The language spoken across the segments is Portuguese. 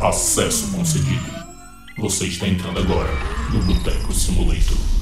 Acesso concedido. Você está entrando agora no Boteco Simulator.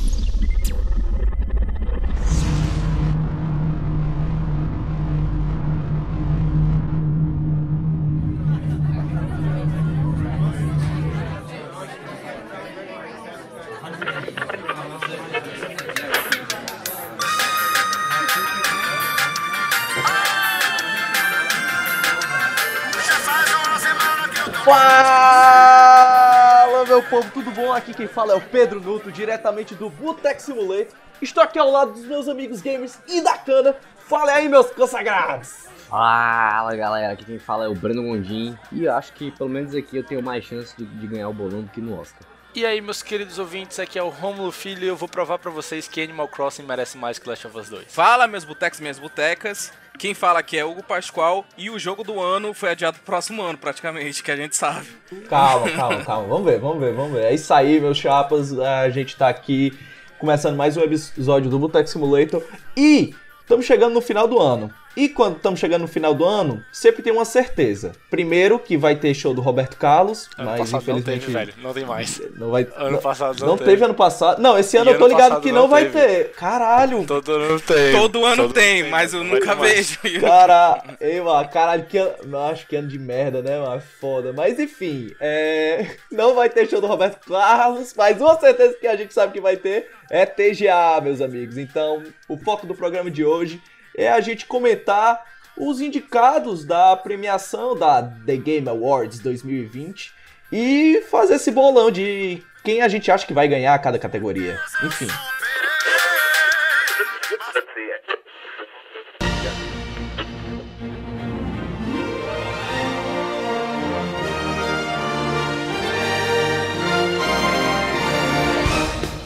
Aqui quem fala é o Pedro Nuto, diretamente do Boteco Simulator. Estou aqui ao lado dos meus amigos gamers e da cana. Fala aí, meus consagrados! Fala galera, aqui quem fala é o Breno Gondim e eu acho que pelo menos aqui eu tenho mais chance de, de ganhar o bolão do que no Oscar. E aí, meus queridos ouvintes, aqui é o Romulo Filho e eu vou provar pra vocês que Animal Crossing merece mais que Last of Us 2. Fala, meus botecos, minhas botecas. Quem fala aqui é Hugo Pascoal e o jogo do ano foi adiado pro próximo ano, praticamente, que a gente sabe. Calma, calma, calma. Vamos ver, vamos ver, vamos ver. É isso aí, meus chapas. A gente tá aqui começando mais um episódio do Boteco Simulator e estamos chegando no final do ano. E quando estamos chegando no final do ano, sempre tem uma certeza. Primeiro que vai ter show do Roberto Carlos, Ano mas passado não infelizmente teve, velho. Não tem mais. não vai Ano não, passado não, não teve. ano passado. Não, esse ano E eu tô ano ligado que não não vai teve. ter. Caralho. Todo ano tem. Todo ano Todo tem, ano mas eu não vai nunca vejo. Cara, ei, mano, caralho, que ano. Nossa, que ano de merda, né, mano? Foda. Mas enfim, é. Não vai ter show do Roberto Carlos, mas uma certeza que a gente sabe que vai ter é TGA, meus amigos. Então, o foco do programa de hoje é a gente comentar os indicados da premiação da The Game Awards 2020 e fazer esse bolão de quem a gente acha que vai ganhar cada categoria. Enfim.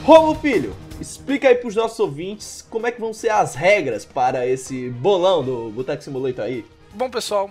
Romulo Filho, explica aí pros nossos ouvintes como é que vão ser as regras para esse bolão do Boteco Simulator aí. Bom, pessoal,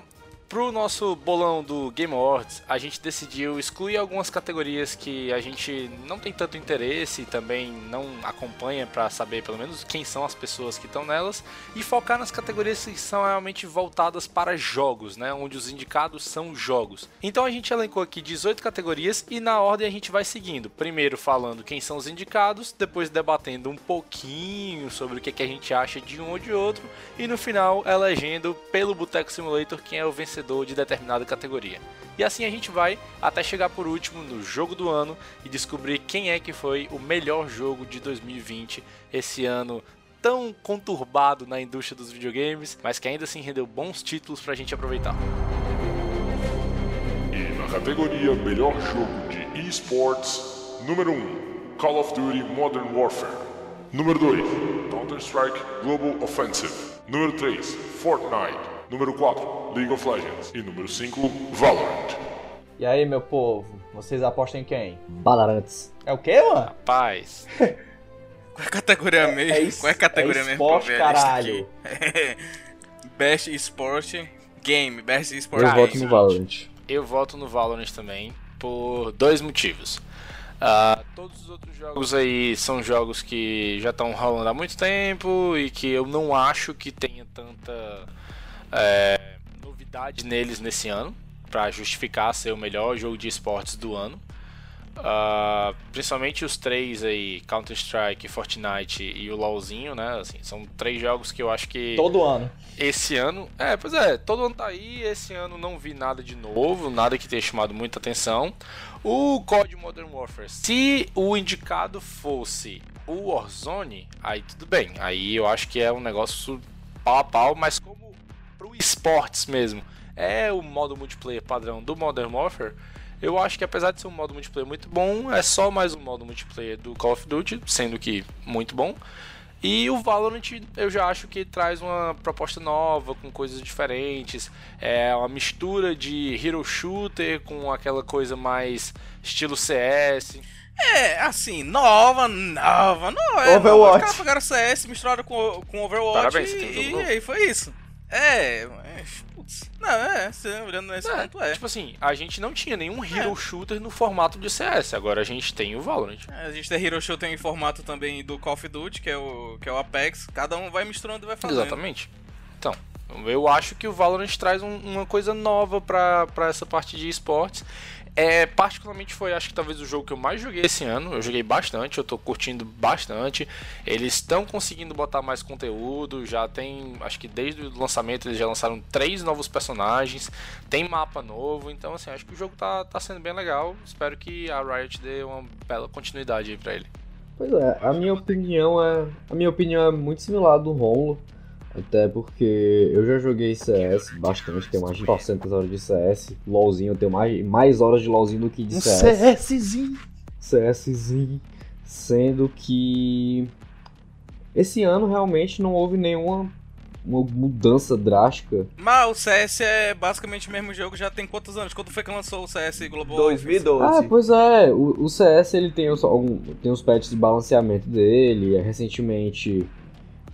pro nosso bolão do Game Awards, a gente decidiu excluir algumas categorias que a gente não tem tanto interesse e também não acompanha pra saber pelo menos quem são as pessoas que estão nelas e focar nas categorias que são realmente voltadas para jogos, né, onde os indicados são jogos. Então a gente elencou aqui 18 categorias e na ordem a gente vai seguindo. Primeiro falando quem são os indicados, depois debatendo um pouquinho sobre o que, que a gente acha de um ou de outro e no final elegendo pelo Boteco Simulator quem é o vencedor de determinada categoria. E assim a gente vai até chegar por último no jogo do ano e descobrir quem é que foi o melhor jogo de 2020 esse ano tão conturbado na indústria dos videogames, mas que ainda assim rendeu bons títulos pra gente aproveitar. E na categoria Melhor Jogo de Esports, número 1, Call of Duty Modern Warfare. Número 2, Counter-Strike Global Offensive. Número 3, Fortnite. Número 4, League of Legends. E número 5, Valorant. E aí, meu povo, vocês apostam em quem? Balarantes. É o quê, mano? Rapaz, Qual é a categoria mesmo? é es- Qual é a categoria é mesmo? esporte, caralho. Best Sport Game. Best Sport Eu voto no Valorant. eu voto no Valorant também por dois motivos. Ah, todos os outros jogos aí são jogos que já estão rolando há muito tempo e que eu não acho que tenha tanta é, novidade neles nesse ano para justificar ser o melhor jogo de esportes do ano. Ah, principalmente os três aí, Counter Strike, Fortnite e o LoLzinho, né? Assim, são três jogos que eu acho que Todo ano. esse ano, é, pois é, todo ano tá aí, esse ano não vi nada de novo, nada que tenha chamado muita atenção. O COD Modern Warfare, se o indicado fosse o Warzone, aí tudo bem, aí eu acho que é um negócio pau a pau, mas como pro esportes mesmo, é o modo multiplayer padrão do Modern Warfare, eu acho que apesar de ser um modo multiplayer muito bom, é só mais um modo multiplayer do Call of Duty, sendo que muito bom. E o Valorant eu já acho que traz uma proposta nova, com coisas diferentes. É uma mistura de hero shooter com aquela coisa mais estilo CS. É, assim, nova, nova, não é. Overwatch. nova. Os caras pegaram CS, misturaram com, com Overwatch Parabéns, você tem e, jogo e aí foi isso. É, é, putz. Não, é, você olhando nesse É, ponto é. Tipo assim, a gente não tinha nenhum hero shooter no formato de CS, agora a gente tem o Valorant. É, A gente tem Hero Show tem em formato também do Call of Duty, que é o, que é o Apex. Cada um vai misturando e vai fazendo. Exatamente. Então, eu acho que o Valorant traz um- uma coisa nova pra essa parte de esportes. É, particularmente foi, acho que talvez o jogo que eu mais joguei esse ano. Eu joguei bastante, eu tô curtindo bastante. Eles estão conseguindo botar mais conteúdo. Já tem, acho que desde o lançamento eles já lançaram três novos personagens. Tem mapa novo. Então, assim, acho que o jogo tá, tá sendo bem legal. Espero que a Riot dê uma bela continuidade aí pra ele. Pois é, a minha opinião é. A minha opinião é muito similar do Romulo. Até porque eu já joguei CS bastante, tenho mais de 400 horas de CS. LOLzinho, eu tenho mais, mais horas de LOLzinho do que de Um CS. CSzinho. CSzinho. Sendo que esse ano realmente não houve nenhuma uma mudança drástica. Mas o CS é basicamente o mesmo jogo já tem quantos anos? Quando foi que lançou o CS Global? 2012. Ah, pois é, o, o CS ele tem os, algum- tem os patches de balanceamento dele, é, recentemente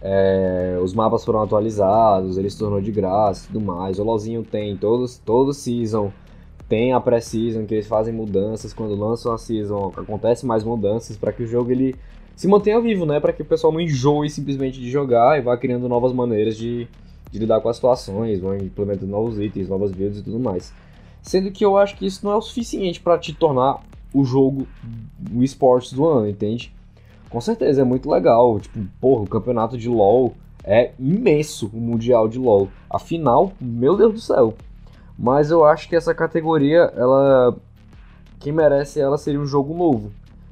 é, os mapas foram atualizados, ele se tornou de graça e tudo mais. O LoLzinho tem todos, todo season, tem a pré-season que eles fazem mudanças, quando lançam a season acontece mais mudanças para que o jogo ele se mantenha vivo, né? Para que o pessoal não enjoe simplesmente de jogar e vá criando novas maneiras de, de lidar com as situações, vão implementando novos itens, novas builds e tudo mais. Sendo que eu acho que isso não é o suficiente para te tornar o jogo, o esportes do ano, entende? Com certeza, é muito legal. Tipo, porra, o campeonato de LoL é imenso, o mundial de LoL. Afinal, meu Deus do céu. Mas eu acho que essa categoria, ela. Quem merece ela seria um jogo novo.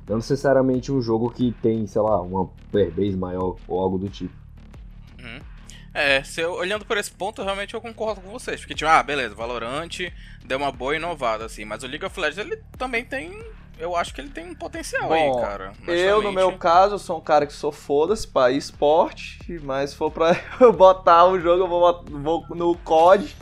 Não necessariamente um jogo que tem, sei lá, uma player base maior ou algo do tipo. É, se eu- olhando por esse ponto, realmente eu concordo com vocês. Porque, tipo, ah, beleza, Valorant deu uma boa inovada, assim. Mas o League of Legends, ele também tem. Eu acho que ele tem um potencial Bom, aí, cara. Eu, no meu caso, sou um cara que sou foda-se pra esporte, mas se for pra eu botar o jogo, eu vou, vou no COD,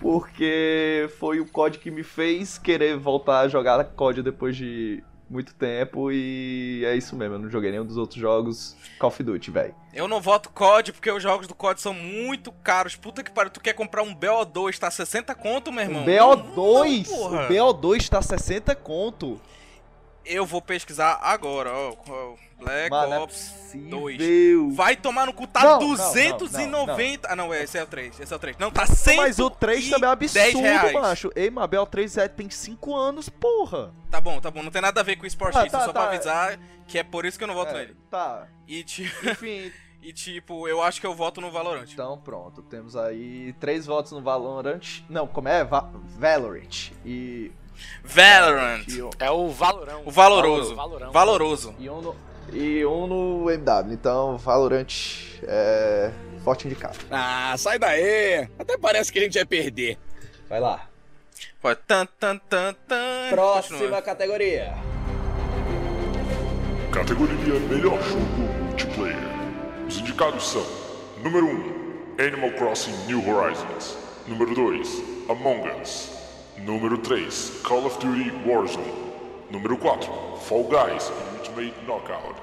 porque foi o COD que me fez querer voltar a jogar COD depois de muito tempo, e é isso mesmo, eu não joguei nenhum dos outros jogos Call of Duty, velho. Eu não voto COD porque os jogos do COD são muito caros. Puta que pariu, tu quer comprar um BO2, tá 60 conto, meu irmão? BO2, Não, porra. o BO2 tá 60 conto. Eu vou pesquisar agora, ó. Black Mano, é Ops 2. possível. Vai tomar no cu, tá Não, não, não, 290. Ah, não, esse é o 3. Esse é o 3. Não, tá 100 Mas o 3 também é absurdo, reais. macho. Ei, mas BO3 é, tem 5 anos, porra. Tá bom, tá bom. Não tem nada a ver com o Sport Ah, tá, é só pra tá. avisar que é por isso que eu não voto É, nele. Tá, E, ti- enfim, e tipo, eu acho que eu voto no Valorant. Então pronto, temos aí três votos no Valorant. Não, como é? Va Valorant. E, Valorant. um- É o Valorão. O valoroso. Valorão. Valoroso. e um no, e um no MW. Então, Valorant é forte indicado. Ah, sai daí! Até parece que a gente ia perder. Vai lá. Pode. Tan, tan, tan, tan. Próxima Continua. categoria. Categoria Melhor Jogo Multiplayer. Os indicados são: Número 1, Animal Crossing New Horizons. Número 2, Among Us. Número 3, Call of Duty Warzone. Número 4, Fall Guys Ultimate Knockout.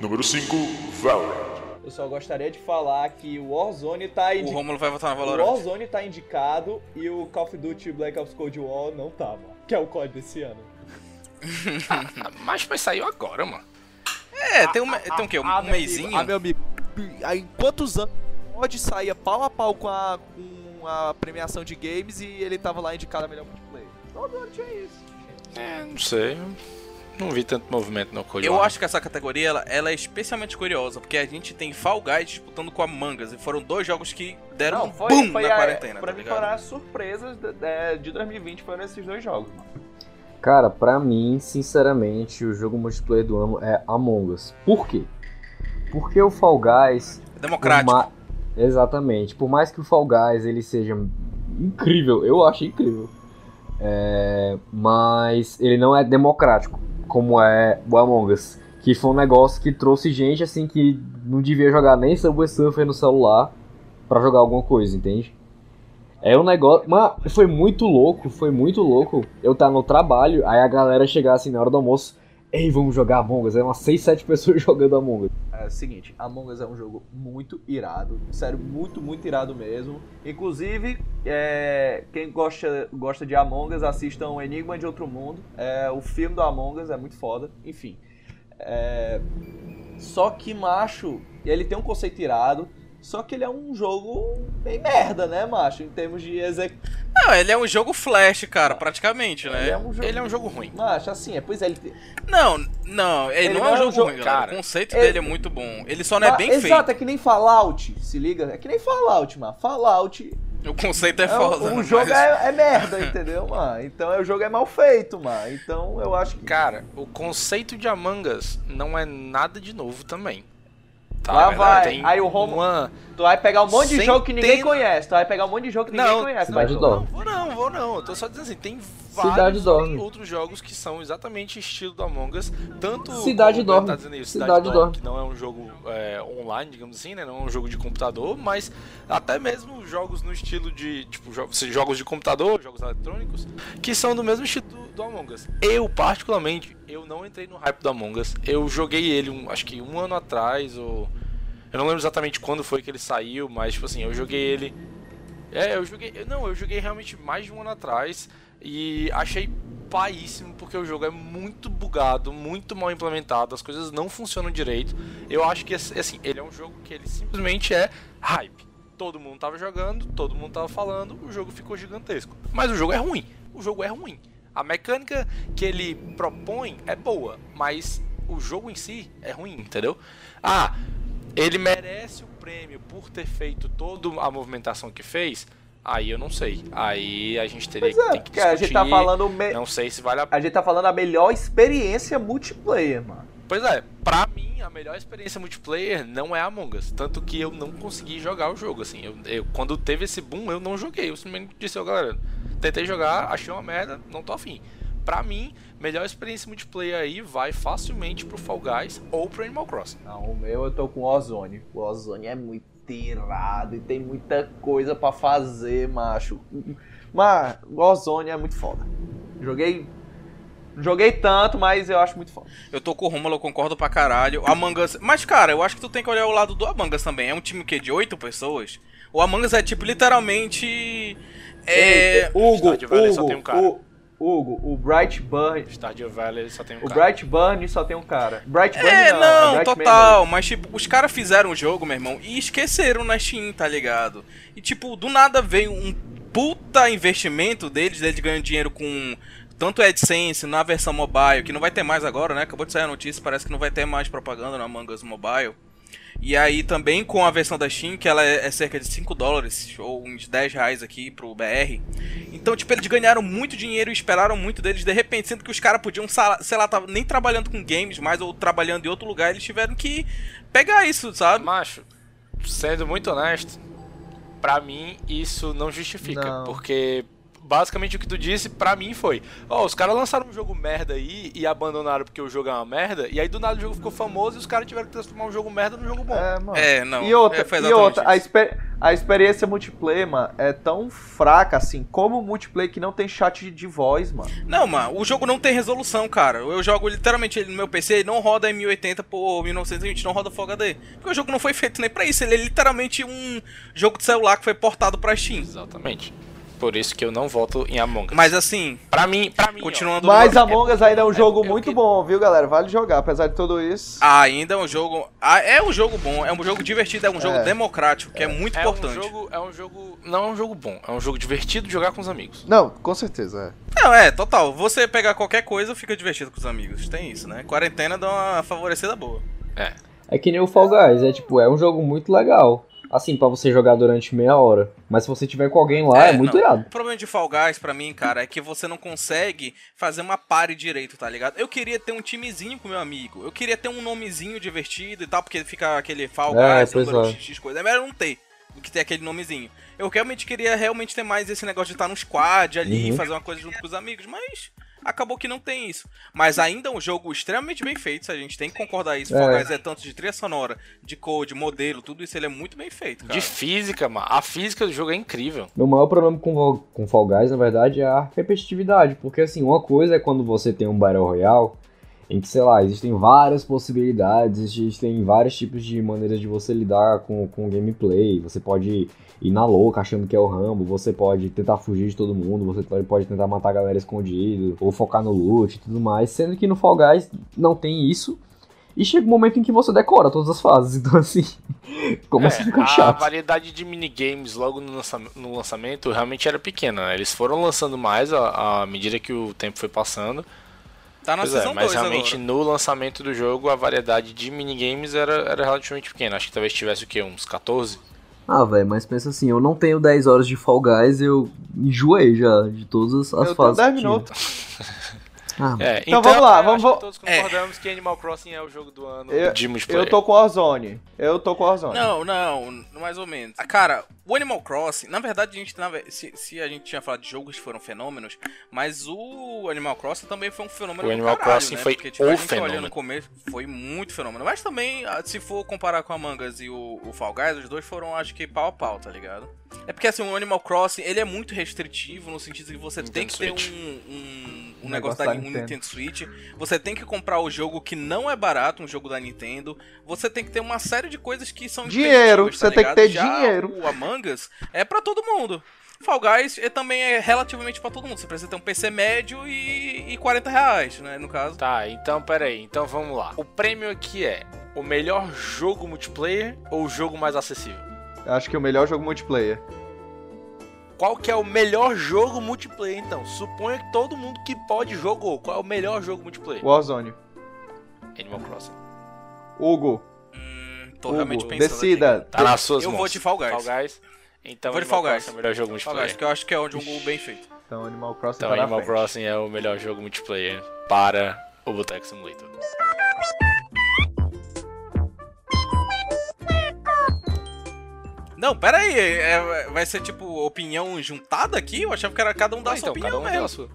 Número 5, Valorant. Eu só gostaria de falar que o Warzone tá O indicado. Romulo vai votar na O Valorant. Warzone tá indicado e o Call of Duty Black Ops Cold War não tava. Que é o código desse ano. Ah, Mas mas saiu agora, mano. É, tem, um, tem o quê? Um, Ah, um meizinho? amigo, ah, meu amigo, há em quantos anos pode sair pau a pau com a, com a premiação de games e ele tava lá indicado a melhor? Todo ano tinha isso. É, não sei. Não vi tanto movimento no Code Eu acho que essa categoria ela, ela é especialmente curiosa, porque a gente tem Fall Guys disputando com a Mangas, e foram dois jogos que deram um boom na quarentena, pra tá mim ligado? foram as surpresas de, de- de 2020 foram esses dois jogos, mano. Cara, pra mim, sinceramente, o jogo multiplayer do ano é Among Us. Por quê? Porque o Fall Guys É democrático. Por ma- Exatamente. Por mais que o Fall Guys ele seja incrível, eu acho incrível. É, Mas ele não é democrático, como é o Among Us. Que foi um negócio que trouxe gente assim que não devia jogar nem Subway Surfer no celular pra jogar alguma coisa, entende? É um negócio. Mas foi muito louco, foi muito louco. Eu tá no trabalho, aí a galera chegar assim na hora do almoço. Ei, vamos jogar Among Us. É umas 6, 7 pessoas jogando Among Us. É o seguinte, Among Us é um jogo muito irado, sério, muito, muito irado mesmo. Inclusive, é, quem gosta, gosta de Among Us, assistam Enigma de Outro Mundo. É, o filme do Among Us é muito foda, enfim. É, só que, macho, ele tem um conceito irado, só que ele é um jogo bem merda, né, macho? Em termos de execução. Não, ele é um jogo flash, cara, praticamente, Ele né? é um jogo. Ele é um jogo ruim. Macho, assim, é, pois é, ele. Não, não, ele, Ele não é um jogo, ruim, galera. cara. O conceito Ele- dele é muito bom. Ele só não é bem Exato, feito. é que nem Fallout, se liga? É que nem Fallout, mano. Fallout. O conceito é, É, foda. o, o mas- jogo é, é merda, entendeu, mano? Então é, o jogo é mal feito, mano. Então eu acho que. Cara, o conceito de Among Us não é nada de novo também. Tá? Lá vai. Tem Aí o Romo- uma... Tu vai pegar um monte de jogo que ninguém Centena- conhece. Tu vai pegar um monte de jogo que ninguém Não, conhece. Cidade do. Dó. Não, vou não, vou não. Eu tô só dizendo assim, tem Cidade vários dorme. outros jogos que são exatamente estilo do Among Us. Tanto Cidade dorme. Tá dizendo isso, Cidade, Cidade dorme, dorme. que não é um jogo é, online, digamos assim, né? Não é um jogo de computador, mas até mesmo jogos no estilo de, tipo, jo- jogos de computador, jogos eletrônicos, que são do mesmo estilo do, do Among Us. Eu, particularmente, eu não entrei no hype do Among Us. Eu joguei ele, um, acho que um ano atrás, ou... Eu não lembro exatamente quando foi que ele saiu, mas, tipo assim, eu joguei ele... É, eu joguei... Não, eu joguei realmente mais de um ano atrás e achei paíssimo porque o jogo é muito bugado, muito mal implementado, as coisas não funcionam direito. Eu acho que assim, ele é um jogo que ele simplesmente é hype. Todo mundo tava jogando, todo mundo tava falando, o jogo ficou gigantesco. Mas o jogo é ruim. O jogo é ruim. A mecânica que ele propõe é boa, mas o jogo em si é ruim, entendeu? Ah, ele merece o prêmio por ter feito toda a movimentação que fez. Aí eu não sei. Aí a gente teria Pois é, que porque a gente tá discutir. falando. me- Não sei se vale a A gente tá falando a melhor experiência multiplayer, mano. Pois é, pra mim a melhor experiência multiplayer não é Among Us. Tanto que eu não consegui jogar o jogo, assim. Eu, eu- quando teve esse boom, eu não joguei. Eu simplesmente disse, ó galera, tentei jogar, achei uma merda, não tô afim. Pra mim, melhor experiência multiplayer aí vai facilmente pro Fall Guys ou pro Animal Crossing. Não, o meu eu tô com o Ozone. O Ozone é muito irado e tem muita coisa pra fazer, macho. Mas o Ozone é muito foda. Joguei. Joguei tanto, mas eu acho muito foda. Eu tô com o Romulo, eu concordo pra caralho. O Among Us. Mas, cara, eu acho que tu tem que olhar o lado do Among Us também. É um time que de oito pessoas. O Among Us é tipo literalmente. É. Hugo, Hugo, tem um cara. O- Hugo, o Bright Burn. Stardew Valley só tem um O cara. Bright Burn só tem um cara. Bright Burn É, não, não, Bright total. Mas, tipo, os caras fizeram o jogo, meu irmão, e esqueceram na Steam, tá ligado? E, tipo, do nada veio um puta investimento deles, deles ganhando dinheiro com tanto AdSense na versão mobile, que não vai ter mais agora, né? Acabou de sair a notícia, parece que não vai ter mais propaganda no Among Us Mobile. E aí também com a versão da Steam, que ela é, é cerca de 5 dólares, ou uns 10 reais aqui pro BR. Então, tipo, eles ganharam muito dinheiro e esperaram muito deles de repente, sendo que os caras podiam, sei lá, nem trabalhando com games mais, ou trabalhando em outro lugar, eles tiveram que pegar isso, sabe? Macho, sendo muito honesto, pra mim isso não justifica. Não. Porque basicamente o que tu disse pra mim foi: Ó, os caras lançaram um jogo merda aí e abandonaram porque o jogo é uma merda, e aí do nada o jogo ficou famoso e os caras tiveram que transformar um jogo merda num jogo bom. É, mano. É, não. E outra, é, e outra a, exper- a experiência multiplayer, mano, é tão fraca assim, como o multiplayer que não tem chat de, de voz, mano. Não, mano, o jogo não tem resolução, cara. Eu jogo literalmente ele no meu PC, ele não roda em 1080 por 1920, não roda Full HD. Porque o jogo não foi feito nem pra isso, ele é literalmente um jogo de celular que foi portado pra Steam. Exatamente. Por isso que eu não voto em Among Us. Mas assim, pra mim, pra mim, ó, continuando Mas no- Among Us ainda é um é- jogo é muito que- bom, viu, galera? Vale jogar, apesar de tudo isso. ainda é um jogo. ah, É um jogo bom, é um jogo divertido, é um jogo É. democrático, que é, muito é importante. um jogo, é um jogo, não é um jogo bom, é um jogo divertido de jogar com os amigos. Não, com certeza, é. Não, é, total. Você pegar qualquer coisa, fica divertido com os amigos. Tem isso, né? Quarentena dá uma favorecida boa. É. É que nem o Fall Guys, é tipo, é um jogo muito legal. Assim, pra você jogar durante meia hora. Mas se você tiver com alguém lá, é, muito não. irado. O problema de Fall Guys, pra mim, cara, é que você não consegue fazer uma party direito, tá ligado? Eu queria ter um timezinho com meu amigo. Eu queria ter um nomezinho divertido e tal, porque fica aquele Fall É, Guys, número é. XX coisa. É melhor não ter do que ter aquele nomezinho. Eu realmente queria realmente ter mais esse negócio de estar no squad ali, Uhum. fazer uma coisa junto com os amigos, mas acabou que não tem isso. Mas ainda é um jogo extremamente bem feito, a gente tem que concordar isso. É. Fall Guys é tanto de trilha sonora, de code, modelo, tudo isso ele é muito bem feito, cara. De física, mano. A física do jogo é incrível. Meu maior problema com, com Fall Guys, na verdade, é a repetitividade. Porque, assim, uma coisa é quando você tem um Battle Royale, em que, sei lá, existem várias possibilidades, existem vários tipos de maneiras de você lidar com, com o gameplay. Você pode ir na louca achando que é o Rambo, você pode tentar fugir de todo mundo, você pode- pode tentar matar a galera escondido, ou focar no loot e tudo mais. Sendo que no Fall Guys não tem isso. E chega um momento em que você decora todas as fases, então assim, começa É, a ficar a chato. variedade de minigames logo no, lança- no lançamento realmente era pequena. né? Eles foram lançando mais à, à medida que o tempo foi passando. Tá na Pois é, season mas 2 realmente agora. no lançamento do jogo a variedade de minigames era, era relativamente pequena. Acho que talvez tivesse o quê? Uns 14? Ah, velho, mas pensa assim, eu não tenho 10 horas de Fall Guys, eu enjoei já de todas as Eu tenho fases. 10 que tinha. minutos. Ah, É, Então vamos lá, vamos- acho todos concordamos que Animal Crossing é o jogo do ano Eu-. Eu tô com Warzone. Eu tô com Warzone. Não, não, mais ou menos. Ah, Cara, o Animal Crossing, na verdade, a gente, ve- se, se a gente tinha falado de jogos que foram fenômenos, mas o Animal Crossing também foi um fenômeno O Animal caralho, Crossing né? foi Porque, tipo, o a gente olhando fenômeno. no começo, foi muito fenômeno. Mas também, ah, se for comparar com a Mangas e o, o Fall Guys, os dois foram, acho que, pau a pau, tá ligado? É porque, assim, o Animal Crossing, ele é muito restritivo no sentido de que você tem Nintendo que ter Switch. um, um, um Um negócio negócio da da um Nintendo. Nintendo Switch. Você tem que comprar o jogo que não é barato, um jogo da Nintendo. Você tem que ter uma série de coisas que são Dinheiro, impeditivas, você tem que ter Já dinheiro. O Among Us é pra todo mundo. Fall Guys é, também é relativamente pra todo mundo. Você precisa ter um PC médio e, e 40 reais, né? No caso. Tá, então peraí, então vamos lá. O prêmio aqui é o melhor jogo multiplayer ou o jogo mais acessível? Acho que o melhor jogo multiplayer. Qual que é o melhor jogo multiplayer então? Suponha que todo mundo que pode jogou. Qual é o melhor jogo multiplayer? Warzone. Animal Crossing. Hugo, Hum, tô Hugo, realmente pensando. decida. aqui. Tá nas suas Eu mãos. vou de Fall Guys. Fall Guys. Então Vou de Fall Guys. É o melhor jogo Fall multiplayer. Guys, que eu acho que é um jogo bem feito. Então Animal Crossing Então tá Animal. Crossing é o melhor jogo multiplayer para o Boteco Simulator. Não, pera aí. é- vai ser tipo opinião juntada aqui? Eu achava que era cada um dar Ah, a sua então, cada opinião um mesmo. deu a sua.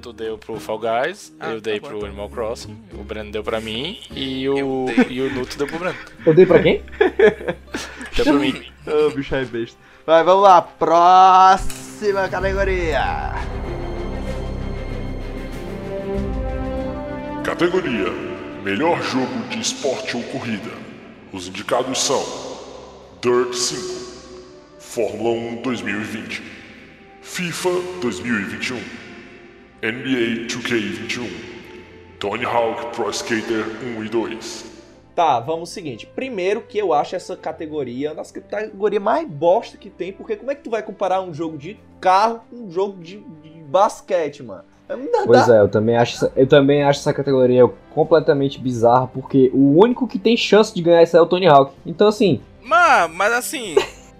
Tu deu pro Fall Guys, Ah, eu tá dei bom, pro tá. Animal Crossing, o Breno deu pra mim e o, e o Nuto deu pro Breno. eu dei pra quem? Deu pra mim. Ô, bicho é besta. Vai, vamos lá. Próxima categoria. Categoria: Melhor jogo de esporte ou corrida. Os indicados são Dirt 5, Fórmula 1 2020, FIFA 2021, NBA 2K21, Tony Hawk Pro Skater 1 e 2. Tá, vamos ao seguinte. Primeiro que eu acho essa categoria uma das categorias mais bosta que tem, porque como é que tu vai comparar um jogo de carro com um jogo de, de basquete, mano? Não Pois dá. é, eu também, acho, essa- eu também acho essa categoria completamente bizarra, porque o único que tem chance de ganhar isso é o Tony Hawk. Então, assim, Mas, mas assim,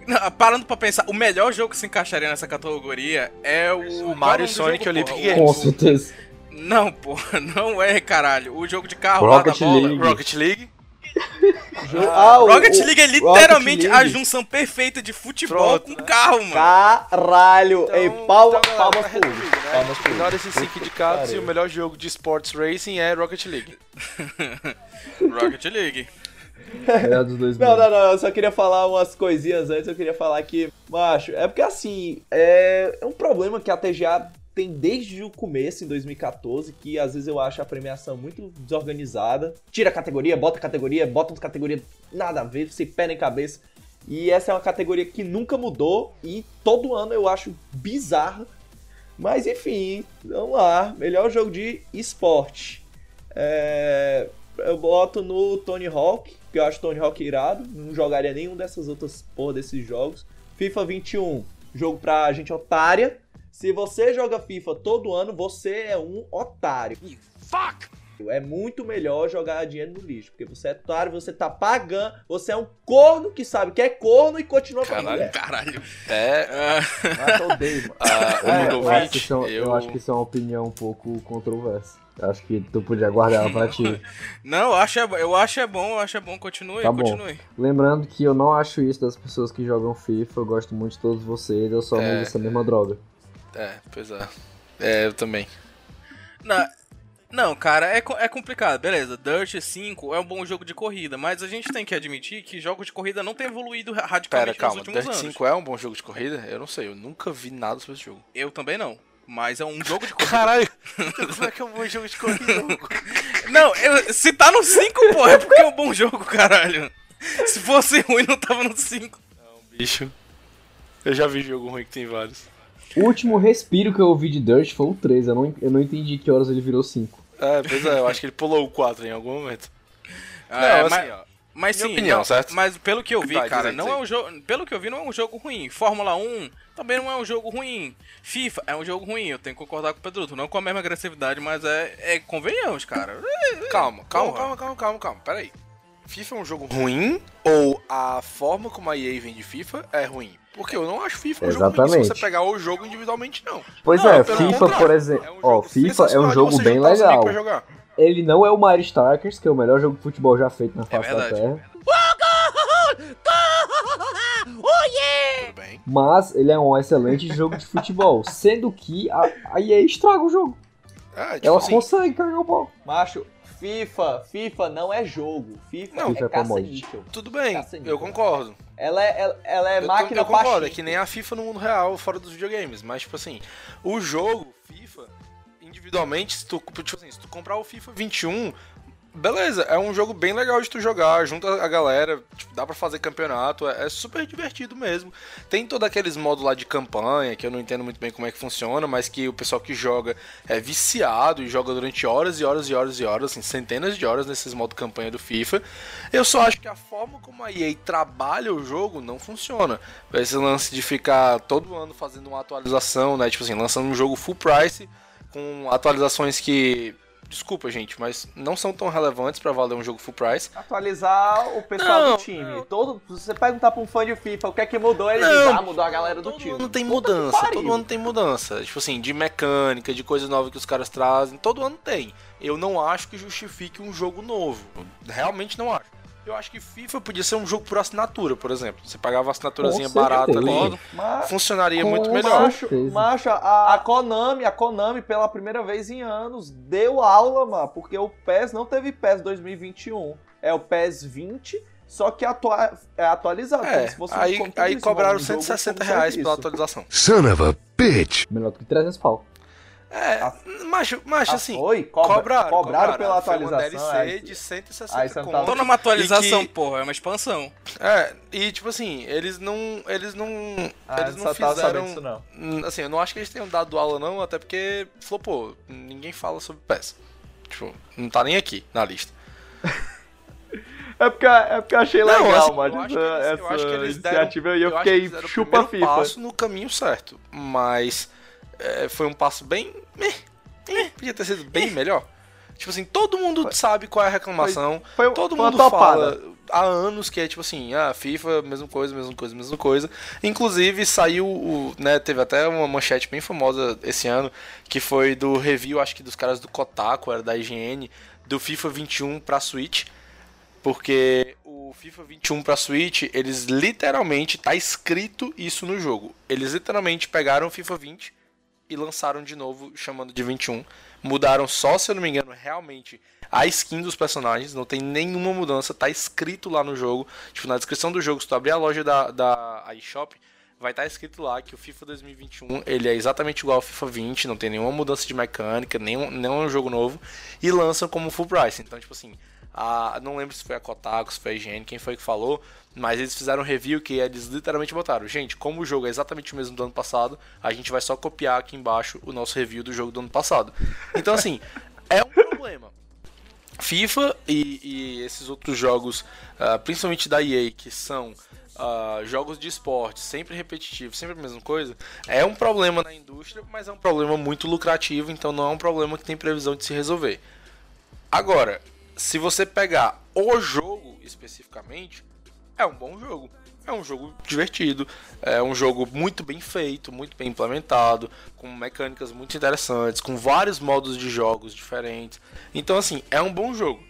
não, parando pra pensar, o melhor jogo que se encaixaria nessa categoria é o. é Mario Sonic jogo, Olympic? Games. com certeza. Não, porra, não é, caralho. O jogo de carro lá Rocket da bola. League. Rocket League. Ah, o- Rocket o- League é literalmente a League. junção perfeita de futebol Pronto, com né? carro, mano. Caralho! Então, Ei, palma, então, palmas tá resumido, né? Palmas pro Hugo. Ignora esses e o melhor jogo de sports racing é Rocket League. Rocket League. Melhor dos dois Não, mundos. não, não, eu só queria falar umas coisinhas antes, eu queria falar que, macho, é porque assim, é, é um problema que a TGA tem desde o começo, em 2014, que às vezes eu acho a premiação muito desorganizada. Tira a categoria, bota a categoria, bota uma categoria nada a ver, sem pé nem cabeça. E essa é uma categoria que nunca mudou e todo ano eu acho bizarra. Mas enfim, vamos lá. Melhor jogo de esporte. É, eu boto no Tony Hawk, que eu acho Tony Hawk irado. Não jogaria nenhum dessas outras porra desses jogos. FIFA 21, jogo pra gente otária. Se você joga FIFA todo ano, você é um otário. Fuck! É muito melhor jogar dinheiro no lixo, porque você é otário, você tá pagando, você é um corno que sabe que é corno e continua com a Caralho. mulher. Caralho. É, Ah, Ah, eu odeio, mano. ah, É, eu, acho que isso é, um- eu eu... acho que isso é uma opinião um pouco controversa. Eu Acho que tu podia guardar ela pra ti. não, eu acho, é- eu acho é bom, eu acho é bom. Continue, Tá bom. continue. Lembrando que eu não acho isso das pessoas que jogam FIFA, eu gosto muito de todos vocês, eu só É. uso essa mesma droga. É, pois é. É, eu também. Não, não, cara, é, é complicado. Beleza, Dirt 5 é um bom jogo de corrida, mas a gente tem que admitir que jogos de corrida não tem evoluído ra- Pera, radicalmente calma, nos últimos Dirt anos. 5 é um bom jogo de corrida? Eu não sei, eu nunca vi nada sobre esse jogo. Eu também não. Mas é um jogo de corrida. Caralho, como é que é um bom jogo de corrida? Não, eu- se tá no 5, pô, é porque é um bom jogo, caralho. Se fosse ruim, não tava no 5. Bicho. Eu já vi jogo ruim que tem vários. O último respiro que eu ouvi de Dirt foi o 3, eu não, eu não entendi que horas ele virou 5. É, pois é, eu acho que ele pulou o 4 em algum momento. É, Não, mas, assim, ó, mas sim, opinião, não, certo? mas pelo que eu vi, Vai, cara, não é um jogo, pelo que eu vi não é um jogo ruim. Fórmula 1 também não é um jogo ruim. FIFA é um jogo ruim, eu tenho que concordar com o Pedro, não com a mesma agressividade, mas é, é convenhamos, cara. É, Calma, calma, calma, calma, calma, calma. Pera aí. FIFA é um jogo ruim ou a forma como a EA vende FIFA é ruim? Porque eu não acho FIFA um jogo ruim se Exatamente. você pegar o jogo individualmente, não. Pois Não, é, FIFA, contrário, por exemplo. é um Ó, jogo FIFA é um jogo bem legal. Ele não é o Mario Strikers, que é o melhor jogo de futebol já feito na face da verdade. Terra. Mas ele é um excelente jogo de futebol. Sendo que a, a EA estraga o jogo. É, tipo Ela assim, consegue cagar o pau. Macho, FIFA, FIFA não é jogo. FIFA Não, FIFA é é commodity. caça-níquel. tudo bem, Caça-níquel. eu concordo. Ela é, ela, ela é Eu, máquina eu concordo, é que nem a FIFA no mundo real, fora dos videogames. Mas, tipo assim, o jogo, FIFA, individualmente, se tu, tipo assim, se tu comprar o FIFA 21, beleza, é um jogo bem legal de tu jogar, junta a galera, tipo, dá pra fazer campeonato, é, é super divertido mesmo. Tem todos aqueles modos lá de campanha, que eu não entendo muito bem como é que funciona, mas que o pessoal que joga é viciado e joga durante horas e horas e horas e horas, assim, centenas de horas nesses modos campanha do FIFA. Eu só acho que a forma como a EA trabalha o jogo não funciona. Esse lance de ficar todo ano fazendo uma atualização, né? Tipo assim, lançando um jogo full price com atualizações que. Desculpa, gente, mas não são tão relevantes pra valer um jogo full price. Atualizar o pessoal Não, do time. não. Todo, se você perguntar pra um fã de FIFA o que é que mudou, ele Não, diz, ah, mudou a galera do todo time. ano tem Puta mudança, todo ano tem mudança. Tipo assim, de mecânica, de coisas novas que os caras trazem, todo ano tem. Eu não acho que justifique um jogo novo. Realmente não acho. Eu acho que FIFA podia ser um jogo por assinatura, por exemplo. Você pagava uma assinaturazinha barata ali, Mas, funcionaria muito melhor. macho, macho a, a Konami, a Konami, pela primeira vez em anos, deu aula, mano, porque o PES não teve PES 2021. É o PES 20, só que atua, é atualizado. É, como se fosse aí, aí cobraram um jogo 160 como reais pela atualização. Son of a bitch. Melhor do que 300 pau. É, macho, macho Ah, assim, foi? Cobra- cobraram, cobraram pela Foi uma atualização, DLC aí- de 160 aí você não tá- conto. Tô numa atualização, que- porra, é uma expansão. É, e tipo assim, eles não. Eles não. Ah, eles eu não fizeram. sabendo disso, não. Assim, eu não acho que eles tenham dado aula, não, até porque flopou. Ninguém fala sobre PES. Tipo, não tá nem aqui na lista. É porque, é porque eu achei Não, legal, assim, mano, eu acho que essa, eles- eu acho que essa eles deram- iniciativa e eu, eu acho que fiquei chupa FIFA. passo no caminho certo. Mas é, foi um passo bem. podia ter sido bem melhor. Tipo assim, todo mundo sabe qual é a reclamação. Foi- todo foi uma mundo fala há anos que é tipo assim, ah, FIFA, mesma coisa, mesma coisa, mesma coisa. Inclusive saiu, o, né, teve até uma manchete bem famosa esse ano, que foi do review, acho que dos caras do Kotaku, era da IGN, do FIFA 21 pra Switch. Porque o FIFA 21 pra Switch, eles literalmente, tá escrito isso no jogo. Eles literalmente pegaram o FIFA 20 e lançaram de novo, chamando de 21. Mudaram só, se eu não me engano, realmente a skin dos personagens. Não tem nenhuma mudança, tá escrito lá no jogo. Tipo, na descrição do jogo, se tu abrir a loja da, da iShop, vai estar escrito lá que o FIFA 2021 ele é exatamente igual ao FIFA 20, não tem nenhuma mudança de mecânica, nenhum, nenhum jogo novo. E lançam como full price. Então, tipo assim, a, não lembro se foi a Kotaku, se foi a IGN, quem foi que falou, mas eles fizeram um review que eles literalmente botaram, gente, como o jogo é exatamente o mesmo do ano passado, a gente vai só copiar aqui embaixo o nosso review do jogo do ano passado. Então assim, é um problema. FIFA e, e esses outros jogos, ah, principalmente da EA, que são ah, jogos de esporte, sempre repetitivos, sempre a mesma coisa, é um problema na indústria, mas é um problema muito lucrativo, então não é um problema que tem previsão de se resolver. Agora, se você pegar o jogo especificamente, é um bom jogo. É um jogo divertido, é um jogo muito bem feito, muito bem implementado, com mecânicas muito interessantes, com vários modos de jogos diferentes. Então, assim, é um bom jogo.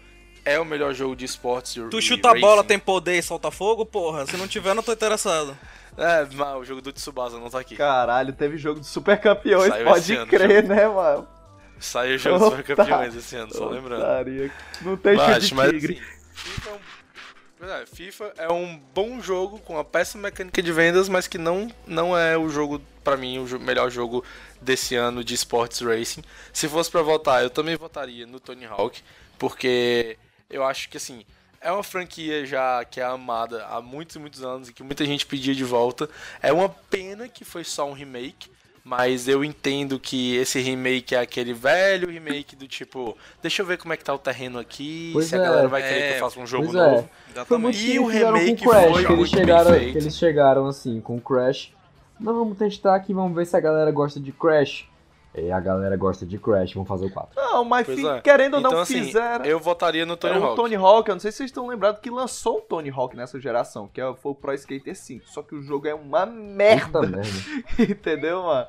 É o melhor jogo de esportes. e- Tu chuta a bola, tem poder e solta fogo, porra. Se não tiver, eu não tô interessado. É, mas o jogo do Tsubasa não tá aqui. Caralho, teve jogo de super campeões, Saiu pode ano, crer, né, mano? Saiu o jogo dos Campeões esse ano, só lembrando. Otaria. Não tem Mas, de mas, tigre. assim, FIFA é um... FIFA é um bom jogo com uma péssima mecânica de vendas, mas que não, não é o jogo, pra mim, o melhor jogo desse ano de Sports Racing. Se fosse pra votar, eu também votaria no Tony Hawk, porque eu acho que assim, é uma franquia já que é amada há muitos e muitos anos e que muita gente pedia de volta. É uma pena que foi só um remake, Mas eu entendo que esse remake é aquele velho remake do tipo, deixa eu ver como é que tá o terreno aqui, Pois se a é. galera vai querer É, que eu faça um jogo pois é. novo. Foi muito. E que o remake com o Crash, foi que eles chegaram, eles chegaram assim, com o Crash. Não, vamos testar aqui, vamos ver se a galera gosta de Crash. E a galera gosta de Crash, vamos fazer o 4. Não, mas fi- é. querendo ou não Então, assim, fizeram. eu votaria no Tony é, o Hawk. Tony Hawk, eu não sei se vocês estão lembrados que lançou o Tony Hawk nessa geração, que é- foi o Pro Skater 5. Só que o jogo é uma merda, merda. entendeu, mano?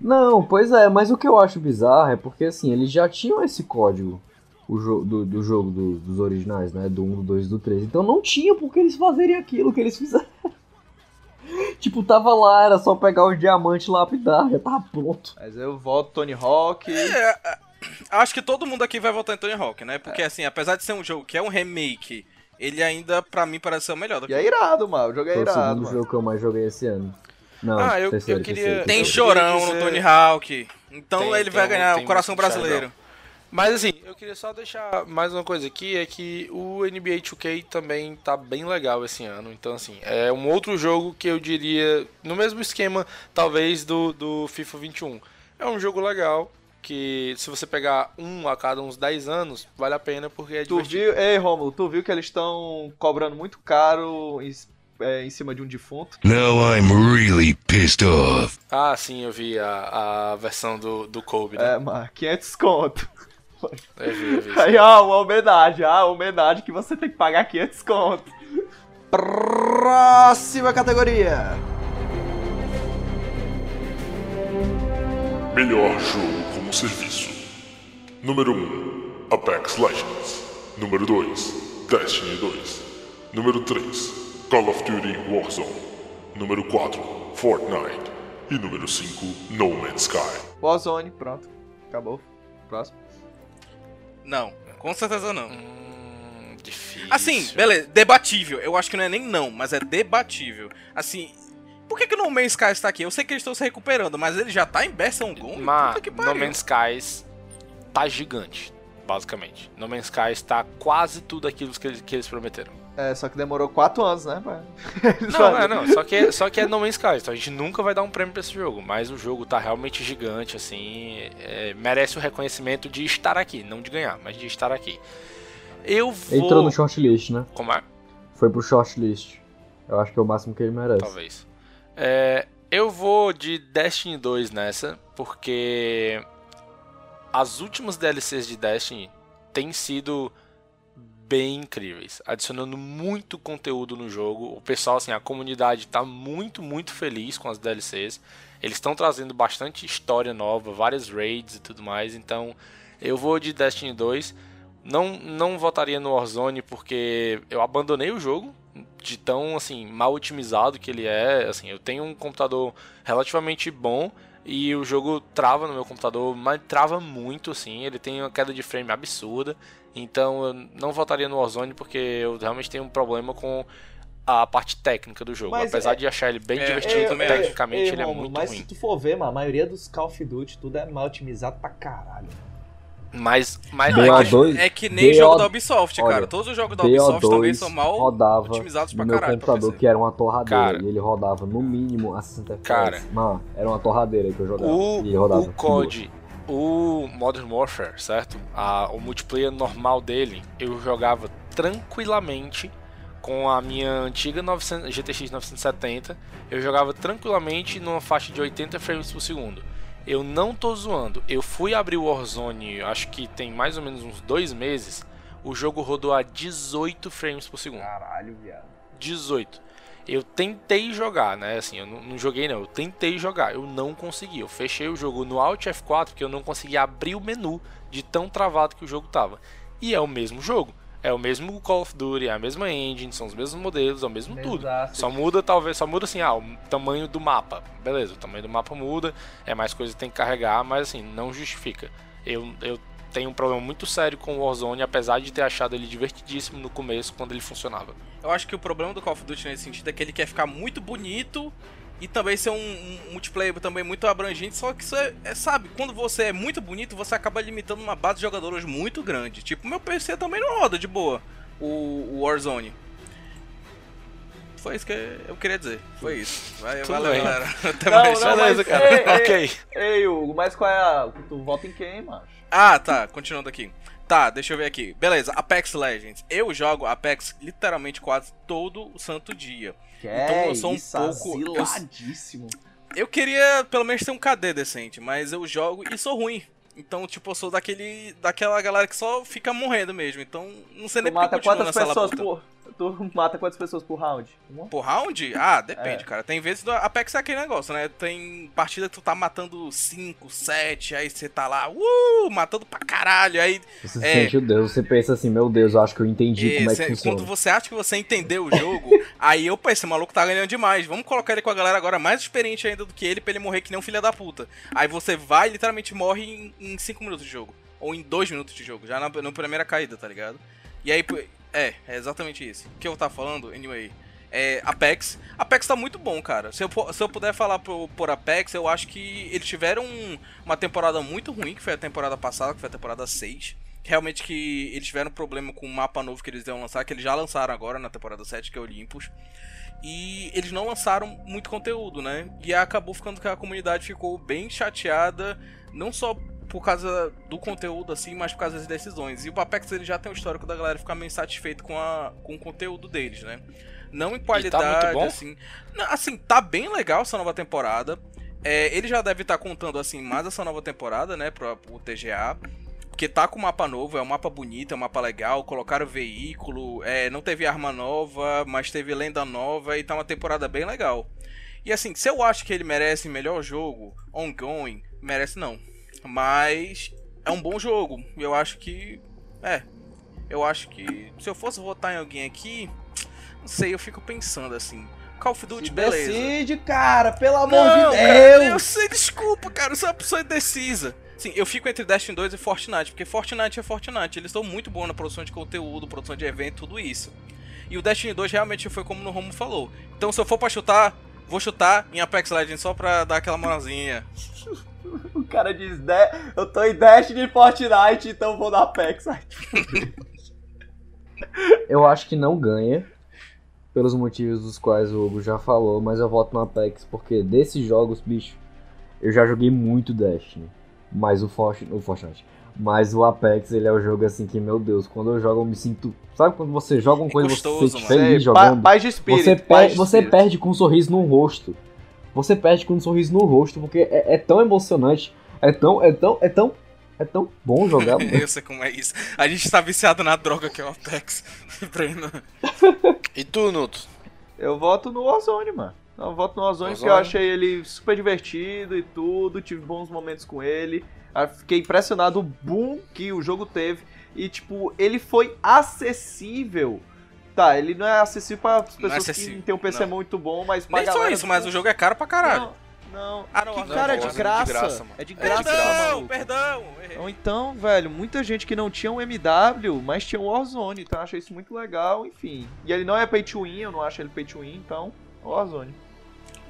Não, pois é, mas o que eu acho bizarro é porque assim, eles já tinham esse código o jo do, do jogo do- dos originais, né? Do 1, do 2 e do 3. Então não tinha por que eles fazerem aquilo que eles fizeram. tipo, tava lá, era só pegar os diamantes e lapidar, já tava pronto. Mas eu voto Tony Hawk. É, é, acho que todo mundo aqui vai votar em Tony Hawk, né? Porque assim, apesar de ser um jogo que é um remake, ele ainda, pra mim, parece ser o melhor do E é irado, mano. O jogo é Foi o irado, segundo mano. jogo que eu mais joguei esse ano. Não, Ah, eu- terceiro, eu queria- terceiro. Tem Eu chorão queria no Tony Hawk. Então Tem- ele vai tem- ganhar tem o coração brasileiro. Mas assim, eu queria só deixar mais uma coisa aqui, é que o NBA 2K também tá bem legal esse ano. Então, assim, é um outro jogo que eu diria, no mesmo esquema, talvez, do, do FIFA 21. É um jogo legal, que se você pegar um a cada uns 10 anos, vale a pena, porque é Tu divertido. viu, ei Romulo, tu viu que eles estão cobrando muito caro em, é, em cima de um defunto? Now I'm really pissed off. Ah, sim, eu vi a, a versão do, do Kobe, né? É, mano, 500 conto. Eu vi. Aí, ó, uma homenagem, ah, homenagem que você tem que pagar 500 conto. Próxima categoria. Melhor jogo como serviço. Número 1, Apex Legends. Número 2, Destiny 2. Número 3, Call of Duty Warzone. Número 4, Fortnite. E número 5, No Man's Sky. Warzone, pronto. Acabou. Próximo. Não, com certeza não. Hum, difícil. Assim, beleza, debatível. Eu acho que não é nem não, mas é debatível. Assim, por que, que o No Man's Sky está aqui? Eu sei que eles estão se recuperando, mas ele já tá em? Mas Puta que No. Man's Skies tá gigante, basicamente. No Man's Skies tá quase tudo aquilo que eles, que eles prometeram. É, só que demorou 4 anos, né? pra- Não, é, não, só que, é- só que é No Man's Skies, então a gente nunca vai dar um prêmio pra esse jogo, mas o jogo tá realmente gigante, assim, é, merece o reconhecimento de estar aqui, não de ganhar, mas de estar aqui. Eu vou... Entrou no shortlist, né? Como é? Foi pro shortlist. Eu acho que é o máximo que ele merece. Talvez. É, eu vou de Destiny 2 nessa, porque as últimas DLCs de Destiny têm sido bem incríveis, adicionando muito conteúdo no jogo. O pessoal, assim, a comunidade tá muito, muito feliz com as DLCs. Eles estão trazendo bastante história nova, várias raids e tudo mais. Então, eu vou de Destiny 2. Não, não votaria no Warzone porque eu abandonei o jogo de tão assim mal otimizado que ele é. Assim, eu tenho um computador relativamente bom e o jogo trava no meu computador, mas trava muito assim. Ele tem uma queda de frame absurda. Então eu não votaria no Warzone porque eu realmente tenho um problema com a parte técnica do jogo. Mas Apesar é- de achar ele bem É, divertido, também tecnicamente ele é muito mas ruim. se tu for ver, mano, a maioria dos Call of Duty tudo é mal otimizado pra caralho. Mas, mas Não, é, que, BO2, é que nem BO jogo da Ubisoft, olha, cara. Todos os jogos da Ubisoft também são BO2 mal rodava otimizados pra meu caralho. computador, que era uma torradeira. Cara. e ele rodava no mínimo a 60 FPS. Cara. Mano, era uma torradeira que eu jogava. O, e rodava. o COD, o Modern Warfare, certo? A- o multiplayer normal dele, eu jogava tranquilamente com a minha antiga 900 GTX 970. Eu jogava tranquilamente numa faixa de 80 frames por segundo. Eu não tô zoando. Eu fui abrir o Warzone, acho que tem mais ou menos uns dois meses. O jogo rodou a 18 frames por segundo. Caralho, viado. 18. Eu tentei jogar, né? Assim, eu não, não joguei não, eu tentei jogar, eu não consegui. Eu fechei o jogo no Alt F4 porque eu não conseguia abrir o menu de tão travado que o jogo tava. E é o mesmo jogo. É o mesmo Call of Duty, é a mesma engine, são os mesmos modelos, é o mesmo tudo. Exato. Só muda, talvez, só muda assim, ah, o tamanho do mapa. Beleza, o tamanho do mapa muda, é mais coisa que tem que carregar, mas assim, não justifica. Eu, eu tenho um problema muito sério com o Warzone, apesar de ter achado ele divertidíssimo no começo, quando ele funcionava. Eu acho que o problema do Call of Duty nesse sentido é que ele quer ficar muito bonito e também ser um, um multiplayer também muito abrangente, só que isso é, é, sabe, quando você é muito bonito, você acaba limitando uma base de jogadores muito grande. Tipo, meu PC também não roda de boa, o, o Warzone. Foi isso que eu queria dizer. Foi isso. Vai, Tudo valeu, bem. galera. Até Não, mais. não, Beleza, mas- cara. ei, ei, ok. Ei, Hugo, mas qual é a. Tu vota em quem, macho? Ah, tá. Continuando aqui. Tá, deixa eu ver aqui. Beleza, Apex Legends. Eu jogo Apex literalmente quase todo o santo dia. Que Então é eu sou um isso, pouco- eu-. Eu queria pelo menos ter um KD decente, mas eu jogo e sou ruim. Então, tipo, eu sou daquele. daquela galera que só fica morrendo mesmo. Então, não sei nem Tu porque eu quantas pessoas por. Tu mata quantas pessoas por round? Uma? Por round? Ah, depende, É. cara. Tem vezes do Apex é aquele negócio, né? Tem partida que tu tá matando 5, 7, aí você tá lá, uh, matando pra caralho. Aí Você É. sente o Deus, você pensa assim, meu Deus, eu acho que eu entendi como é que funciona. quando você acha que você entendeu o jogo, aí eu esse maluco tá ganhando demais. Vamos colocar ele com a galera agora mais experiente ainda do que ele pra ele morrer que nem um filho da puta. Aí você vai e literalmente morre em 5 minutos de jogo. Ou em 2 minutos de jogo, já na, na primeira caída, tá ligado? E aí, é, é exatamente isso. O que eu tava falando, anyway. É, Apex. Apex tá muito bom, cara. Se eu, se eu puder falar por, por Apex, eu acho que eles tiveram um- uma temporada muito ruim, que foi a temporada passada, que foi a temporada 6. Realmente que eles tiveram problema com o mapa novo que eles iam lançar, que eles já lançaram agora na temporada 7, que é Olympus. E eles não lançaram muito conteúdo, né? E acabou ficando que a comunidade ficou bem chateada, não só por causa do conteúdo assim, mas por causa das decisões. E o Apex ele já tem um histórico da galera ficar meio insatisfeito com, a, com o conteúdo deles, né? Não em qualidade, bom? assim. Assim, tá bem legal essa nova temporada. É, ele já deve estar contando assim mais essa nova temporada, né, pro, pro TGA. Porque tá com mapa novo, é um mapa bonito, é um mapa legal, colocaram veículo, é, não teve arma nova, mas teve lenda nova e tá uma temporada bem legal. E assim, se eu acho que ele merece melhor jogo, ongoing, merece não. Mas é um bom jogo. Eu acho que. É. Eu acho que. Se eu fosse votar em alguém aqui. Não sei, eu fico pensando assim. Call of Duty, Se beleza. decide, cara, pelo amor Não, de cara, Deus! eu sei, desculpa, cara, eu sou uma pessoa indecisa. Sim, eu fico entre Destiny 2 e Fortnite, porque Fortnite é Fortnite, eles estão muito bons na produção de conteúdo, produção de evento, tudo isso. E o Destiny 2 realmente foi como no Romo falou. Então se eu for pra chutar, vou chutar em Apex Legends só pra dar aquela moralzinha. O cara diz, "De- eu tô em Destiny e Fortnite, então vou na Apex. Eu acho que não ganha, pelos motivos dos quais o Hugo já falou, mas eu voto no Apex, porque desses jogos, bicho, eu já joguei muito Destiny. Mas o, Fort, o Fortnite. Mas o Apex, ele é o jogo assim que, meu Deus, quando eu jogo eu me sinto. Sabe quando você joga uma É coisa e gostoso, você se mano. sente feliz pa- jogando? Paz de espírito. Você, paz per de você espírito. perde com um sorriso no rosto. Você perde com um sorriso no rosto, porque é, é tão emocionante. É tão, é tão, é tão, é tão bom jogar. mano. eu sei como é isso. A gente tá viciado na droga que é o Apex. E tu, Nuto? Eu voto no Warzone, mano. Eu voto no Warzone porque eu achei ele super divertido e tudo, tive bons momentos com ele. Ah, Fiquei impressionado o boom que o jogo teve. E, tipo, ele foi acessível. Tá, ele não é acessível para pessoas que acessível, não tem um PC não. muito bom, mas Nem só galera isso, mas que- o jogo é caro pra caralho. Não, não. Ah, não, que não, cara, é não, de Warzone graça. é de graça. É de graça, Perdão, perdão. Ou então, velho, muita gente que não tinha um MW, mas tinha um Warzone, então eu achei isso muito legal, enfim. E ele não é pay to win, eu não acho ele pay to win, então, Warzone.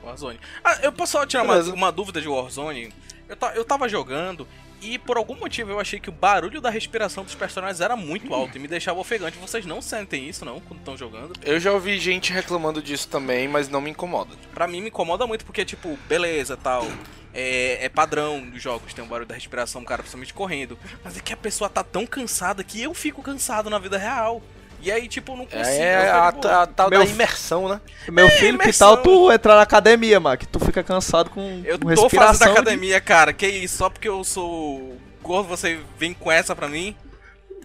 Warzone. Ah, eu posso só tirar uma, Beleza. uma dúvida de Warzone? Eu, eu tava jogando e por algum motivo eu achei que o barulho da respiração dos personagens era muito alto e me deixava ofegante. Vocês não sentem isso, não, quando estão jogando? Eu já ouvi gente reclamando disso também, mas não me incomoda. Pra mim me incomoda muito porque, tipo, beleza, tal. É, é padrão dos jogos, tem um barulho da respiração, cara, principalmente correndo. Mas é que a pessoa tá tão cansada que eu fico cansado na vida real. E aí, tipo, não consigo. É a, a tal Meu da imersão, né? Meu filho, que imersão. tal tu entrar na academia, mano? Que tu fica cansado com, Eu com tô fazendo respiração. de- academia, cara. Que isso? Só porque eu sou gordo, você vem com essa pra mim?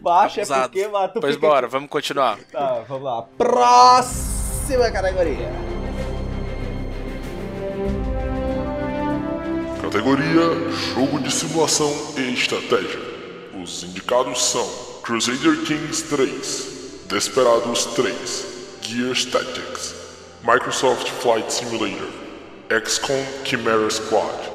Baixa, é porque, mano, tu Pois fica... bora, vamos continuar. Tá, vamos lá. Próxima categoria. Categoria Jogo de Simulação e Estratégia. Os indicados são Crusader Kings 3, Desperados 3, Gears Tactics, Microsoft Flight Simulator, XCOM Chimera Squad.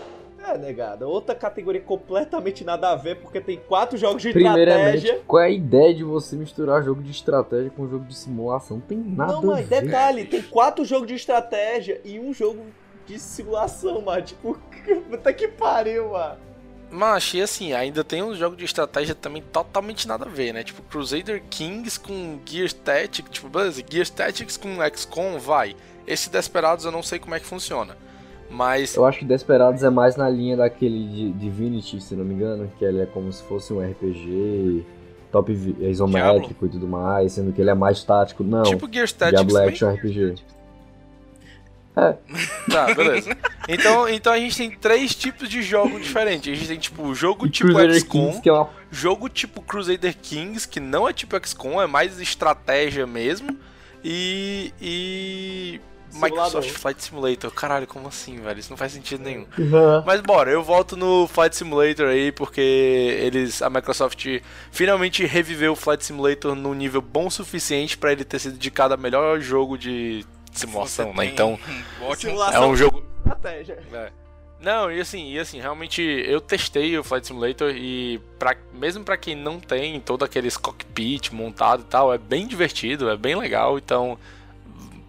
É, negada, outra categoria completamente nada a ver, porque tem quatro jogos de estratégia. qual é a ideia de você misturar jogo de estratégia com jogo de simulação? Não tem nada Não, a mas ver. detalhe, tem quatro jogos de estratégia e um jogo de simulação, mano. Tipo, puta que pariu, mano. Mas, e assim, ainda tem uns jogos de estratégia também totalmente nada a ver, né? Tipo, Crusader Kings com Gear Tactics, tipo, beleza, Gear Tactics com XCOM, vai. Esse Desperados eu não sei como é que funciona. Mas, Eu acho que Desperados é mais na linha daquele de Divinity, se não me engano, que ele é como se fosse um RPG top isométrico e tudo mais, sendo que ele é mais tático. Não, tipo Gear Tactics Diablo. Action RPG. Tá, beleza. Então, então a gente tem três tipos de jogo diferentes. A gente tem, tipo, o jogo E tipo XCOM, Kings, que é uma jogo tipo Crusader Kings, que não é tipo XCOM, é mais estratégia mesmo. E. e. Simulador. Microsoft Flight Simulator. Caralho, como assim, velho? Isso não faz sentido nenhum. Mas bora, eu volto no Flight Simulator aí, porque eles. A Microsoft finalmente reviveu o Flight Simulator num nível bom o suficiente pra ele ter sido indicado a melhor jogo de simulação, né? Então, Simulação. é um jogo. Estratégia. É. Não, e assim, e assim, realmente eu testei o Flight Simulator e pra, mesmo pra quem não tem todo aqueles cockpit montado e tal, é bem divertido, é bem legal, então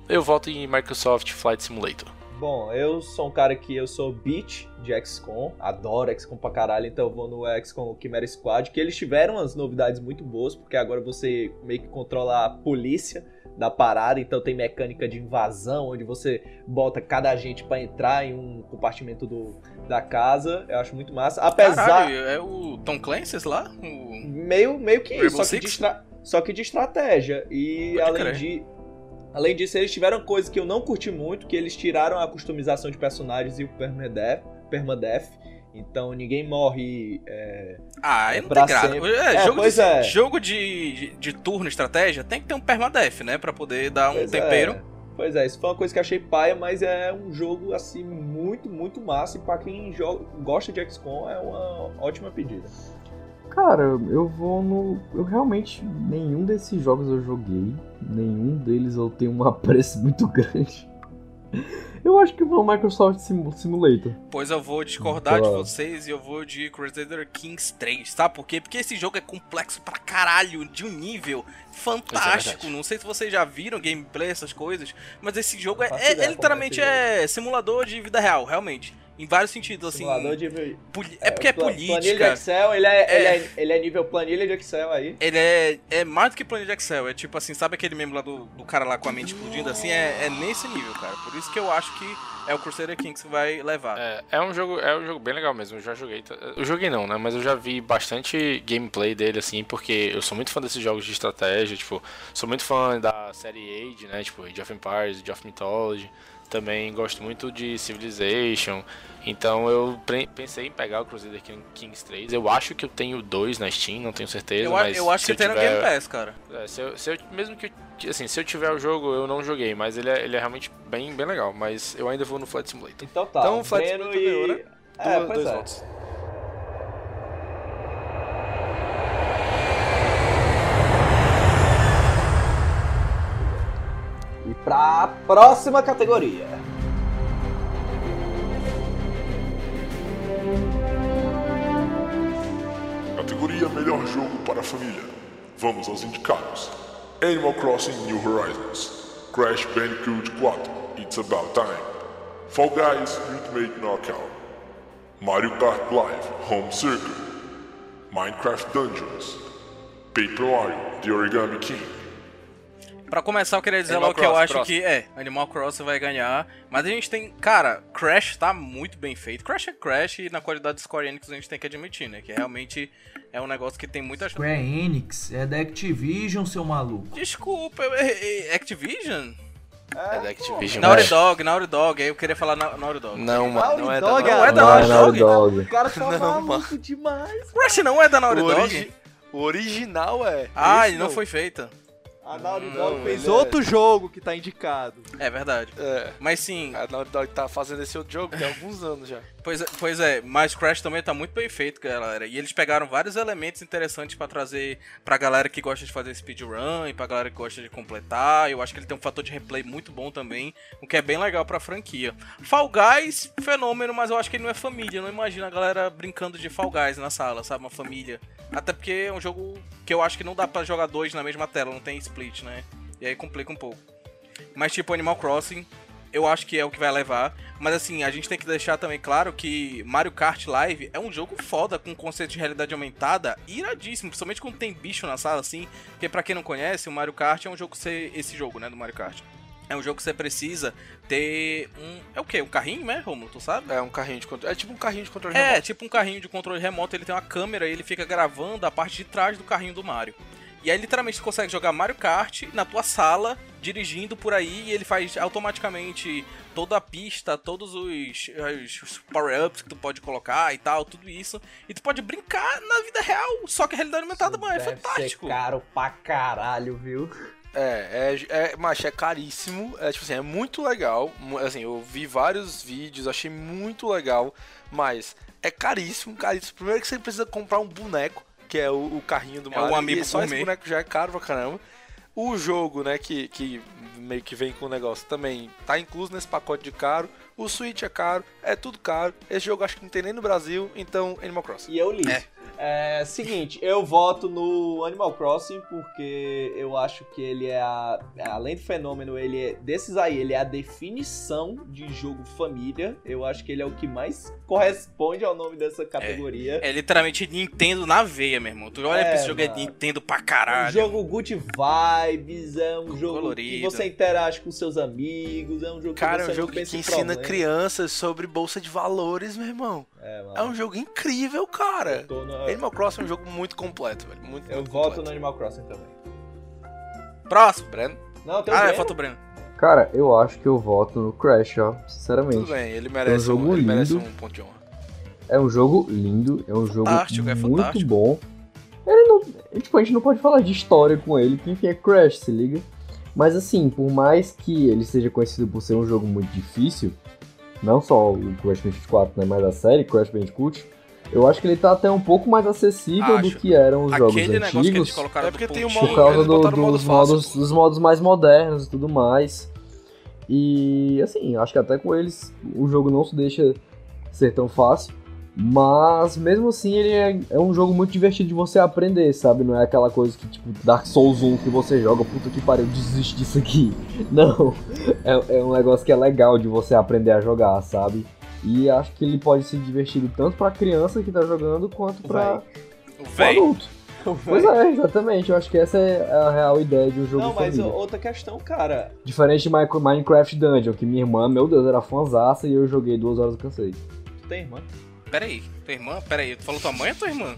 eu volto em Microsoft Flight Simulator. Bom, eu sou um cara que eu sou beat de XCOM, adoro XCOM pra caralho, então eu vou no XCOM Chimera Squad, que eles tiveram umas novidades muito boas, porque agora você meio que controla a polícia da parada, então tem mecânica de invasão, onde você bota cada agente pra entrar em um compartimento do, da casa, eu acho muito massa. Apesar... Caralho, é o Tom Clancy's lá? O... Meio, meio que isso, só que, estra- só que de estratégia. E Pode além crer. de. Além disso, eles tiveram coisas que eu não curti muito, que eles tiraram a customização de personagens e o permadeath. permadeath. Então ninguém morre. é, Ah, aí não tem graça. É, É, jogo, pois de, é. jogo de, de, de turno, estratégia, tem que ter um permadeath, né? Pra poder dar um pois tempero. É. Pois é, isso foi uma coisa que achei paia, mas é um jogo assim muito, muito massa. E pra quem joga, gosta de XCOM é uma ótima pedida. Cara, eu vou no. Eu realmente. Nenhum desses jogos eu joguei. Nenhum deles eu tenho um apreço muito grande. Eu acho que no Microsoft Sim- Simulator. Pois eu vou discordar de Boa. vocês e eu vou de Crusader Kings 3, sabe por quê? Porque esse jogo é complexo pra caralho, de um nível fantástico. verdade. Não sei se vocês já viram gameplay, essas coisas, mas esse jogo é, é- é literalmente como é é simulador de vida real, realmente. Em vários sentidos, assim. De. poli- É porque é pla- Planilha de política. Excel, ele é, É. Ele, é, ele é nível planilha de Excel aí. Ele é, é mais do que planilha de Excel. É tipo assim, sabe aquele meme lá do, do cara lá com a mente explodindo assim? É, é nesse nível, cara. Por isso que eu acho que é o Crusader Kings que vai levar. É, é um jogo, é um jogo bem legal mesmo. Eu já joguei, eu joguei não, né? Mas eu já vi bastante gameplay dele assim, porque eu sou muito fã desses jogos de estratégia, tipo, sou muito fã da série Age, né? Tipo, Age of Empires, Age of Mythology. Também gosto muito de Civilization. Então eu pensei em pegar o Crusader King- Kings 3. Eu acho que eu tenho dois na Steam, não tenho certeza, eu, mas eu acho que tem no tiver- Game Pass, cara. é, se eu, se eu- mesmo que eu- assim, se eu tiver o jogo, eu não joguei, mas ele é, ele é realmente bem, bem legal. Mas eu ainda vou no Flight Simulator. Então tá. Então, Flight Breno Simulator ganhou, e. né? É, Duas- pois dois é. votos. Pra próxima categoria. Categoria Melhor Jogo para a Família. Vamos aos indicados: Animal Crossing New Horizons, Crash Bandicoot 4, It's About Time, Fall Guys Ultimate Knockout, Mario Kart Live Home Circuit, Minecraft Dungeons, Paper Mario The Origami King. Pra começar, eu queria dizer Animal logo que eu acho próximo. que é, Animal Crossing vai ganhar. Mas a gente tem. Cara, Crash tá muito bem feito. Crash é Crash e na qualidade do Square Enix a gente tem que admitir, né? Que realmente é um negócio que tem muita. Square Enix é da Activision, seu maluco. Desculpa, eu errei. Activision? É da Activision. Naughty mas- Dog, Naughty Dog. Aí eu queria falar Na- Naughty Dog. Não, mano, não é da Naughty Dog, Não é da Naughty é Dog? Dog. O cara tá Não, maluco demais. Crash não é da Naughty O, Dog? origi- o original é. Ah, ele não foi feita. A Naughty Não, Dog fez é- outro jogo que tá indicado. É verdade. É. Mas sim, A Naughty Dog tá fazendo esse outro jogo tem alguns anos já. Pois é, pois é, mas Crash também tá muito bem feito, galera. E eles pegaram vários elementos interessantes pra trazer pra galera que gosta de fazer speedrun e pra galera que gosta de completar. Eu acho que ele tem um fator de replay muito bom também, o que é bem legal pra franquia. Fall Guys, fenômeno, mas eu acho que ele não é família. Eu não imagino a galera brincando de Fall Guys na sala, sabe? Uma família. Até porque é um jogo que eu acho que não dá pra jogar dois na mesma tela, não tem split, né? E aí complica um pouco. Mas tipo Animal Crossing, eu acho que é o que vai levar. Mas assim, a gente tem que deixar também claro que Mario Kart Live é um jogo foda com conceito de realidade aumentada, iradíssimo, principalmente quando tem bicho na sala assim. Porque pra quem não conhece, o Mario Kart é um jogo que você, esse jogo, né, do Mario Kart. É um jogo que você precisa ter um. É o quê? Um carrinho, né, Romulo? Tu sabe? É um carrinho de controle. É tipo um carrinho de controle É, remoto. tipo um carrinho de controle remoto, ele tem uma câmera e ele fica gravando a parte de trás do carrinho do Mario. E aí literalmente você consegue jogar Mario Kart na tua sala, dirigindo por aí, e ele faz automaticamente toda a pista, todos os, os power-ups que tu pode colocar e tal, tudo isso. E tu pode brincar na vida real, só que a realidade aumentada, mano, é Deve fantástico. ser caro pra caralho, viu? É, é, é, macho, é caríssimo. É tipo assim, é muito legal. Assim, eu vi vários vídeos, achei muito legal, mas é caríssimo, caríssimo. Primeiro que você precisa comprar um boneco, que é o, o carrinho do É o Mario. amiibo e só esse gourmet. boneco já é caro pra caramba. O jogo, né, que, que meio que vem com o negócio também tá incluso nesse pacote de caro. O Switch é caro, é tudo caro. Esse jogo acho que não tem nem no Brasil, então Animal Crossing. E eu li. É. É, seguinte, eu voto no Animal Crossing porque eu acho que ele é a, além do fenômeno, ele é desses aí, ele é a definição de jogo família. Eu acho que ele é o que mais corresponde ao nome dessa categoria. É literalmente Nintendo na veia, meu irmão. Tu olha É, pra esse jogo, é mano. Nintendo pra É caralho. um jogo good vibes, é um jogo que Colorido. você interage com seus amigos, é um jogo Cara, que é você um jogo que se ensina crianças sobre bolsa de valores, meu irmão. É, mano. É um jogo incrível, cara. No- Animal Crossing é um jogo muito completo, velho. Muito, eu muito voto completo. no Animal Crossing também. Próximo. Breno? Não, tem Ah, é foto Breno. Cara, eu acho que eu voto no Crash, ó, Tudo sinceramente. bem, ele merece, jogo um, ele merece lindo. um ponto de honra. É um jogo lindo, é um jogo Fantástico, é muito fantástico. bom. Ele não. Tipo, a gente não pode falar de história com ele, que enfim é Crash, se liga. Mas assim, por mais que ele seja conhecido por ser um jogo muito difícil, não só o Crash Bandicoot 4, né, mas a série Crash Bandicoot, eu acho que ele tá até um pouco mais acessível do Acho. que eram os jogos Aquele negócio que eles antigos. colocaram É porque do tem o pontinho. Por causa do- modo dos, fácil, modos, dos modos mais modernos e tudo mais. E assim, acho que até com eles o jogo não se deixa ser tão fácil. Mas mesmo assim ele é, é um jogo muito divertido de você aprender, sabe? Não é aquela coisa que tipo Dark Souls 1 que você joga, puta que pariu, desisto disso aqui. Não. É, é um negócio que é legal de você aprender a jogar, sabe? E acho que ele pode ser divertido tanto pra criança que tá jogando quanto pra, véi. adulto. Pois é, exatamente. Eu acho que essa é a real ideia de um jogo Não, mas família. outra questão, cara. Diferente de Mi- Minecraft Dungeon, que minha irmã, meu Deus, era fãzaça e eu joguei duas horas e cansei. Tu tem irmã? Pera aí, tua irmã? Pera aí, tu falou tua mãe ou tua irmã?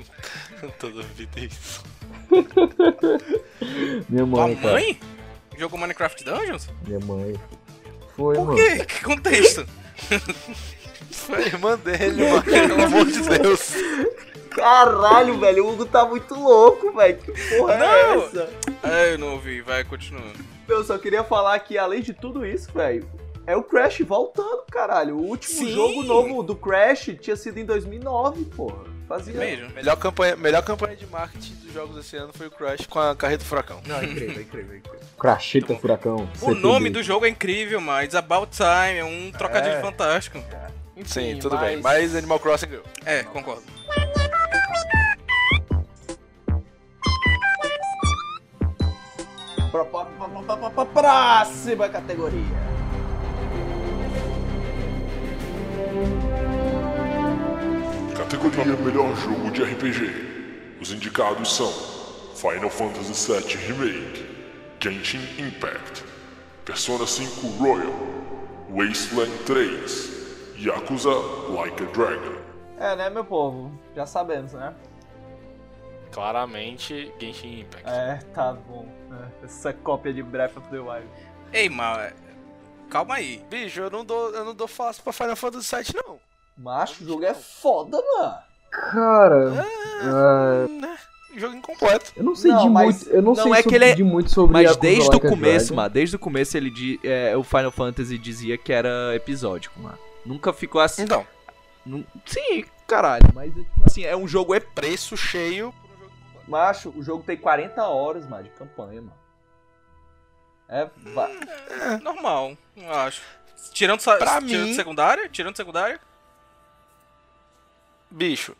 Toda vida é isso. Minha Tua mãe, cara. mãe? Jogou Minecraft Dungeons? Minha mãe. Foi, Por mano. quê? Que contexto? Foi a irmã dele, mano. Pelo amor de Deus. Caralho, velho, o Hugo tá muito louco, velho. Que porra Não. é essa? Ah, eu não ouvi, vai, continuando. Eu só queria falar que, além de tudo isso, velho, é o Crash voltando, caralho. O último Sim. jogo novo do Crash tinha sido em 2009, porra. Fazia. Mesmo. Melhor campanha, melhor campanha de marketing dos jogos desse ano foi o Crash com a Carreta do Furacão. Não, incrível, incrível, incrível. Cracheta Furacão. O nome do jogo é incrível, mas It's About Time é um trocadilho É. fantástico. Sim, tudo bem. Mas Animal Crossing ganhou. É, concordo. Próxima categoria. Categoria Melhor Jogo de RPG. Os indicados são Final Fantasy VII Remake, Genshin Impact, Persona 5 Royal, Wasteland 3, Yakuza Like a Dragon. É, né, meu povo? Já sabemos, né? Claramente, Genshin Impact. É, tá bom. É, essa cópia de Breath of the Wild. Ei, mas. Calma aí. Bicho, eu não dou, eu não dou fácil pra Final Fantasy VII, não. Macho, o jogo é foda, mano. Cara, é, Né? Jogo incompleto. eu não sei Não, de mas muito. Eu não, não sei é sobre- que ele é- de muito sobre Mas desde Like o a começo, Dragon. mano, desde o começo ele di- é, o Final Fantasy dizia que era episódico, mano. Nunca ficou assim. Então, Sim, caralho, mas é tipo assim, é um jogo é preço cheio. Macho, o jogo tem 40 horas, mano, de campanha, mano. É, É, normal, eu acho. Tirando, Pra tirando mim- secundária? Tirando secundária? Bicho,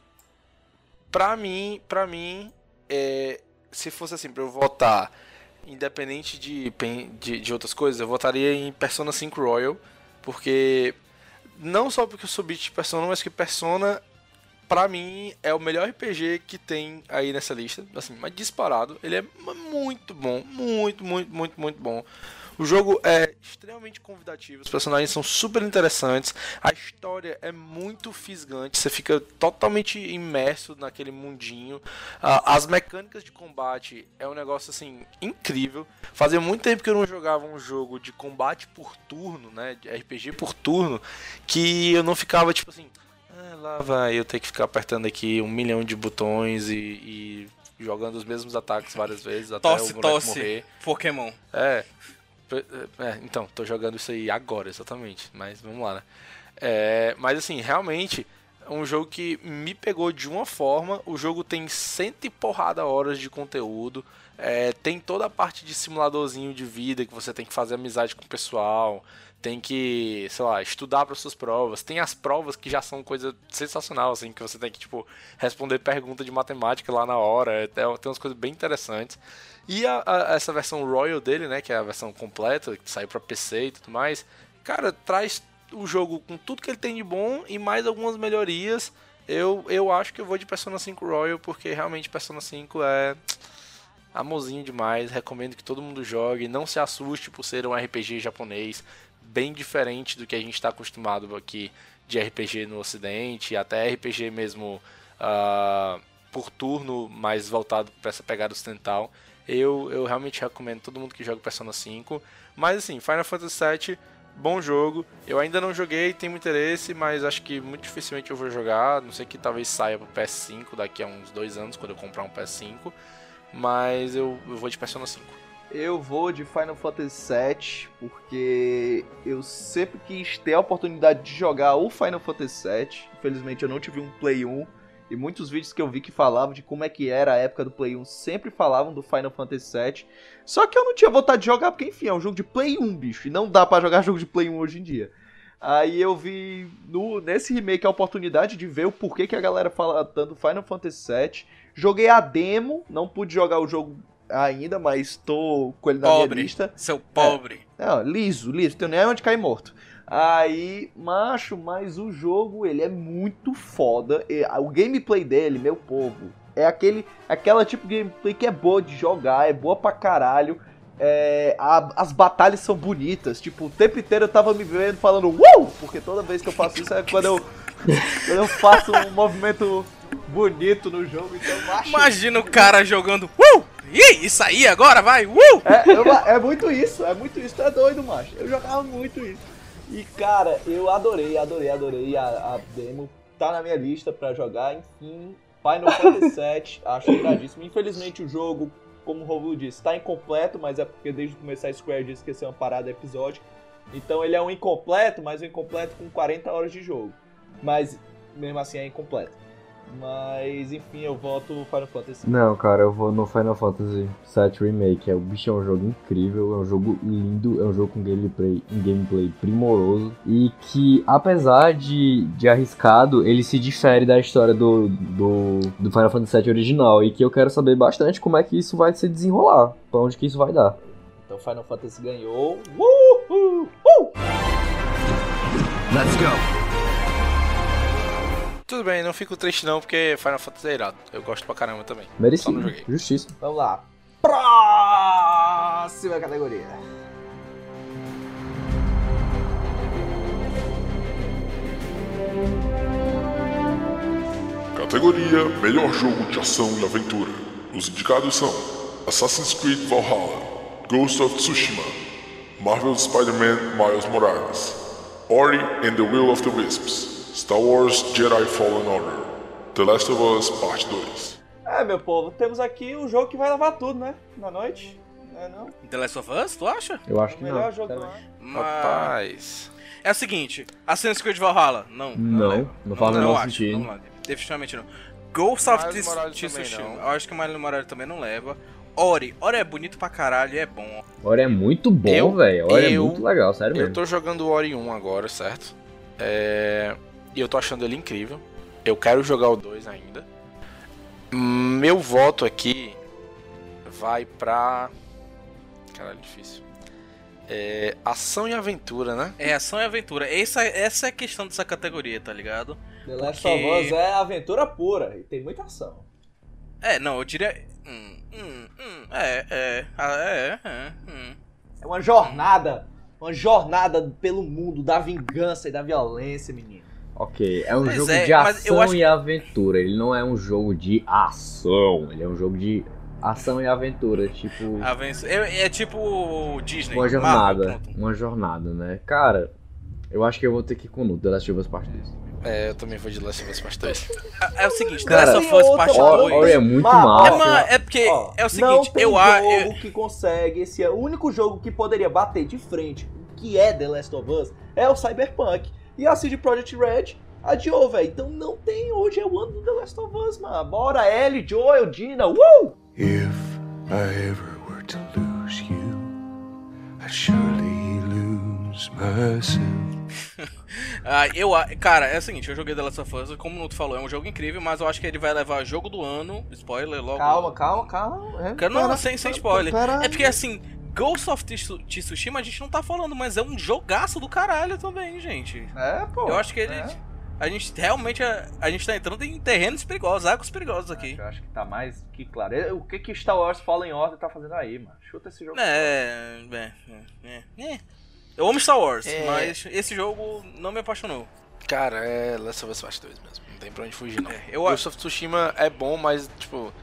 pra mim, pra mim, é, se fosse assim, pra eu votar, independente de, de, de outras coisas, eu votaria em Persona 5 Royal, Porque não só porque eu sou beat de Persona, mas que Persona pra mim é o melhor RPG que tem aí nessa lista, assim, mas disparado. Ele é muito bom, muito, muito, muito, muito bom. O jogo é extremamente convidativo, os personagens são super interessantes, a história é muito fisgante, você fica totalmente imerso naquele mundinho. As mecânicas de combate é um negócio assim incrível. Fazia muito tempo que eu não jogava um jogo de combate por turno, né, de RPG por turno, que eu não ficava tipo assim, ah, lá vai eu ter que ficar apertando aqui um milhão de botões e, e jogando os mesmos ataques várias vezes até Tosse, o boneco tosse. morrer. Pokémon. É, é, então, tô jogando isso aí agora, exatamente. Mas vamos lá, né? É, mas assim, realmente, é um jogo que me pegou de uma forma. O jogo tem cento e porrada horas de conteúdo. É, tem toda a parte de simuladorzinho de vida que você tem que fazer amizade com o pessoal. Tem que, sei lá, estudar para suas provas. Tem as provas que já são coisa sensacional, assim, que você tem que, tipo, responder pergunta de matemática lá na hora. É, tem umas coisas bem interessantes. E a, a- essa versão Royal dele, né, que é a versão completa, que saiu pra PC e tudo mais, cara, traz o jogo com tudo que ele tem de bom e mais algumas melhorias. Eu, eu acho que eu vou de Persona 5 Royal, porque realmente Persona 5 é amorzinho demais. Recomendo que todo mundo jogue. Não se assuste por ser um RPG japonês, bem diferente do que a gente está acostumado aqui de RPG no ocidente, até RPG mesmo ah, por turno, mais voltado para essa pegada ocidental. Eu, eu realmente recomendo todo mundo que joga Persona 5. Mas assim, Final Fantasy VII, bom jogo. Eu ainda não joguei, tenho interesse, mas acho que muito dificilmente eu vou jogar. Não sei que talvez saia pro PS5 daqui a uns dois anos, quando eu comprar um PS5. Mas eu, eu vou de Persona 5. Eu vou de Final Fantasy VII, porque eu sempre quis ter a oportunidade de jogar o Final Fantasy VII. Infelizmente eu não tive um Play 1. E muitos vídeos que eu vi que falavam de como é que era a época do Play 1 sempre falavam do Final Fantasy VII. Só que eu não tinha vontade de jogar, porque enfim, é um jogo de Play 1, bicho. E não dá pra jogar jogo de Play 1 hoje em dia. Aí eu vi no, nesse remake a oportunidade de ver o porquê que a galera fala tanto Final Fantasy VII. Joguei a demo, não pude jogar o jogo ainda, mas tô com ele na minha Pobre. lista. Seu pobre. Não, liso, liso, tenho nem onde cair morto. Aí, macho, mas o jogo, ele é muito foda. E O gameplay dele, meu povo, é aquele, aquela tipo de gameplay que é boa de jogar, é boa pra caralho. É, a- as batalhas são bonitas, tipo, o tempo inteiro eu tava me vendo falando UOU! Porque toda vez que eu faço isso é quando eu, quando eu faço um movimento bonito no jogo, então macho. Imagina o cara jogando. Uh! Ih, isso aí agora vai! Uh! É, eu- é muito isso, é muito isso, tu é doido, macho. Eu jogava muito isso. E cara, eu adorei, adorei, adorei a, a demo. Tá na minha lista pra jogar, enfim. Final Fantasy VII, acho iradíssimo. Infelizmente o jogo, como o Rovu disse, tá incompleto, mas é porque desde o começo a Square disse que ia ser uma parada episódica. Então ele é um incompleto, mas um incompleto com 40 horas de jogo. Mas mesmo assim é incompleto. Mas enfim, eu voto Final Fantasy. Não, cara, eu vou no Final Fantasy VII Remake. É, o bicho é um jogo incrível, é um jogo lindo, é um jogo com gameplay, um gameplay primoroso. E que, apesar de, de arriscado, ele se difere da história do, do, do Final Fantasy VII original. E que eu quero saber bastante como é que isso vai se desenrolar, pra onde que isso vai dar. Então Final Fantasy ganhou. Uhul! Uh! Let's go. Tudo bem, não fico triste não, porque Final Fantasy é irado. Eu gosto pra caramba também. Só não Merecido, joguei. justiça. Vamos lá. Próxima categoria. Categoria Melhor Jogo de Ação e Aventura. Os indicados são Assassin's Creed Valhalla, Ghost of Tsushima, Marvel Spider-Man Miles Morales, Ori and the Will of the Wisps, Star Wars Jedi Fallen Order, The Last of Us Parte 2. É, meu povo, temos aqui o jogo que vai levar tudo, né? Na noite. Não é não? The Last of Us, tu acha? Eu acho O que melhor não. jogo do ano. Mas... Rapaz. É o seguinte, Assassin's Creed Valhalla, não. Não, não faz o não menor acho, sentido. Não, definitivamente não. Ghost of Tsushima, não. eu acho que Miles Morales também não leva. Ori, Ori é bonito pra caralho e é bom. Ori é muito bom, Eu- velho. Ori é eu- muito legal, sério Eu mesmo. tô jogando o Ori 1 agora, certo? É... E eu tô achando ele incrível. Eu quero jogar o 2 ainda. Meu voto aqui vai pra. Caralho, difícil. É ação e aventura, né? É ação e aventura. Essa, essa é a questão dessa categoria, tá ligado? The Last Porque- of Us é aventura pura e tem muita ação. É, não, eu diria. Hum, hum, hum, é, é, ah, é, é, hum. É uma jornada, uma jornada pelo mundo da vingança e da violência, menino. Ok, é um Pois jogo é, de mas eu ação acho e aventura. Ele não é um jogo de ação. Ele é um jogo de ação e aventura. Tipo, Avença- É, é tipo Disney. uma Marvel, jornada. pronto. Uma jornada, né? Cara, eu acho que eu vou ter que ir com o The Last of Us Part 2. É, eu também vou de Last of Us Part 2. É, é o seguinte, Cara, The Last of Us Part outra- Ori, Ori 2. é muito Mas, massa. É, é porque Ó, é o não seguinte, tem eu acho. jogo que consegue, esse é o único jogo que poderia bater de frente, que é The Last of Us, é o Cyberpunk. E a CD Projekt Red adiou, velho. Então não tem, hoje é o ano do The Last of Us, mano. Bora, Ellie, Joel, Dina, uh! If I ever were to lose you, I'd surely lose myself. Ah, eu, a- cara, é o seguinte, eu joguei The Last of Us, como o Nuto falou, é um jogo incrível, mas eu acho que ele vai levar jogo do ano, spoiler logo. Calma, calma, calma. É, Cara, não, pera, sem, sem pera, spoiler. pera É porque assim, Ghost of Tsu- Tsushima a gente não tá falando, mas é um jogaço do caralho também, gente. É, pô. Eu acho que ele. é. A gente realmente. A, a gente tá entrando em terrenos perigosos, águas perigosas aqui. Eu acho que tá mais que claro. O que que Star Wars Fallen Order tá fazendo aí, mano? Chuta esse jogo. É. É. é, é. Eu amo Star Wars, É. mas esse jogo não me apaixonou. Cara, é Last of Us Part 2 mesmo. Não tem pra onde fugir, não. É, eu Ghost of Tsushima é bom, mas, tipo,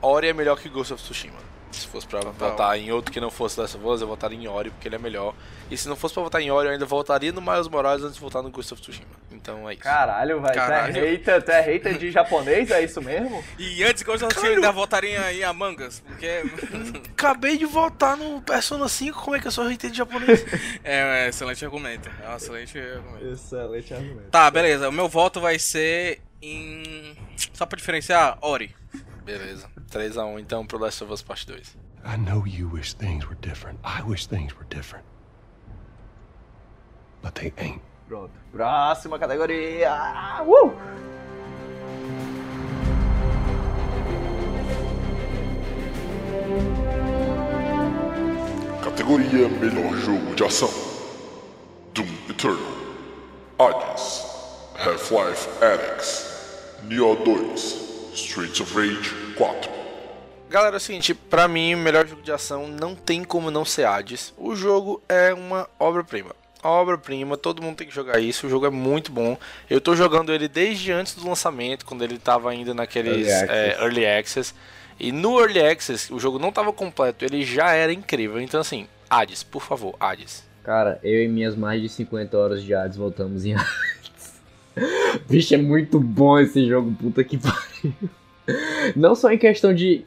Ori é melhor que Ghost of Tsushima. Se fosse pra votar em outro que não fosse of Us, eu votaria em Ori, porque ele é melhor. E se não fosse pra votar em Ori, eu ainda votaria no Miles Morales antes de votar no Ghost of Tsushima. Então é isso. Caralho, velho. Tu é Caralho. hater, tu é hater de japonês, é isso mesmo? E antes Ghost of Tsushima ainda votaria em Among Us, porque. Acabei de votar no Persona 5, como é que eu sou hater de japonês? é um excelente argumento. É um excelente argumento. Excelente argumento. Tá, beleza. O meu voto vai ser em. Só pra diferenciar, Ori. Beleza. 3x1 então pro Last of Us Part 2. I know you wish things were different. I wish things were different. But they ain't. Pronto. Próxima categoria. Uh! Categoria Melhor Jogo de Ação: Doom Eternal, Hades, Half-Life Alyx, Nioh 2, Streets of Rage 4. Galera, é o seguinte, pra mim, o melhor jogo de ação não tem como não ser Hades. O jogo é uma obra-prima. Obra-prima, todo mundo tem que jogar isso. O jogo é muito bom. Eu tô jogando ele desde antes do lançamento, quando ele tava ainda naqueles Early Access. é, Early Access. E no Early Access, o jogo não tava completo, ele já era incrível. Então, assim, Hades, por favor, Hades. Cara, eu e minhas mais de 50 horas de Hades voltamos em Hades. Vixe, é muito bom esse jogo, puta que pariu. Não só em questão de.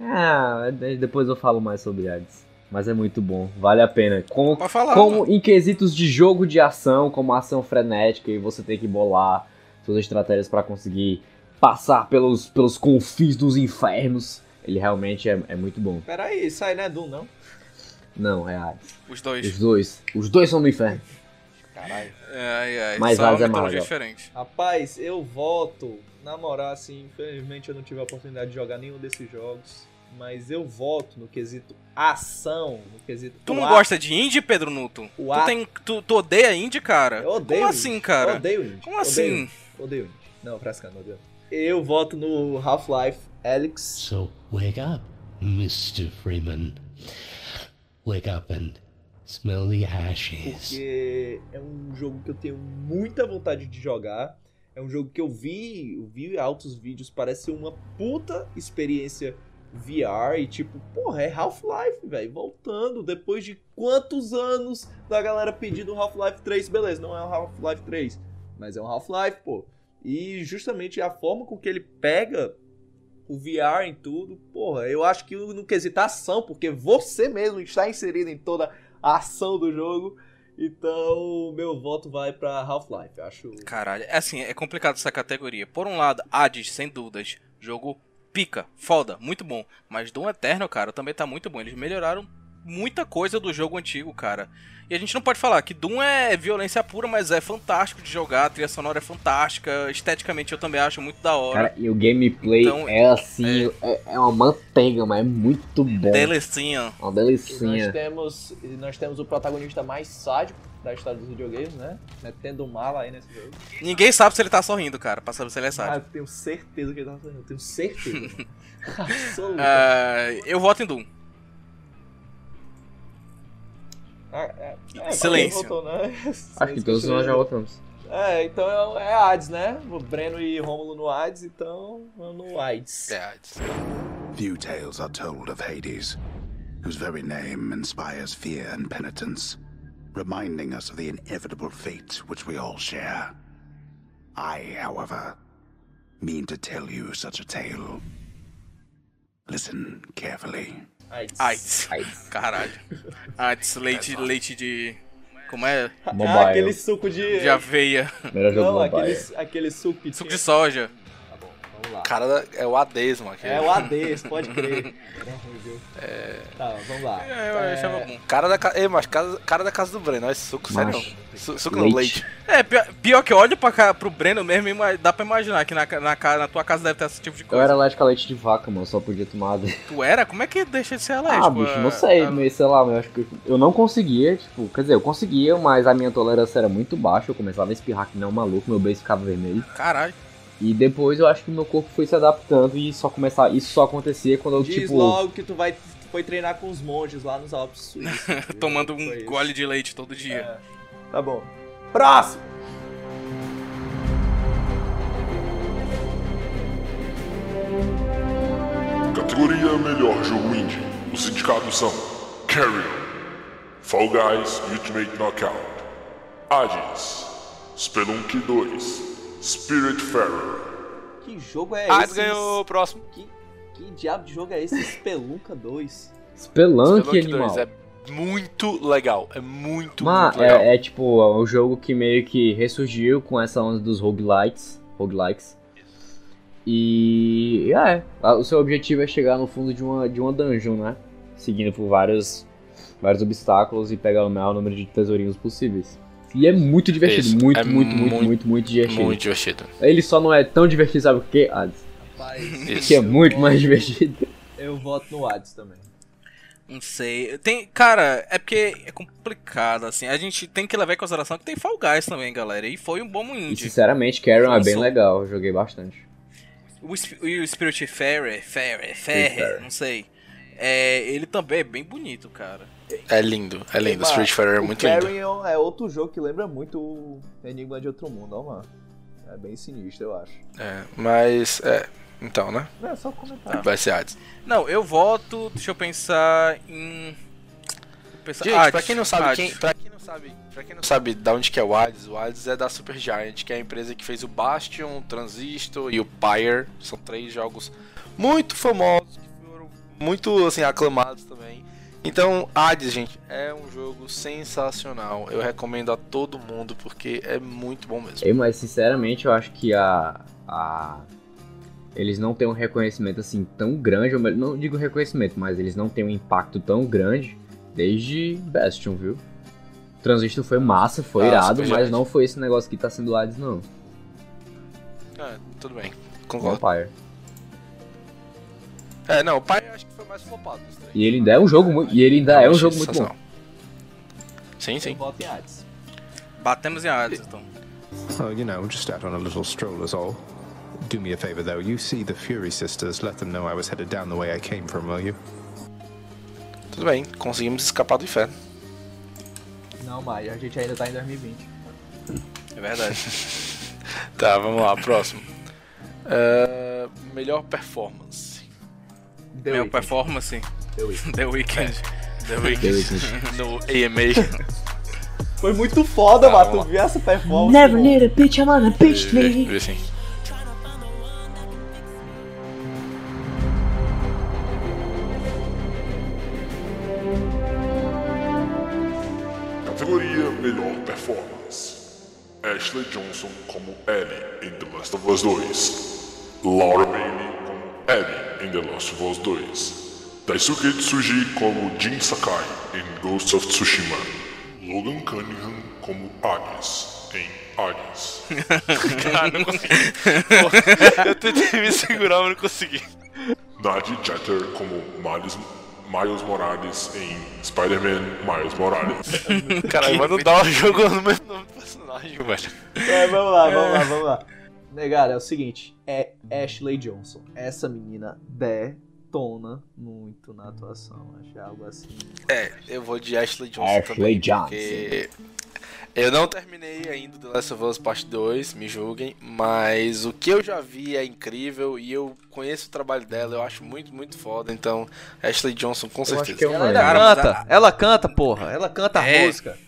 Ah, depois eu falo mais sobre Hades. Mas é muito bom, vale a pena. Como, Pode falar. como em quesitos de jogo de ação, como ação frenética, e você tem que bolar suas estratégias pra conseguir passar pelos, pelos confins dos infernos. Ele realmente é, é muito bom. Pera aí, isso aí não é Doom, não? Não, é Hades. Os dois. Os dois. Os dois são do inferno. Caralho. Ai, ai. Mas só Hades é Marvel. diferente. Rapaz, eu voto. Na moral, assim, infelizmente eu não tive a oportunidade de jogar nenhum desses jogos. Mas eu voto no quesito ação, no quesito. Tu não o gosta de indie, Pedro Nuto? O Tu, tem, tu, tu odeia indie, cara? Eu odeio. Como assim, cara? Eu odeio indie. Como Odeio assim? indie. Odeio indie. Não, frescando, não odeio. Eu voto no Half-Life Alyx. So wake up, Mr. Freeman. Wake up and smell the ashes. Porque é um jogo que eu tenho muita vontade de jogar. É um jogo que eu vi, eu vi altos vídeos, parece uma puta experiência VR e tipo, porra, é Half-Life, velho, voltando depois de quantos anos da galera pedindo Half-Life 3, beleza, não é um Half-Life 3, mas é um Half-Life, pô. E justamente a forma com que ele pega o VR em tudo, porra, eu acho que no quesito ação, porque você mesmo está inserido em toda a ação do jogo. Então, meu voto vai pra Half-Life. Acho. Caralho, é assim, é complicado essa categoria. Por um lado, Hades, sem dúvidas, jogo pica, foda, muito bom. Mas Doom Eternal, cara, também tá muito bom. Eles melhoraram muita coisa do jogo antigo, cara. E a gente não pode falar que Doom é violência pura, mas é fantástico de jogar, a trilha sonora é fantástica, esteticamente eu também acho muito da hora. Cara, e o gameplay Então, é assim, é... é uma manteiga, mas é muito bom. Delicinha. Uma E nós delicinha. temos, e nós temos o protagonista mais sádico da história dos videogames, né? Metendo mala aí nesse jogo. Ninguém sabe se ele tá sorrindo, cara, pra saber se ele é Ah, sádico. eu tenho certeza que ele tá fazendo. Eu tenho certeza. Ah, eu voto em Doom. É, é, Silêncio. alguém votou, né? Acho que todos nós já votamos. É, então é AIDS, né? O Breno e Rômulo no AIDS, então no AIDS. É, Few tales are told of Hades, whose very name inspires fear and penitence, reminding us of the inevitable fate which we all share. I, however, mean to tell you such a tale. Listen carefully. AIDS. AIDS. Caralho. AIDS, leite, leite de. Como é? Ah, aquele suco de. De aveia. Melhor jogo Não, mobile. aquele, aquele suco que Suco tinha- de soja. Lá. Cara, é o Hades, mano. É o AD, pode crer. Era ruim, viu? Tá, vamos lá. É, eu achava bom. Cara da. Ei, mas cara, cara da casa do Breno, olha esse suco, sério. Macho. Su- suco não, Leite. leite. É, pior, pior que eu olho pra cá, pro Breno mesmo, dá pra imaginar que na, na, na tua casa deve ter esse tipo de Eu coisa. era alérgico a leite de vaca, mano, só podia tomar. Tu era? Como é que deixa de ser alérgico? Ah, bicho, não sei, a- mas sei lá, eu acho que eu não conseguia, tipo, quer dizer, eu conseguia, mas a minha tolerância era muito baixa, eu começava a espirrar que não maluco, meu beijo ficava vermelho. Caralho. E depois eu acho que meu corpo foi se adaptando e só começar, isso só acontecia quando eu, Diz tipo, logo que tu vai foi treinar com os monges lá nos Alpes Suíços. Tomando um Foi isso. gole de leite todo dia. É. Tá bom. Próximo! Categoria Melhor Jogo Indie. Os indicados são Carrion, Fall Guys Ultimate Knockout, Hades, Spelunky 2, Spiritfarer, Que jogo é Hades esse? ganhou o próximo. Que, que diabo de jogo é esse? Spelunca 2? Spelunk, Spelunk animal. 2 é muito legal. É muito, Mas muito legal. é, é tipo, é um jogo que meio que ressurgiu com essa onda dos roguelites, roguelikes. E é, o seu objetivo é chegar no fundo de uma, de uma dungeon, né? Seguindo por vários, vários obstáculos e pegar o maior número de tesourinhos possíveis. E é muito divertido, Isso, muito, é muito, muito, muito, muito, muito divertido. Muito divertido. Ele só não é tão divertido, sabe por quê? Hades? Rapaz, Isso. Que é muito mais divertido. eu voto no Hades também. Não sei. Tem, cara, é porque é complicado, assim. A gente tem que levar em consideração que tem Fall Guys também, galera. E foi um bom E indie. sinceramente, Carrion é bem legal, eu joguei bastante. O, e o Spirit Fairy, Fairy, Ferrer, não sei. É, ele também é bem bonito, cara. É lindo, é lindo. Mano, Street Fighter é muito lindo. Carrion é outro jogo que lembra muito o Enigma de Outro Mundo, ó, mano. É bem sinistro, eu acho. É, mas, é. Então, né? É só comentar. Vai ser Hades. Não, eu voto. Deixa eu pensar em. Pensar, Gente, Hades, pra quem não sabe, Hades. quem, pra quem não sabe, pra quem não sabe da onde que é o Hades, o Hades é da Supergiant, que é a empresa que fez o Bastion, o Transistor e o Pyre. São três jogos muito famosos que foram muito assim aclamados também. Então, Hades, gente, é um jogo sensacional. Eu recomendo a todo mundo porque é muito bom mesmo. Eu, mas sinceramente eu acho que a, a eles não têm um reconhecimento assim tão grande, ou melhor, não digo reconhecimento, mas eles não têm um impacto tão grande desde Bastion, viu? Transistor foi massa, foi Ah, irado, mas não foi esse negócio que tá sendo Hades não. É, tudo bem. Concordo. Vampire. É, não, o eu acho mais flopado dos três. E ele ainda é um jogo muito, e ele ainda é um jogo muito bom. Sim, sim. voto em Hades. Batemos em Hades, então. Oh, you know, just out on a little stroll is all. Do me a favor, though. You see the Fury sisters, let them know I was headed down the way I came from, will you? Tudo bem, conseguimos escapar do inferno. Não, mas a gente ainda tá em 2020. É verdade. Tá, vamos lá, próximo. É, melhor performance. The Minha Weeknd. performance. The Weeknd. The Weeknd. The Weeknd. no AMA. Foi muito foda, Tá, mano. Tu viu essa performance? Never need a bitch, I'm on a bitch me. Categoria Melhor Performance. Ashley Johnson como Ellie em The Last of Us 2. Laura Bailey como Ellie em The Last of Us 2. Daisuke Tsuji como Jin Sakai em Ghost of Tsushima. Logan Cunningham como Hades em Hades. Cara, não consegui. Eu tentei me segurar, mas não consegui. Nadia Jeter como Miles, Miles Morales em Spider-Man Miles Morales. Caralho, mas não dá um jogo no mesmo nome do personagem, velho. É, vamos lá, vamos lá, vamos lá. Negara, é o seguinte, é Ashley Johnson. Essa menina detona muito na atuação, acho algo assim. É, eu vou de Ashley Johnson Ashley também, Johnson. porque eu não terminei ainda The Last of Us Part 2, me julguem, mas o que eu já vi é incrível e eu conheço o trabalho dela, eu acho muito, muito foda, então Ashley Johnson com Eu acho certeza. que é um Ela Cara, canta, ela canta, porra. Ela canta a É. música.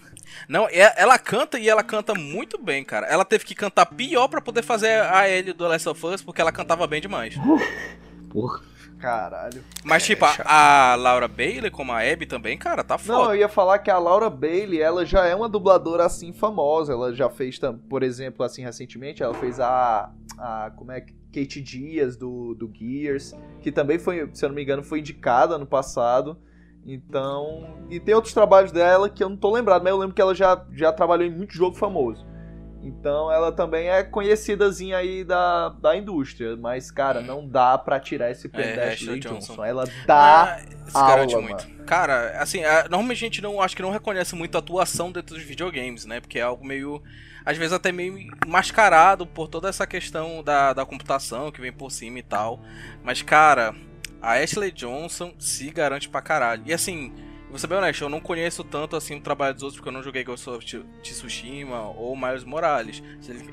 Não, é- ela canta e ela canta muito bem, cara. Ela teve que cantar pior pra poder fazer a Ellie do Last of Us, porque ela cantava bem demais. Porra. Caralho. Mas, É, tipo, a, chato. a Laura Bailey, como a Abby também, cara, tá Não, eu foda. ia falar que a Laura Bailey, ela já é uma dubladora assim famosa. Ela já fez, por exemplo, assim recentemente, ela fez a, a como é que Kate Dias do, do Gears, que também foi, se eu não me engano, foi indicada no passado. Então, e tem outros trabalhos dela que eu não tô lembrado, mas eu lembro que ela já, já trabalhou em muito jogo famoso. Então ela também é conhecidazinha aí da, da indústria, mas cara, não dá pra tirar esse prêmio É, da Ashley Johnson. Johnson. Ela dá Ah, garante aula, muito. mano. Cara, assim, normalmente a gente não acho que não reconhece muito a atuação dentro dos videogames, né? Porque é algo meio. Às vezes até meio mascarado por toda essa questão da, da computação que vem por cima e tal. Mas, cara, a Ashley Johnson se garante pra caralho. E assim, vou ser bem honesto, eu não conheço tanto assim o trabalho dos outros, porque eu não joguei Ghost of Tsushima ou Miles Morales.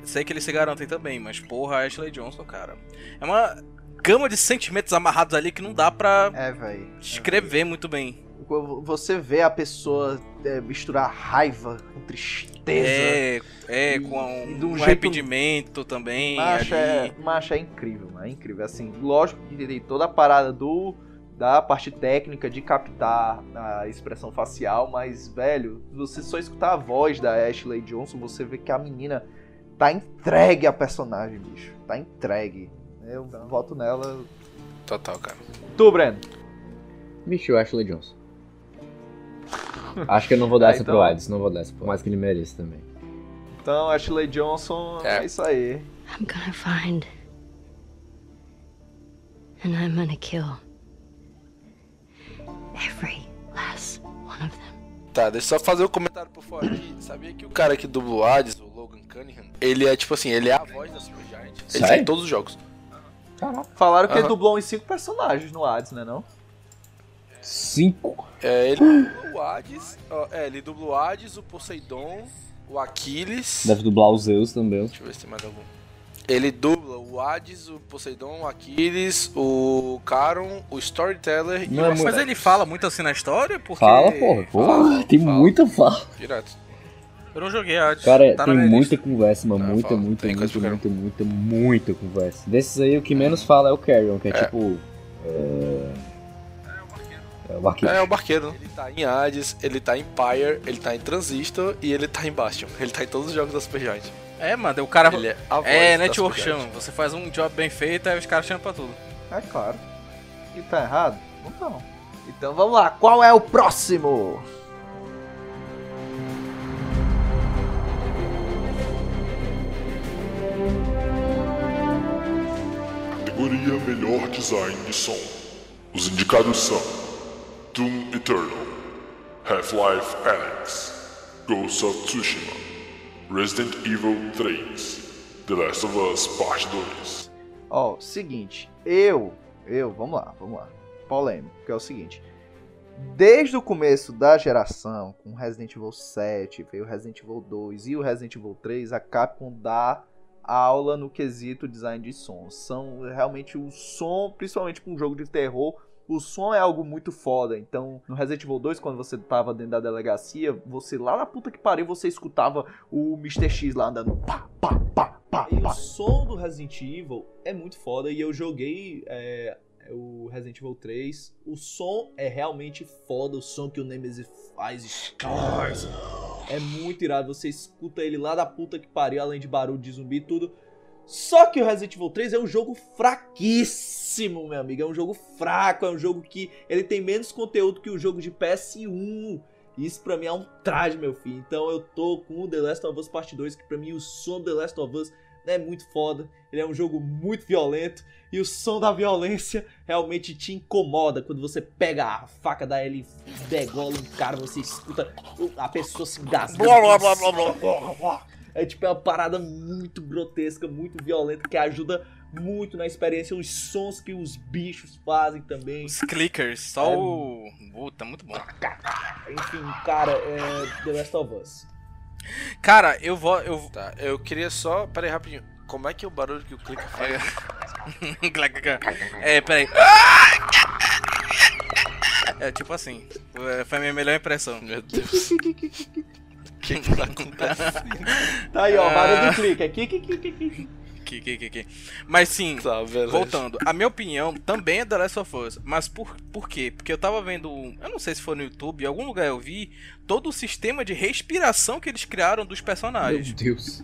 Sei que eles se garantem também, mas porra, a Ashley Johnson, cara. É uma gama de sentimentos amarrados ali que não dá pra É, velho. escrever muito bem. Você vê a pessoa é, misturar raiva com tristeza. É, é, E- com e um, de um um jeito- arrependimento também. Macho é, macho é incrível, mano. É incrível. Assim, lógico que tem toda a parada do da parte técnica de captar a expressão facial, mas, velho, você só escutar a voz da Ashley Johnson, você vê que a menina tá entregue a personagem, bicho. Tá entregue. Eu voto nela. Total, cara. Tu, Breno. Bicho, Ashley Johnson. Acho que eu não vou dar Ah, essa então- pro Hades, não vou dar essa, por mais que ele mereça também. Então, Ashley Johnson, é, É. isso aí. I'm gonna find. And I'm gonna kill. Every last one of them. Tá, deixa eu só fazer um comentário por fora aqui. Sabia que o cara que dubla o Hades, o Logan Cunningham, ele é tipo assim, ele é a voz da Supergiant. Ele Sério? tá em todos os jogos. Falaram que ele Aham. dublou uns cinco personagens no Hades, né não? Cinco? É, ele dubla o Hades, ó, é, ele dubla o Hades, o Poseidon, o Aquiles. Deve dublar os Zeus também. Deixa eu ver se tem mais algum. Ele dubla o Hades, o Poseidon, o Aquiles, o Charon, o Storyteller e Não o é Mas muito- Asterix. ele fala muito assim na história? Porque. Fala, porra. porra Fala, tem fala. muita fala. Direto. Eu não joguei Hades. Cara, tá na tem minha muita lista. conversa, mano. Ah, muita, fala. muita, Tem coisa muita, pra muita, muita, muita conversa. Desses aí, o que menos fala é o Carrion, que é, É. tipo. É... é o barqueiro. É, o barqueiro. Ele tá em Hades, ele tá em Pyre, ele tá em Transistor e ele tá em Bastion. Ele tá em todos os jogos da Supergiant. É, mano, o cara. Ele é a voz É, da network chama. Você faz um job bem feito, aí os caras chamam pra tudo. É claro. E tá errado? Não tá. Então vamos lá, qual é o próximo? Categoria Melhor Design de Som. Os indicados são Doom Eternal, Half-Life Alyx, Ghost of Tsushima, Resident Evil 3, The Last of Us Parte 2. Ó, seguinte, eu, eu, vamos lá, vamos lá. Polêmico, que é o seguinte. Desde o começo da geração, com Resident Evil 7, veio Resident Evil 2 e o Resident Evil 3, a Capcom dá aula no quesito design de som. São realmente o som, principalmente com um jogo de terror, o som é algo muito foda. Então, no Resident Evil 2, quando você tava dentro da delegacia, você lá na puta que pariu, você escutava o Mr. X lá andando pá, pá, pá, pá, E o pá. som do Resident Evil é muito foda e eu joguei é, o Resident Evil 3. O som é realmente foda, o som que o Nemesis faz, Stars. É muito irado, você escuta ele lá da puta que pariu, além de barulho de zumbi e tudo. Só que o Resident Evil 3 é um jogo fraquíssimo meu amigo. É um jogo fraco, é um jogo que ele tem menos conteúdo que o jogo de PS1. Isso pra mim é um traje, meu filho. Então eu tô com o The Last of Us Part 2, que pra mim o som do The Last of Us é muito foda. Ele é um jogo muito violento e o som da violência realmente te incomoda quando você pega a faca da Ellie e degola um cara, você escuta a pessoa se engasgando. Blá, blá, blá, blá, blá. É tipo é uma parada muito grotesca, muito violenta que ajuda muito na experiência os sons que os bichos fazem também. Os clickers, só É. o. Puta, muito bom. Enfim, cara, é The Last of Us. Cara, eu vou. Eu... Tá, eu queria só. Pera aí, rapidinho. Como é que é o barulho que o clique faz? É, peraí. É tipo assim. é, Foi a minha melhor impressão. Meu Deus. O que que tá acontecendo? Tá aí, ó, Ah. barulho do clique. Aqui, aqui, aqui, aqui. Que, que, que, que. Mas sim, Tá, voltando. A minha opinião também é The Last of Us. Mas por, por quê? Porque eu tava vendo. Eu não sei se foi no YouTube, em algum lugar eu vi. Todo o sistema de respiração que eles criaram dos Meu personagens. Deus.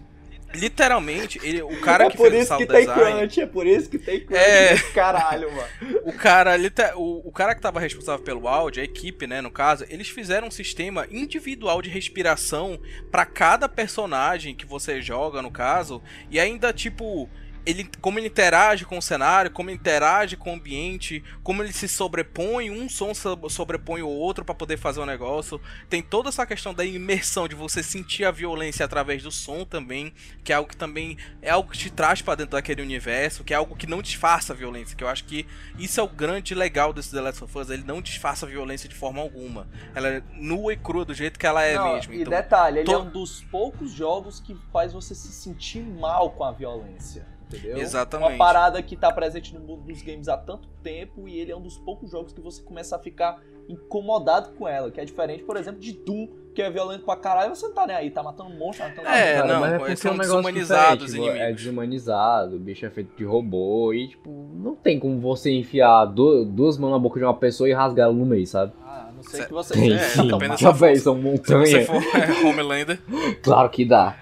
Literalmente, ele, o cara é que por fez o isso sound que tem design. crunch, é por isso que tem crunch. É. Caralho, mano. O cara, o, o cara que tava responsável pelo áudio, a equipe, né, no caso, eles fizeram um sistema individual de respiração pra cada personagem que você joga, no caso, e ainda tipo ele como ele interage com o cenário, como ele interage com o ambiente, como ele se sobrepõe, um som so- sobrepõe o outro pra poder fazer o negócio. Tem toda essa questão da imersão de você sentir a violência através do som também, que é algo que também é algo que te traz pra dentro daquele universo, que é algo que não disfarça a violência, que eu acho que isso é o grande legal desse The Last of Us, ele não disfarça a violência de forma alguma. Ela é nua e crua do jeito que ela é Não, mesmo. E Então, detalhe, ele to- é um dos poucos jogos que faz você se sentir mal com a violência. Entendeu? Exatamente. Uma parada que tá presente no mundo dos games há tanto tempo e ele é um dos poucos jogos que você começa a ficar incomodado com ela. Que é diferente, por exemplo, de Doom, que é violento pra caralho e você não tá nem aí, tá matando monstro, tá matando É, Cara, não, mas é eles porque são é um diferente, tipo, É inimigos. desumanizado, o bicho é feito de robô e, tipo, não tem como você enfiar du- duas mãos na boca de uma pessoa e rasgar ela no meio, sabe? Ah, a não sei que você Tem é, sim. véi, força. são Se montanhas. você for é, Homelander, Claro que dá.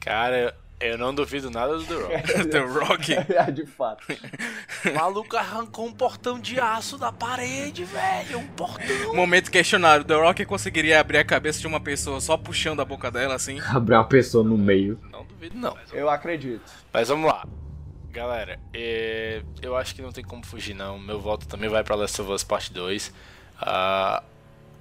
Cara, eu não duvido nada do The Rock. The Rock. É, de fato. O maluco arrancou um portão de aço da parede, velho. Um portão. Momento questionário, The Rock conseguiria abrir a cabeça de uma pessoa só puxando a boca dela assim? Abrir uma pessoa no meio. Não duvido, não. Eu acredito. Mas vamos lá. Galera, é, eu acho que não tem como fugir, não. Meu voto também vai pra Last of Us Part 2. Ah,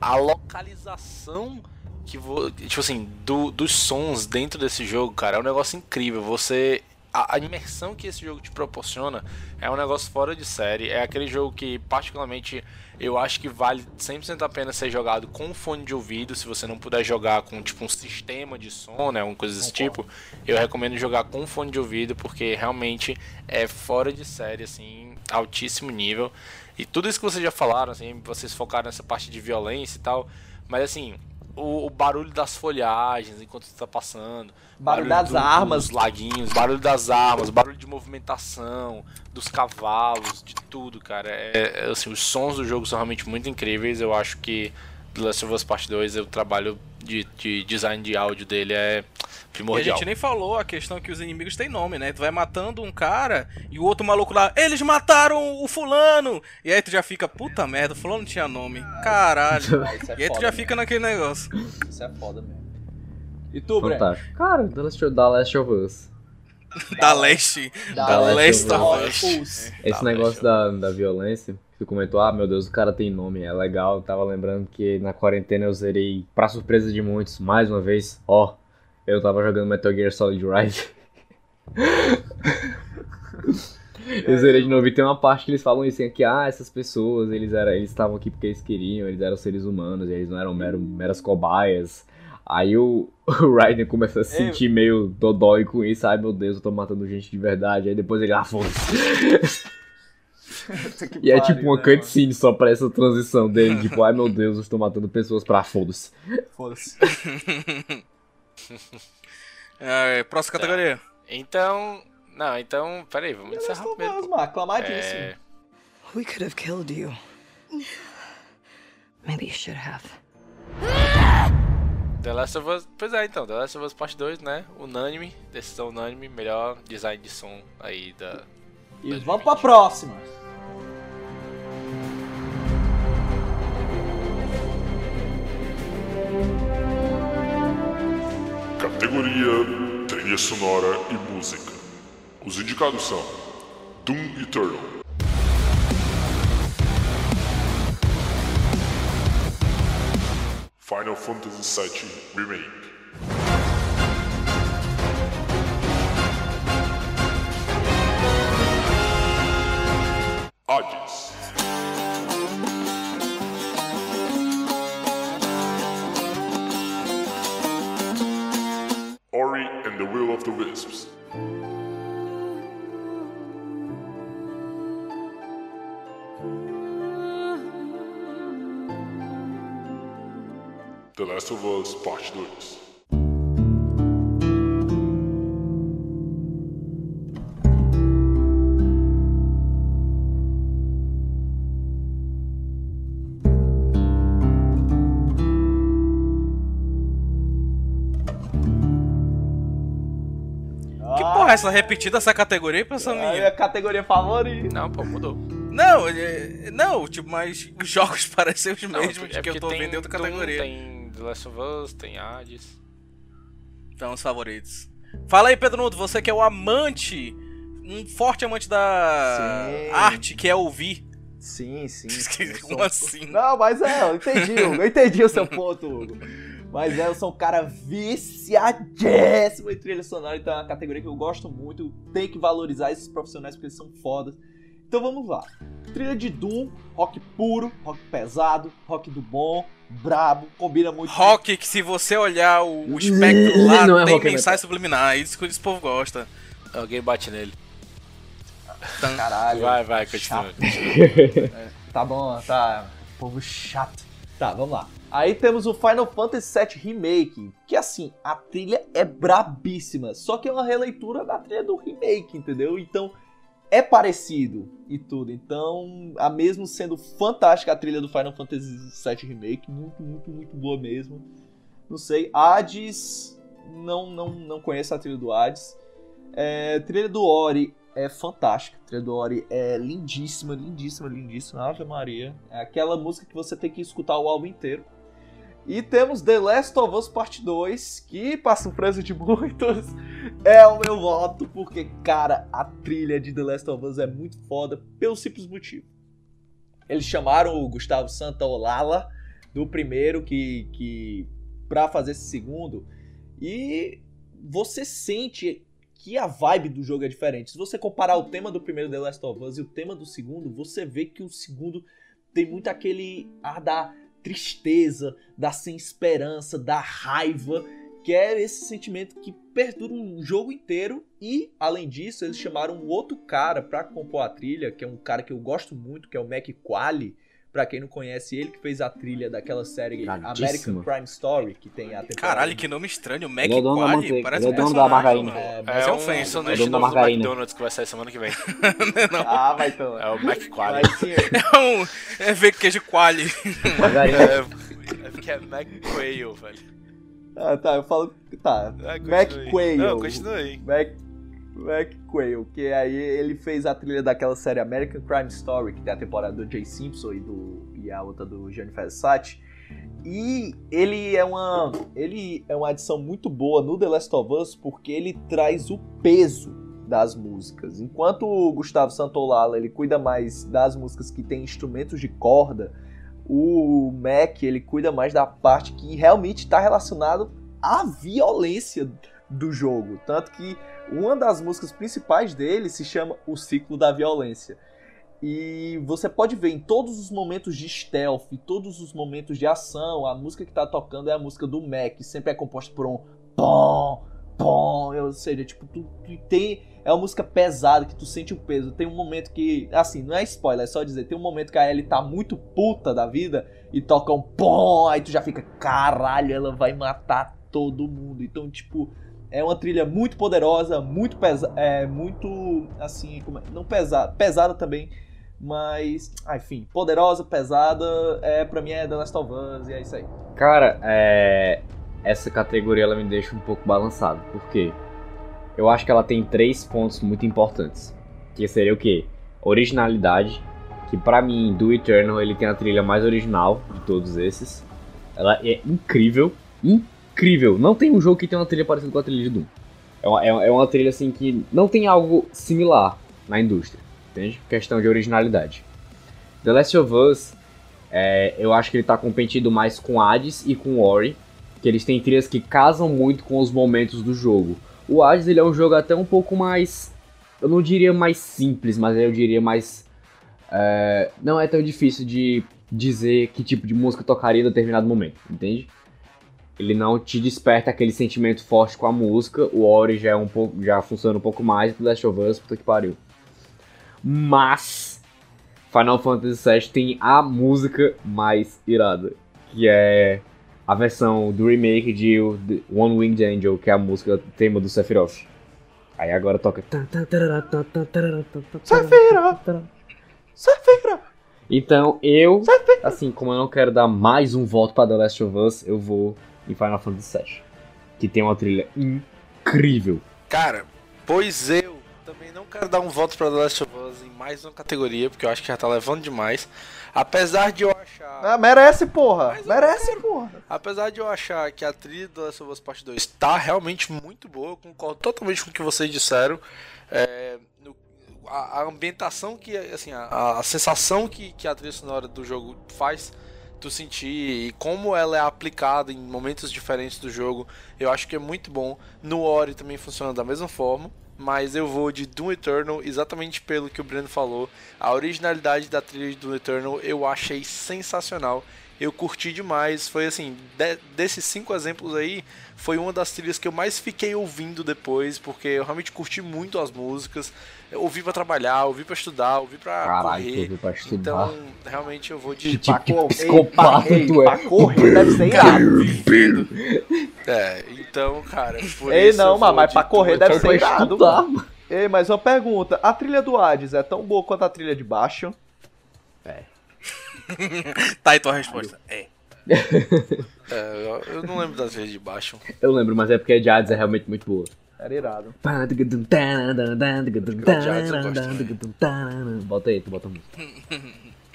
a localização que tipo assim, do- dos sons dentro desse jogo, cara, é um negócio incrível. Você a, a imersão que esse jogo te proporciona é um negócio fora de série. É aquele jogo que particularmente eu acho que vale 100% a pena ser jogado com fone de ouvido, se você não puder jogar com tipo um sistema de som, né, uma coisa desse tipo. Eu recomendo jogar com fone de ouvido porque realmente é fora de série assim, altíssimo nível. E tudo isso que vocês já falaram, assim, vocês focaram nessa parte de violência e tal, mas assim, o, o barulho das folhagens enquanto você tá passando, Barulho das armas. dos laguinhos, barulho das armas, barulho de movimentação, dos cavalos, de tudo, cara. É, é, assim, os sons do jogo são realmente muito incríveis. Eu acho que The Last of Us Part 2, o trabalho de, de design de áudio dele é E a primordial. gente nem falou a questão que os inimigos têm nome, né? Tu vai matando um cara e o outro maluco lá, eles mataram o fulano! E aí tu já fica, puta merda, o fulano tinha nome. Caralho. Isso é E aí tu já né? fica naquele negócio. Isso é foda mesmo. E tu, Breno? Cara, The Last, The Last of Us. Da leste. Da Da Last leste of of Us. Esse Tá, negócio da, da violência, tu comentou, ah, meu Deus, o cara tem nome, é legal. Eu tava lembrando que na quarentena eu zerei, pra surpresa de muitos, mais uma vez, ó, eu tava jogando Metal Gear Solid Rise. eu zerei de novo e tem uma parte que eles falam assim, que, ah, essas pessoas, eles eram, eles estavam aqui porque eles queriam, eles eram seres humanos, eles não eram mero, meras cobaias. Aí o, o Raiden começa a se Ei. sentir meio dodói com isso, ai meu Deus, eu tô matando gente de verdade. Aí depois ele, ah, foda-se. E é tipo uma né, mano? cutscene só pra essa transição dele, tipo, ai meu Deus, eu estou matando pessoas pra foda-se. Foda-se. É, próxima categoria. Então, não, então, peraí, vamos encerrar primeiro. Mano, aclamadíssimo. É, We could have killed you. Maybe you should have. The Last of Us, pois é, então, The Last of Us Part 2, né? Unânime, decisão unânime, melhor design de som aí da. E vamos pra próxima. Categoria Trilha Sonora e Música. Os indicados são Doom Eternal, Final Fantasy VII Remake, Hades, the Will of the Wisps, The Last of Us Parte 2. Porra é essa? Repetida essa categoria pra essa É a minha? minha categoria favorita. Não, pô, mudou. Não, é- não, tipo, mas os jogos parecem os Não, mesmos é que eu tô tem vendo em outra categoria. Tem The Last of Us, tem Hades. Então, os favoritos. Fala aí, Pedro Nudo, você que é o amante, um forte amante da Sim. arte, que é ouvir. Sim, sim. Como sou- assim? Não, mas é, eu entendi, Hugo, eu entendi o seu ponto, Hugo. Mas é, eu sou um cara viciadíssimo em trilha sonora, então é uma categoria que eu gosto muito. Tem que valorizar esses profissionais porque eles são fodas. Então vamos lá. Trilha de Doom, rock puro, rock pesado, rock do bom, brabo, combina muito. Rock, que se você olhar o, o espectro lá, Não é tem rock mensagens metal. subliminares, que esse povo gosta. Alguém bate nele. Caralho. Vai, vai, continua. É, tá bom, tá. Povo chato. Tá, vamos lá. Aí temos o Final Fantasy VII Remake, que assim, a trilha é brabíssima, só que é uma releitura da trilha do remake, entendeu? Então é parecido e tudo. Então, a mesmo sendo fantástica a trilha do Final Fantasy VII Remake, muito, muito, muito boa mesmo. Não sei, Hades, não, não, não conheço a trilha do Hades. É, trilha do Ori é fantástica. A trilha do Ori é lindíssima, lindíssima, lindíssima. Ave Maria. É aquela música que você tem que escutar o álbum inteiro. E temos The Last of Us Part 2, que, para surpresa de muitos, é o meu voto, porque, cara, a trilha de The Last of Us é muito foda, pelo simples motivo. Eles chamaram o Gustavo Santaolalla do primeiro que, que para fazer esse segundo, e você sente que a vibe do jogo é diferente. Se você comparar o tema do primeiro The Last of Us e o tema do segundo, você vê que o segundo tem muito aquele ar da tristeza, da sem esperança, da raiva, que é esse sentimento que perdura um jogo inteiro. E, além disso, eles chamaram um outro cara pra compor a trilha, que é um cara que eu gosto muito, que é o Mac Quali. Pra quem não conhece ele, que fez a trilha daquela série American Crime Story, que tem a temporada Caralho, que nome estranho, Mac Ele é dono da Quali, manteiga, parece ele é um dono da personagem, margarina. É, Mas é é um ofensa, né? sanduíche dono da novo do margarina. McDonald's que vai sair semana que vem. Ah, vai então. É o. Mas sim, É um. É ver queijo Quali. É, é porque é McQuail, velho. Ah, tá, eu falo. Tá. Continua aí. McQuail. Não, continua aí. Mac, McQuail, que aí ele fez a trilha daquela série American Crime Story, que tem a temporada do Jay Simpson e, do, e a outra do Jennifer Satt. E ele é uma ele é uma adição muito boa no The Last of Us porque ele traz o peso das músicas. Enquanto o Gustavo Santolala ele cuida mais das músicas que tem instrumentos de corda, o Mac ele cuida mais da parte que realmente está relacionado à violência do jogo. Tanto que uma das músicas principais dele se chama O Ciclo da Violência. E você pode ver em todos os momentos de stealth, todos os momentos de ação, a música que tá tocando é a música do Mac, sempre é composta por um pom, pom, ou seja, tipo, tu, tu tem é uma música pesada que tu sente o peso. Tem um momento que, assim, não é spoiler, é só dizer, tem um momento que a Ellie tá muito puta da vida e toca um pom, aí tu já fica, caralho, ela vai matar todo mundo. Então, tipo, é uma trilha muito poderosa, muito pesada, é muito assim, é? não pesada, pesada também, mas, ah, enfim, poderosa, pesada, é para mim é The Last of Us e é isso aí. Cara, é... essa categoria ela me deixa um pouco balançado. Por quê? Eu acho que ela tem três pontos muito importantes. Que seria o quê? Originalidade, que pra mim, do Eternal, ele tem a trilha mais original de todos esses. Ela é incrível, incrível. Não tem um jogo que tenha uma trilha parecida com a trilha de Doom. É uma, é é uma trilha assim que não tem algo similar na indústria, entende? Questão de originalidade. The Last of Us, é, eu acho que ele tá competindo mais com Hades e com Ori, que eles têm trilhas que casam muito com os momentos do jogo. O Hades ele é um jogo até um pouco mais, eu não diria mais simples, mas eu diria mais é, não é tão difícil de dizer que tipo de música tocaria em determinado momento, entende? Ele não te desperta aquele sentimento forte com a música. O Ori já é um pouco, já funciona um pouco mais. The Last of Us, puta que pariu. Mas Final Fantasy VII tem a música mais irada, que é a versão do remake de One Winged Angel, que é a música tema do Sephiroth. Aí agora toca. Safira! Safira! Então eu, assim, como eu não quero dar mais um voto pra The Last of Us, eu vou em Final Fantasy VII. Que tem uma trilha incrível. Cara, pois eu também não quero dar um voto pra The Last of Us em mais uma categoria, porque eu acho que já tá levando demais. Apesar de eu achar. Ah, merece, porra! Merece, porra! Apesar de eu achar que a trilha do Last of Us Part 2 tá realmente muito boa, eu concordo totalmente com o que vocês disseram. É, no- a, a ambientação que, assim, a, a sensação que, que a trilha sonora do jogo faz tu sentir e como ela é aplicada em momentos diferentes do jogo, eu acho que é muito bom. No Ori também funciona da mesma forma. Mas eu vou de Doom Eternal exatamente pelo que o Breno falou. A originalidade da trilha de Doom Eternal eu achei sensacional. Eu curti demais. Foi assim, de- desses cinco exemplos aí, foi uma das trilhas que eu mais fiquei ouvindo depois, porque eu realmente curti muito as músicas. Eu ouvi pra trabalhar, ouvi pra estudar, ouvi pra Caralho, correr. pra estudar. Então, realmente eu vou de tipo de Pra- psicopata ei, tu é. pra correr deve ser irado. É, então, cara, por Ei, isso eu não, vou mas de pra correr deve ser irado, mano. Ei, mas uma pergunta. A trilha do Hades é tão boa quanto a trilha de baixo? tá aí tua resposta. É. É, eu, eu não lembro das vezes de baixo. Eu lembro, mas é porque a de Hades é realmente muito boa. Era irado. Bota aí, tu bota a música.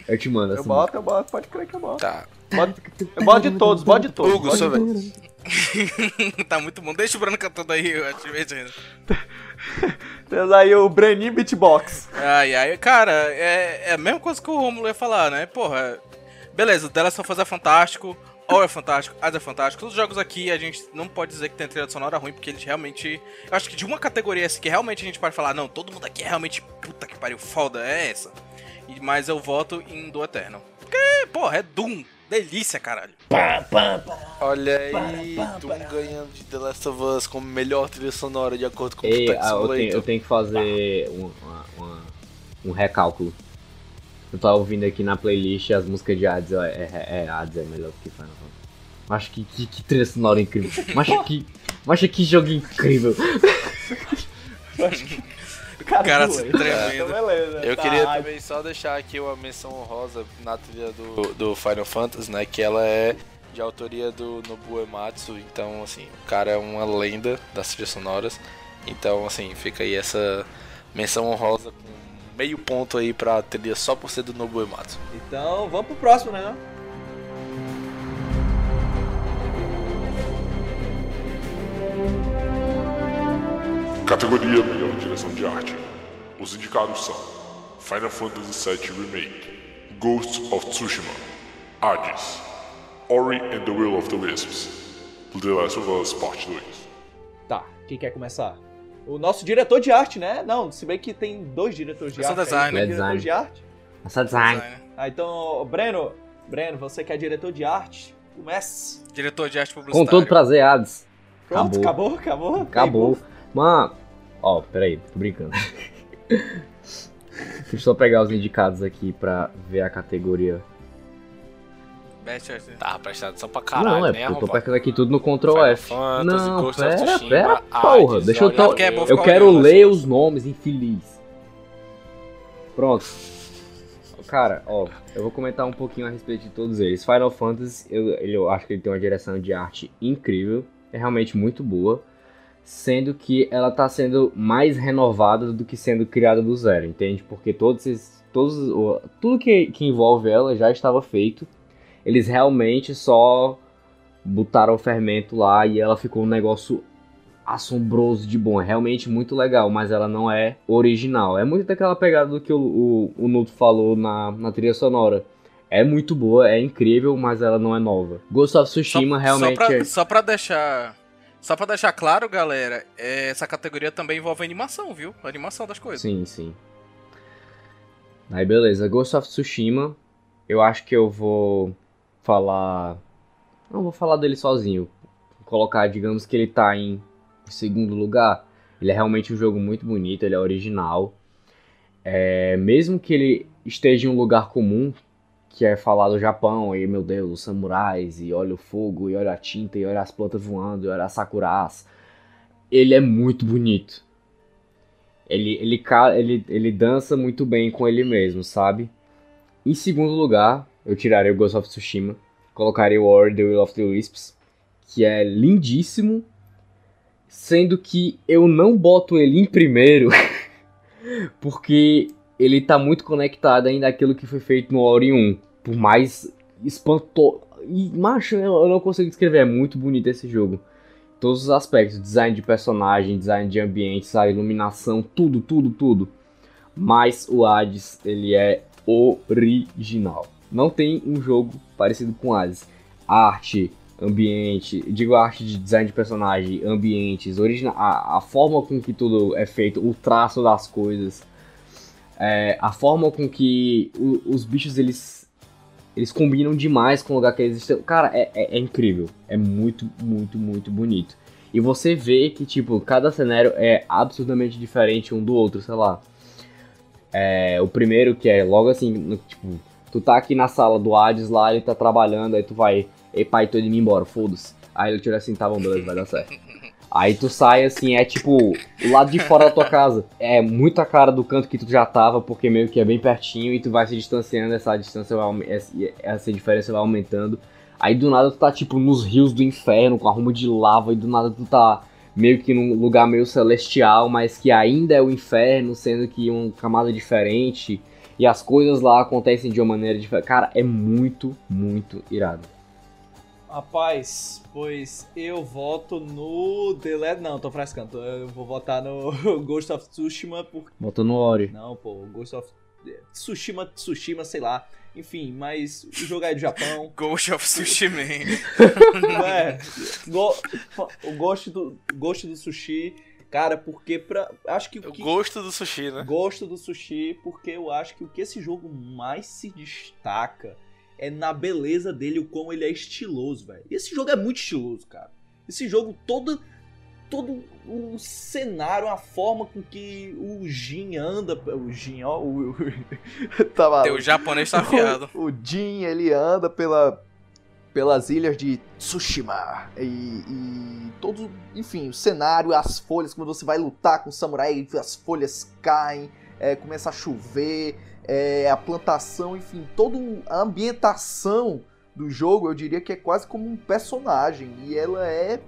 Eu te mando Eu boto, eu boto, pode crer que eu boto. Tá. Boto- Eu boto de todos, boto de todos. Hugo, sua todos. tá muito bom. Deixa o Bruno cantando aí, eu acho divertido. Temos aí o Brenin Beatbox. Ai, ai, cara, é, é a mesma coisa que o Romulo ia falar, né? Porra, beleza, o Last of Us é fantástico, All é fantástico, As é fantástico. Todos os jogos aqui a gente não pode dizer que tem trilha sonora ruim, porque eles realmente. Eu acho que de uma categoria assim que realmente a gente pode falar, não, todo mundo aqui é realmente puta que pariu, foda, é essa. E, mas eu voto em Do Eternal. Porque, porra, é Doom. Delícia, caralho. Olha aí, Doom ganhando de The Last of Us como melhor trilha sonora de acordo com o Ei, ah, eu, tenho, eu tenho que fazer um, uma- uma- um recálculo. Eu tava ouvindo aqui na playlist as músicas de Hades, é, é, é Hades é melhor que Final Fantasy. Mas que, que, que trilha sonora incrível. Mas que, mas que jogo incrível. Cara, dois. se tremendo. Então, beleza. Eu tá. queria também só deixar aqui uma menção honrosa na trilha do, do Final Fantasy, né? Que ela é de autoria do Nobuo Ematsu. Então, assim, o cara é uma lenda das trilhas sonoras. Então, assim, fica aí essa menção honrosa com meio ponto aí pra trilha só por ser do Nobuo Ematsu. Então, vamos pro próximo, né? Categoria Melhor Direção de Arte. Os indicados são Final Fantasy VII Remake, Ghosts of Tsushima, Hades, Ori and the Will of the Wisps, The Last of Us Part 2. Tá, quem quer começar? O nosso diretor de arte, né? Não, se bem que tem dois diretores de Eu sou arte. aí, designer. tem É diretor design. de arte. Essa design. Ah, então, Breno, Breno, você que é diretor de arte, comece. Diretor de arte publicitária. Com todo prazer, Hades. Pronto, Acabou. acabou, acabou. Acabou. Mano, ó, peraí, tô brincando. Deixa eu só pegar os indicados aqui pra ver a categoria. Tá, presta atenção pra caralho, não, é né? eu tô apertando aqui tudo no Ctrl Final F. Fantasy, Não, Ghost of pera, Tsushima, pera, Hades, porra. Deixa eu, to... é eu quero olhando, ler os nomes, infeliz. Pronto. Cara, ó, eu vou comentar um pouquinho a respeito de todos eles. Final Fantasy, eu, ele- eu acho que ele tem uma direção de arte incrível, é realmente muito boa, sendo que ela tá sendo mais renovada do que sendo criada do zero, entende? Porque todos esses, todos, tudo que, que envolve ela já estava feito. Eles realmente só botaram o fermento lá e ela ficou um negócio assombroso de bom. É realmente muito legal, mas ela não é original. É muito daquela pegada do que o, o, o Nuto falou na, na trilha sonora. É muito boa, é incrível, mas ela não é nova. Ghost of Tsushima realmente só pra, é... Só pra deixar... Só pra deixar claro, galera, é, essa categoria também envolve animação, viu? A animação das coisas. Sim, sim. Aí beleza, Ghost of Tsushima, eu acho que eu vou falar... Não vou falar dele sozinho. Vou colocar, digamos que ele tá em segundo lugar. Ele é realmente um jogo muito bonito, ele é original. É, mesmo que ele esteja em um lugar comum, que é falar do Japão, e meu Deus, os samurais, e olha o fogo, e olha a tinta, e olha as plantas voando, e olha as sakuras. Ele é muito bonito. Ele, ele, ele, ele dança muito bem com ele mesmo, sabe? Em segundo lugar, eu tiraria o Ghost of Tsushima, colocaria o War The Will of the Wisps, que é lindíssimo, sendo que eu não boto ele em primeiro, porque ele tá muito conectado ainda àquilo que foi feito no Ori 1. Por mais espantoso. E, macho, eu não consigo descrever. É muito bonito esse jogo. Todos os aspectos: design de personagem, design de ambiente, a iluminação, tudo, tudo, tudo. Mas o Hades, ele é original. Não tem um jogo parecido com Hades. Arte, ambiente, digo arte de design de personagem, ambientes, original, a, a forma com que tudo é feito, o traço das coisas é, a forma com que o, os bichos eles eles combinam demais com o lugar que eles estão. Cara, é, é, é, incrível. É muito, muito, muito bonito. E você vê que, tipo, cada cenário é absurdamente diferente um do outro, sei lá. É, o primeiro que é logo assim, no, tipo, tu tá aqui na sala do Hades lá, ele tá trabalhando, aí tu vai, ei pai, tô indo embora, foda-se. Aí ele tira assim, tá bom, beleza, vai dar certo. Aí tu sai assim, é tipo o lado de fora da tua casa. É muito a cara do canto que tu já tava, porque meio que é bem pertinho e tu vai se distanciando, essa distância vai, essa diferença vai aumentando. Aí do nada tu tá tipo nos rios do inferno com a rumo de lava e do nada tu tá meio que num lugar meio celestial, mas que ainda é o inferno, sendo que uma camada diferente. E as coisas lá acontecem de uma maneira diferente. Cara, é muito, muito irado. Rapaz, pois eu voto no The Last... Não, tô frescando. Eu vou votar no Ghost of Tsushima porque... Votou no Ori. Não, pô, Ghost of... Tsushima, Tsushima, sei lá. Enfim, mas o jogo é do Japão. Ghost of Tsushima. é, go... o Ghost do, Ghost do Sushi... Cara, porque pra. Acho que o que... gosto do sushi, né? Gosto do sushi, porque eu acho que o que esse jogo mais se destaca é na beleza dele, o como ele é estiloso, velho. E esse jogo é muito estiloso, cara. Esse jogo todo todo o cenário, a forma com que o Jin anda, o Jin, ó, o, o tá Teu japonês tá afiado. O, o Jin, ele anda pela pelas ilhas de Tsushima e, e todo, enfim, o cenário, as folhas, quando você vai lutar com o samurai, as folhas caem, é, começa a chover, é, a plantação, enfim, toda a ambientação do jogo, eu diria que é quase como um personagem e ela é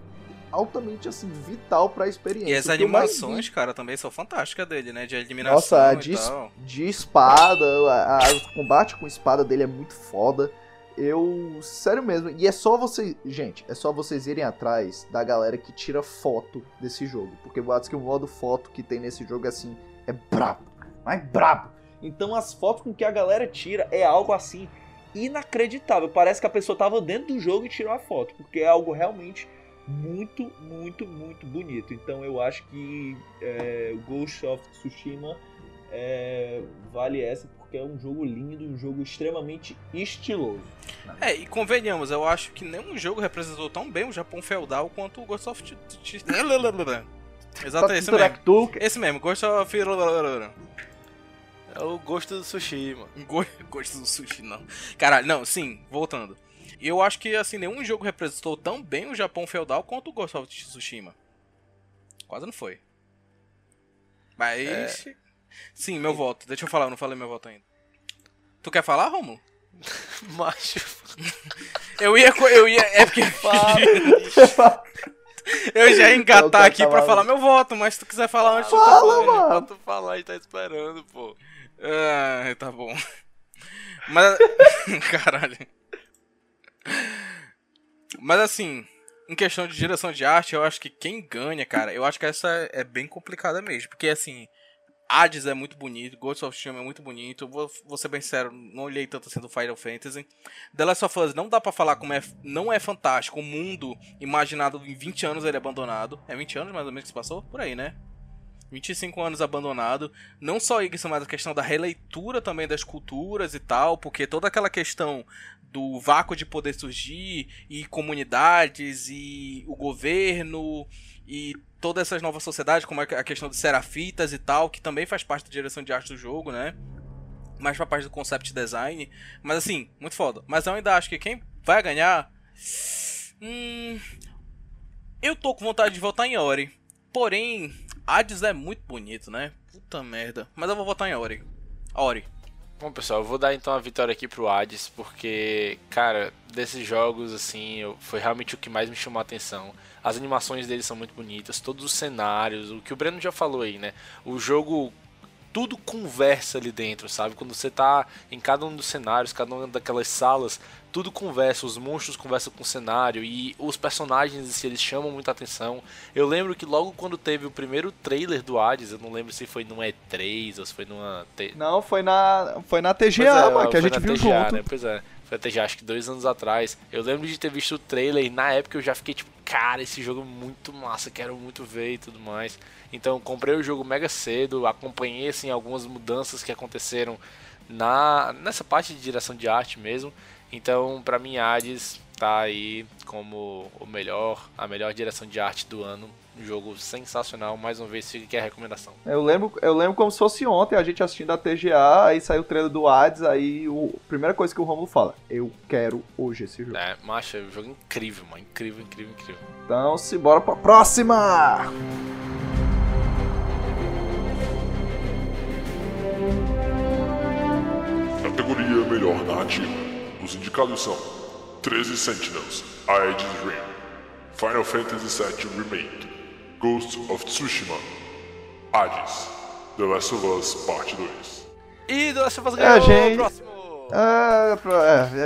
altamente assim vital para a experiência. E as animações, cara, também são fantásticas dele, né? De eliminação Nossa, de, de espada, o combate com espada dele é muito foda. Eu, sério mesmo, e é só vocês, gente, é só vocês irem atrás da galera que tira foto desse jogo, porque eu acho que o modo foto que tem nesse jogo assim é brabo, mas brabo. Então as fotos com que a galera tira é algo assim inacreditável. Parece que a pessoa estava dentro do jogo e tirou a foto, porque é algo realmente muito, muito, muito bonito. Então eu acho que é, Ghost of Tsushima é, vale essa porque é um jogo lindo, um jogo extremamente estiloso. É, e convenhamos, eu acho que nenhum jogo representou tão bem o Japão feudal quanto o Ghost of Tsushima. Exato, esse mesmo. Esse mesmo, Ghost of é o gosto do sushi, mano. Go gosto do sushi, não. Caralho, não, sim, voltando. Eu acho que, assim, nenhum jogo representou tão bem o Japão feudal quanto o Ghost of Tsushima. Quase não foi. Mas. É... Sim, meu voto. Deixa eu falar, eu não falei meu voto ainda. Tu quer falar, Romulo? Macho. eu ia. Eu ia. É porque. eu já ia engatar aqui pra falar meu voto, mas se tu quiser falar antes, Fala, tu tá mano. Pra tu falar, a gente tá esperando, pô. Ah, tá bom. Mas. Caralho. Mas assim, em questão de direção de arte, eu acho que quem ganha, cara, eu acho que essa é bem complicada mesmo. Porque assim, Hades é muito bonito, Ghost of Tsushima é muito bonito. Vou, vou ser bem sério, não olhei tanto assim do Final Fantasy. The Last of Us não dá pra falar como é. Não é fantástico. O mundo imaginado em 20 anos ele é abandonado. É 20 anos mais ou menos que se passou? Por aí, né? 25 anos abandonado. Não só isso, mas a questão da releitura também das culturas e tal, porque toda aquela questão do vácuo de poder surgir e comunidades e o governo e todas essas novas sociedades, como a questão de serafitas e tal, que também faz parte da direção de arte do jogo, né? Mais pra parte do concept design. Mas assim, muito foda. Mas eu ainda acho que quem vai ganhar. Hum. Eu tô com vontade de votar em Ori. Porém, Hades é muito bonito, né? Puta merda. Mas eu vou votar em Ori. Ori. Bom, pessoal, eu vou dar então a vitória aqui pro Hades, porque, cara, desses jogos, assim, foi realmente o que mais me chamou a atenção. As animações deles são muito bonitas, todos os cenários, o que o Breno já falou aí, né? O jogo tudo conversa ali dentro, sabe? Quando você tá em cada um dos cenários, cada uma daquelas salas, tudo conversa, os monstros conversam com o cenário e os personagens se eles chamam muita atenção. Eu lembro que logo quando teve o primeiro trailer do Hades, eu não lembro se foi numa E3 ou se foi numa T... Não, foi na foi na TGA, é, mano, que a gente viu TGA, junto. Né? Pois é. Foi até já acho que dois anos atrás. Eu lembro de ter visto o trailer e na época eu já fiquei tipo, cara, esse jogo é muito massa, quero muito ver e tudo mais. Então comprei o jogo mega cedo, acompanhei assim algumas mudanças que aconteceram na nessa parte de direção de arte mesmo. Então, para mim, Hades tá aí como o melhor, a melhor direção de arte do ano um jogo sensacional, mais uma vez fica aqui a recomendação. Eu lembro, eu lembro como se fosse ontem, a gente assistindo a TGA, aí saiu o trailer do Hades, aí o, a primeira coisa que o Romulo fala, eu quero hoje esse jogo. É, macho, é um jogo incrível, mano, incrível, incrível, incrível. Então, se bora pra próxima! Categoria Melhor Narrativa. Os indicados são 13 Sentinels, Aedes Ring, Final Fantasy VII Remake, Ghost of Tsushima, Hades, The Last of Us Parte 2. E The Last of Us ganhou é, gente... próximo. Ah,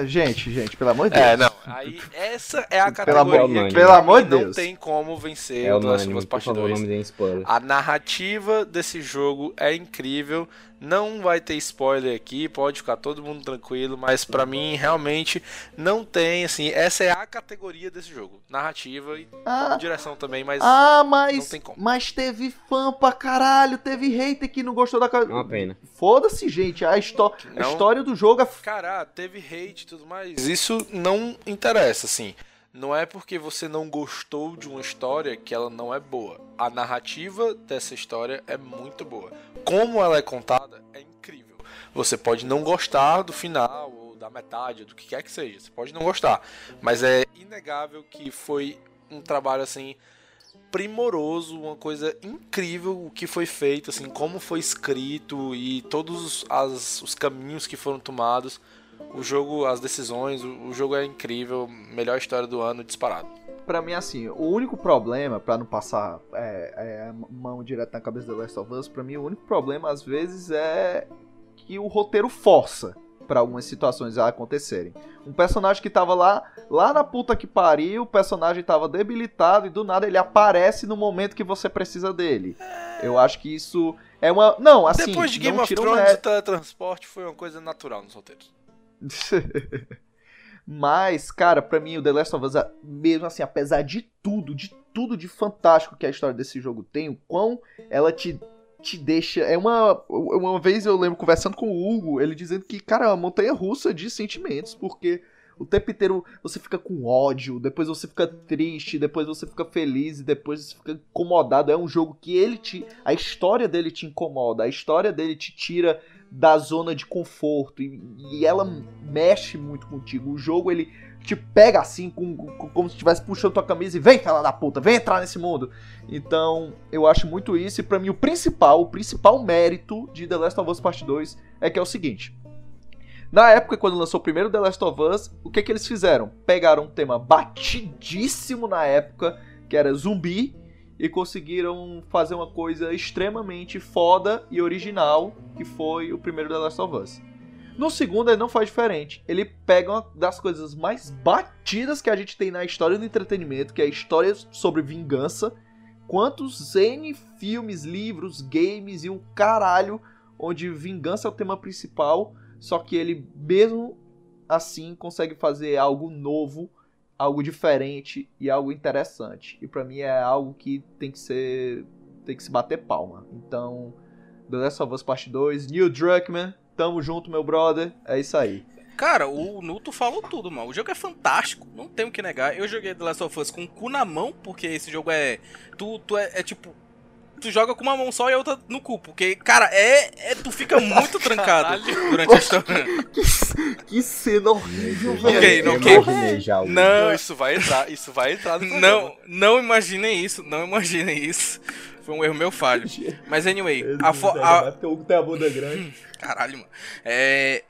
é, gente, gente, pelo amor de é, Deus. É, não. Aí, essa é a categoria pelo, que pelo amor de Deus. não tem como vencer é o The Last of Us Parte favor, 2. A narrativa desse jogo é incrível. Não vai ter spoiler aqui, pode ficar todo mundo tranquilo, mas para mim realmente não tem, assim, essa é a categoria desse jogo. Narrativa e ah, direção também, mas Ah, mas não tem como. mas teve fã pra caralho, teve hater que não gostou da É uma pena. Foda-se, gente, a, a história do jogo é Cara, teve hate e tudo mais. Isso não interessa, assim. Não é porque você não gostou de uma história que ela não é boa. A narrativa dessa história é muito boa. Como ela é contada é incrível. Você pode não gostar do final ou da metade, do que quer que seja. Você pode não gostar, mas é inegável que foi um trabalho assim primoroso, uma coisa incrível o que foi feito, assim, como foi escrito e todos as, os caminhos que foram tomados o jogo, as decisões, o, jogo é incrível, melhor história do ano disparado. Para mim, assim, o único problema, para não passar é, é, mão direto na cabeça do Last of Us, pra mim o único problema às vezes é que o roteiro força para algumas situações a acontecerem. Um personagem que tava lá, lá na puta que pariu, o personagem tava debilitado e do nada ele aparece no momento que você precisa dele. Eu acho que isso é uma. Não, assim. Depois de Game of Thrones, o teletransporte foi uma coisa natural nos roteiros. Mas, cara, para mim o The Last of Us, mesmo assim, apesar de tudo, de tudo de fantástico que a história desse jogo tem, o quão ela te, te deixa. É uma. Uma vez eu lembro conversando com o Hugo, ele dizendo que, cara, é uma montanha russa de sentimentos, porque o tempo inteiro você fica com ódio, depois você fica triste, depois você fica feliz depois você fica incomodado. É um jogo que ele te. A história dele te incomoda, a história dele te tira da zona de conforto e, e ela mexe muito contigo. O jogo ele te pega assim, com, com, como se estivesse puxando tua camisa e vem, fala da puta, vem entrar nesse mundo. Então, eu acho muito isso. E para mim, o principal, o principal mérito de The Last of Us Part 2 é que é o seguinte. Na época, quando lançou o primeiro The Last of Us, o que, que eles fizeram? Pegaram um tema batidíssimo na época, que era zumbi, e conseguiram fazer uma coisa extremamente foda e original, que foi o primeiro The Last of Us. No segundo, ele não faz diferente. Ele pega uma das coisas mais batidas que a gente tem na história do entretenimento, que é a história sobre vingança. Quantos N filmes, livros, games e um caralho onde vingança é o tema principal, só que ele mesmo assim consegue fazer algo novo, algo diferente e algo interessante. E para mim é algo que tem que ser tem que se bater palma. Então, The Last of Us Part 2, Neil Druckmann, tamo junto, meu brother. É isso aí. Cara, o Nuto falou tudo, mano. O jogo é fantástico, não tenho o que negar. Eu joguei The Last of Us com o cu na mão, porque esse jogo é. Tu, tu é, é tipo. Tu joga com uma mão só e a outra no cu. Porque, cara, é. é tu fica muito trancado durante a história. que, que cena horrível, Ok, velho. ok. imaginei já o- Não, Não, isso vai entrar, isso vai entrar no não, não imaginem isso, não imaginem isso. Foi um erro meu falho. Mas anyway, a, fo- a, é porque o Hugo tem a bunda grande. Caralho, mano. É.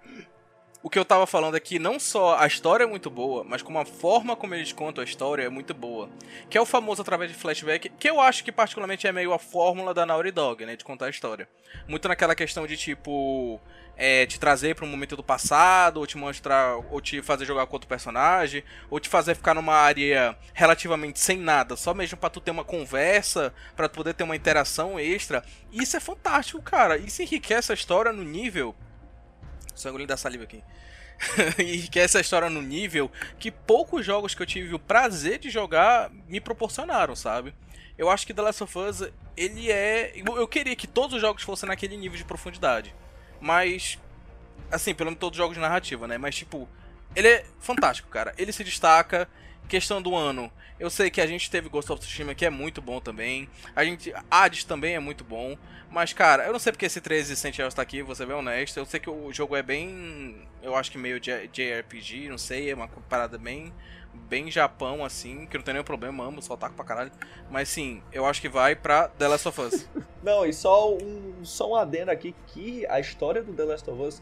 O que eu tava falando aqui, não só a história é muito boa, mas como a forma como eles contam a história é muito boa. Que é o famoso através de flashback, que eu acho que particularmente é meio a fórmula da Naughty Dog, né? De contar a história. Muito naquela questão de tipo. É, te trazer pra um momento do passado, ou te mostrar, ou te fazer jogar com outro personagem, ou te fazer ficar numa área relativamente sem nada, só mesmo pra tu ter uma conversa, pra tu poder ter uma interação extra. Isso é fantástico, cara. Isso enriquece a história no nível Sangue da saliva aqui. e que essa história no nível que poucos jogos que eu tive o prazer de jogar me proporcionaram, sabe? Eu acho que The Last of Us, ele é. Eu queria que todos os jogos fossem naquele nível de profundidade. Mas. Assim, pelo menos todos os jogos de narrativa, né? Mas, tipo, ele é fantástico, cara. Ele se destaca. Questão do ano. Eu sei que a gente teve Ghost of Tsushima, que é muito bom também. A gente. Hades também é muito bom. Mas, cara, eu não sei porque esse 13 Sentinels está aqui, vou ser bem honesto. Eu sei que o jogo é bem. Eu acho que meio JRPG, não sei, é uma parada bem. Bem Japão, assim, que não tem nenhum problema, amo, só taco pra caralho. Mas sim, eu acho que vai pra The Last of Us. Não, e só um, só um adendo aqui que a história do The Last of Us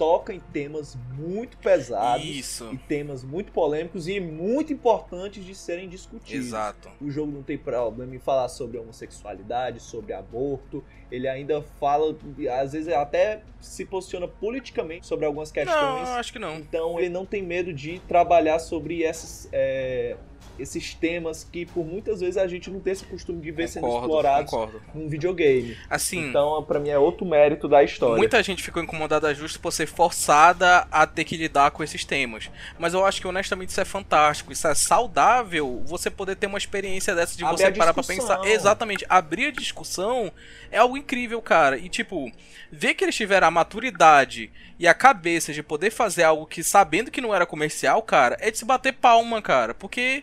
toca em temas muito pesados Isso. e temas muito polêmicos e muito importantes de serem discutidos. Exato. O jogo não tem problema em falar sobre homossexualidade, sobre aborto. Ele ainda fala, às vezes até se posiciona politicamente sobre algumas questões. Não, acho que não. Então ele não tem medo de trabalhar sobre esses, é, esses temas que por muitas vezes a gente não tem esse costume de ver sendo Concordo, explorados concordo. num videogame. Assim, Então, pra mim é outro mérito da história. Muita gente ficou incomodada justo por ser forçada a ter que lidar com esses temas. Mas eu acho que honestamente isso é fantástico, isso é saudável você poder ter uma experiência dessa de Abrir você parar pra discussão. pensar. Exatamente, abrir a discussão é algo incrível, cara. E tipo, ver que eles tiveram a maturidade e a cabeça de poder fazer algo que sabendo que não era comercial, cara, é de se bater palma, cara. Porque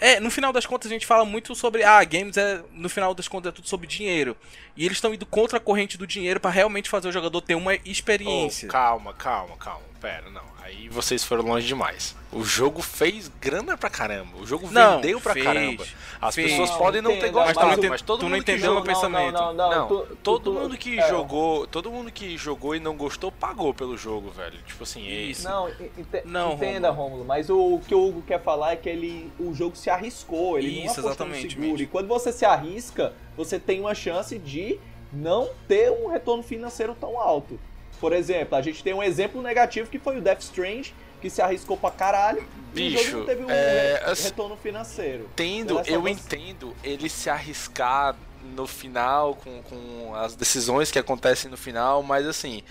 é, no final das contas a gente fala muito sobre ah, games é no final das contas é tudo sobre dinheiro. E eles estão indo contra a corrente do dinheiro pra realmente fazer o jogador ter uma experiência. Oh, calma, calma, calma. Pera, não. Aí vocês foram longe demais. O jogo fez grana pra caramba. O jogo Não, vendeu pra fez, caramba. As fez. pessoas Não, podem não ter gostado, mas mas, todo tu mundo não que entendeu jogou... meu pensamento. Não, não, Não, tu- tu- todo tu- mundo que é. jogou, todo mundo que jogou e não gostou pagou pelo jogo, velho. Tipo assim, Isso. Não, ente- Não, entenda, Rômulo, mas o, o que o Hugo quer falar é que ele, o jogo se arriscou, ele Isso, não apostou seguro. E quando você se arrisca, você tem uma chance de não ter um retorno financeiro tão alto. Por exemplo, a gente tem um exemplo negativo que foi o Death Strange, que se arriscou pra caralho e o jogo Bicho, não teve um é, re- retorno financeiro. entendo, eu entendo ele se arriscar no final com, com as decisões que acontecem no final, mas assim,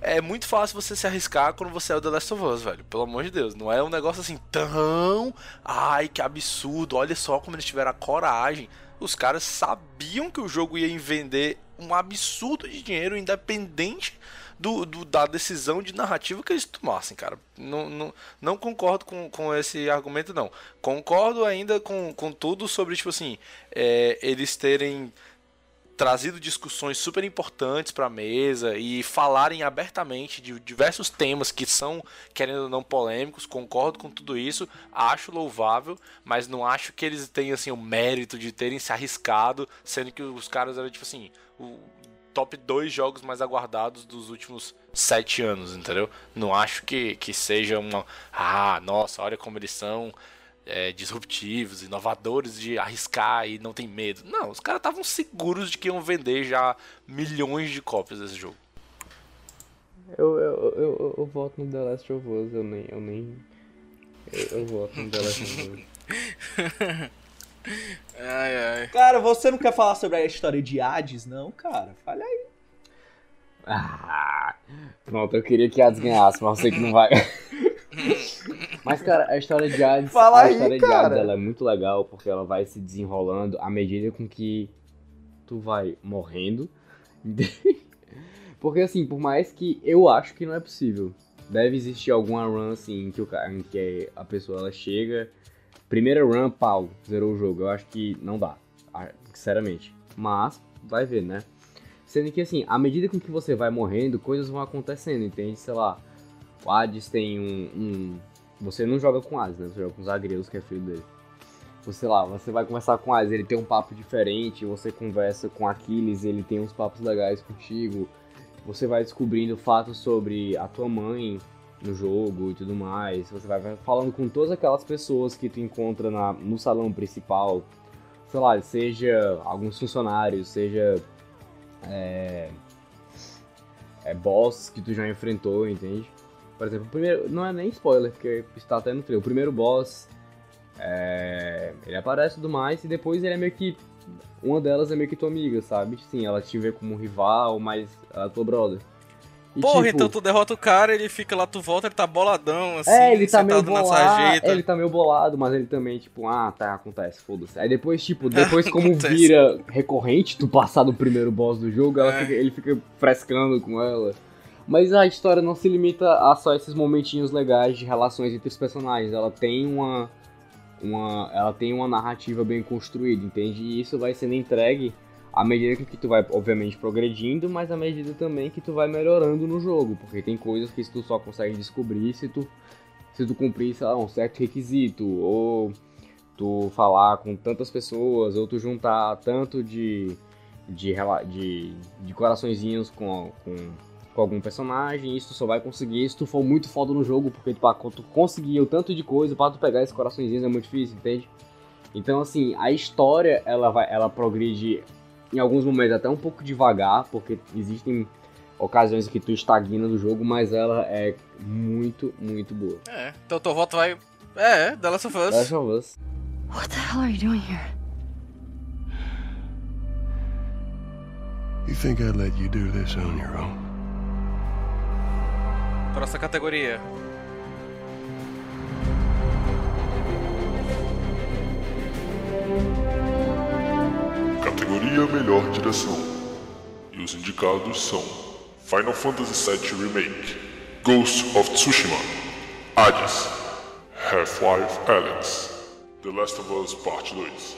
é muito fácil você se arriscar quando você é o The Last of Us, velho. Pelo amor de Deus, não é um negócio assim tão, ai, que absurdo. Olha só como eles tiveram a coragem. Os caras sabiam que o jogo ia vender um absurdo de dinheiro independente do, do- da decisão de narrativa que eles tomassem, cara. Não, não, não concordo com, com esse argumento, não. Concordo ainda com, com tudo sobre, tipo assim, é, eles terem trazido discussões super importantes para a mesa e falarem abertamente de diversos temas que são, querendo ou não, polêmicos. Concordo com tudo isso, acho louvável, mas não acho que eles tenham assim, o mérito de terem se arriscado, sendo que os caras eram tipo assim, top 2 jogos mais aguardados dos últimos sete anos, entendeu? Não acho que, que seja uma. Ah, nossa, olha como eles são é, disruptivos, inovadores de arriscar e não tem medo. Não, os caras estavam seguros de que iam vender já milhões de cópias desse jogo. Eu, eu, eu, eu, eu voto no The Last of Us, eu nem. Eu, nem, eu, eu voto no The Last of Us. Ai, ai. Cara, você não quer falar sobre a história de Hades, não, cara? Fale aí. Ah, pronto, eu queria que Hades ganhasse, mas eu sei que não vai. mas, cara, a história de Hades, Fala a aí, história cara. de Hades ela é muito legal porque ela vai se desenrolando à medida com que tu vai morrendo. porque, assim, por mais que eu acho que não é possível, deve existir alguma run, assim, em que, o, em que a pessoa ela chega, primeira run, pau, zerou o jogo. Eu acho que não dá, sinceramente. Mas, vai ver, né? Sendo que, assim, à medida com que você vai morrendo, coisas vão acontecendo, entende? Sei lá, o Hades tem um, um- Você não joga com Hades, né? Você joga com Zagreus, que é filho dele. Sei lá, você vai conversar com Hades, ele tem um papo diferente, você conversa com Aquiles, ele tem uns papos legais contigo. Você vai descobrindo fatos sobre a tua mãe no jogo e tudo mais. Você vai falando com todas aquelas pessoas que tu encontra na, no salão principal. Sei lá, seja alguns funcionários, seja é, é boss que tu já enfrentou, entende? Por exemplo, o primeiro, não é nem spoiler, porque está até no trailer. O primeiro boss, é, ele aparece e tudo mais, e depois ele é meio que. Uma delas é meio que tua amiga, sabe? Sim, ela te vê como um rival, mas ela é tua brother. E, Porra, tipo, então tu derrota o cara, ele fica lá, tu volta, ele tá boladão, assim, é, ele tá meio bolado, sarjeta. ele tá meio bolado, mas ele também, tipo, ah, tá, acontece, foda-se. Aí depois, tipo, depois como vira recorrente tu passar do primeiro boss do jogo, É. fica- ele fica frescando com ela. Mas a história não se limita a só esses momentinhos legais de relações entre os personagens, ela tem uma uma ela tem uma narrativa bem construída, entende? E isso vai sendo entregue à medida que tu vai, obviamente, progredindo, mas à medida também que tu vai melhorando no jogo, porque tem coisas que tu só consegue descobrir se tu, se tu cumprir, sei lá, um certo requisito, ou tu falar com tantas pessoas, ou tu juntar tanto de, de, de, de coraçõezinhos com, com, com algum personagem, isso tu só vai conseguir se tu for muito foda no jogo, porque tu, tu conseguir o tanto de coisa, pra tu pegar esses coraçõezinhos é muito difícil, entende? Então, assim, a história, ela vai, ela progride em alguns momentos até um pouco devagar, porque existem ocasiões que tu estagna do jogo, mas ela é muito, muito boa. É, então teu voto vai... É, The Last of Us. Last of Us. What the hell are you doing here? You think I'd let you do this on your own? Próxima categoria. Categoria Melhor Direção. E os indicados são Final Fantasy VII Remake, Ghost of Tsushima, Hades, Half-Life Alyx, The Last of Us Part 2.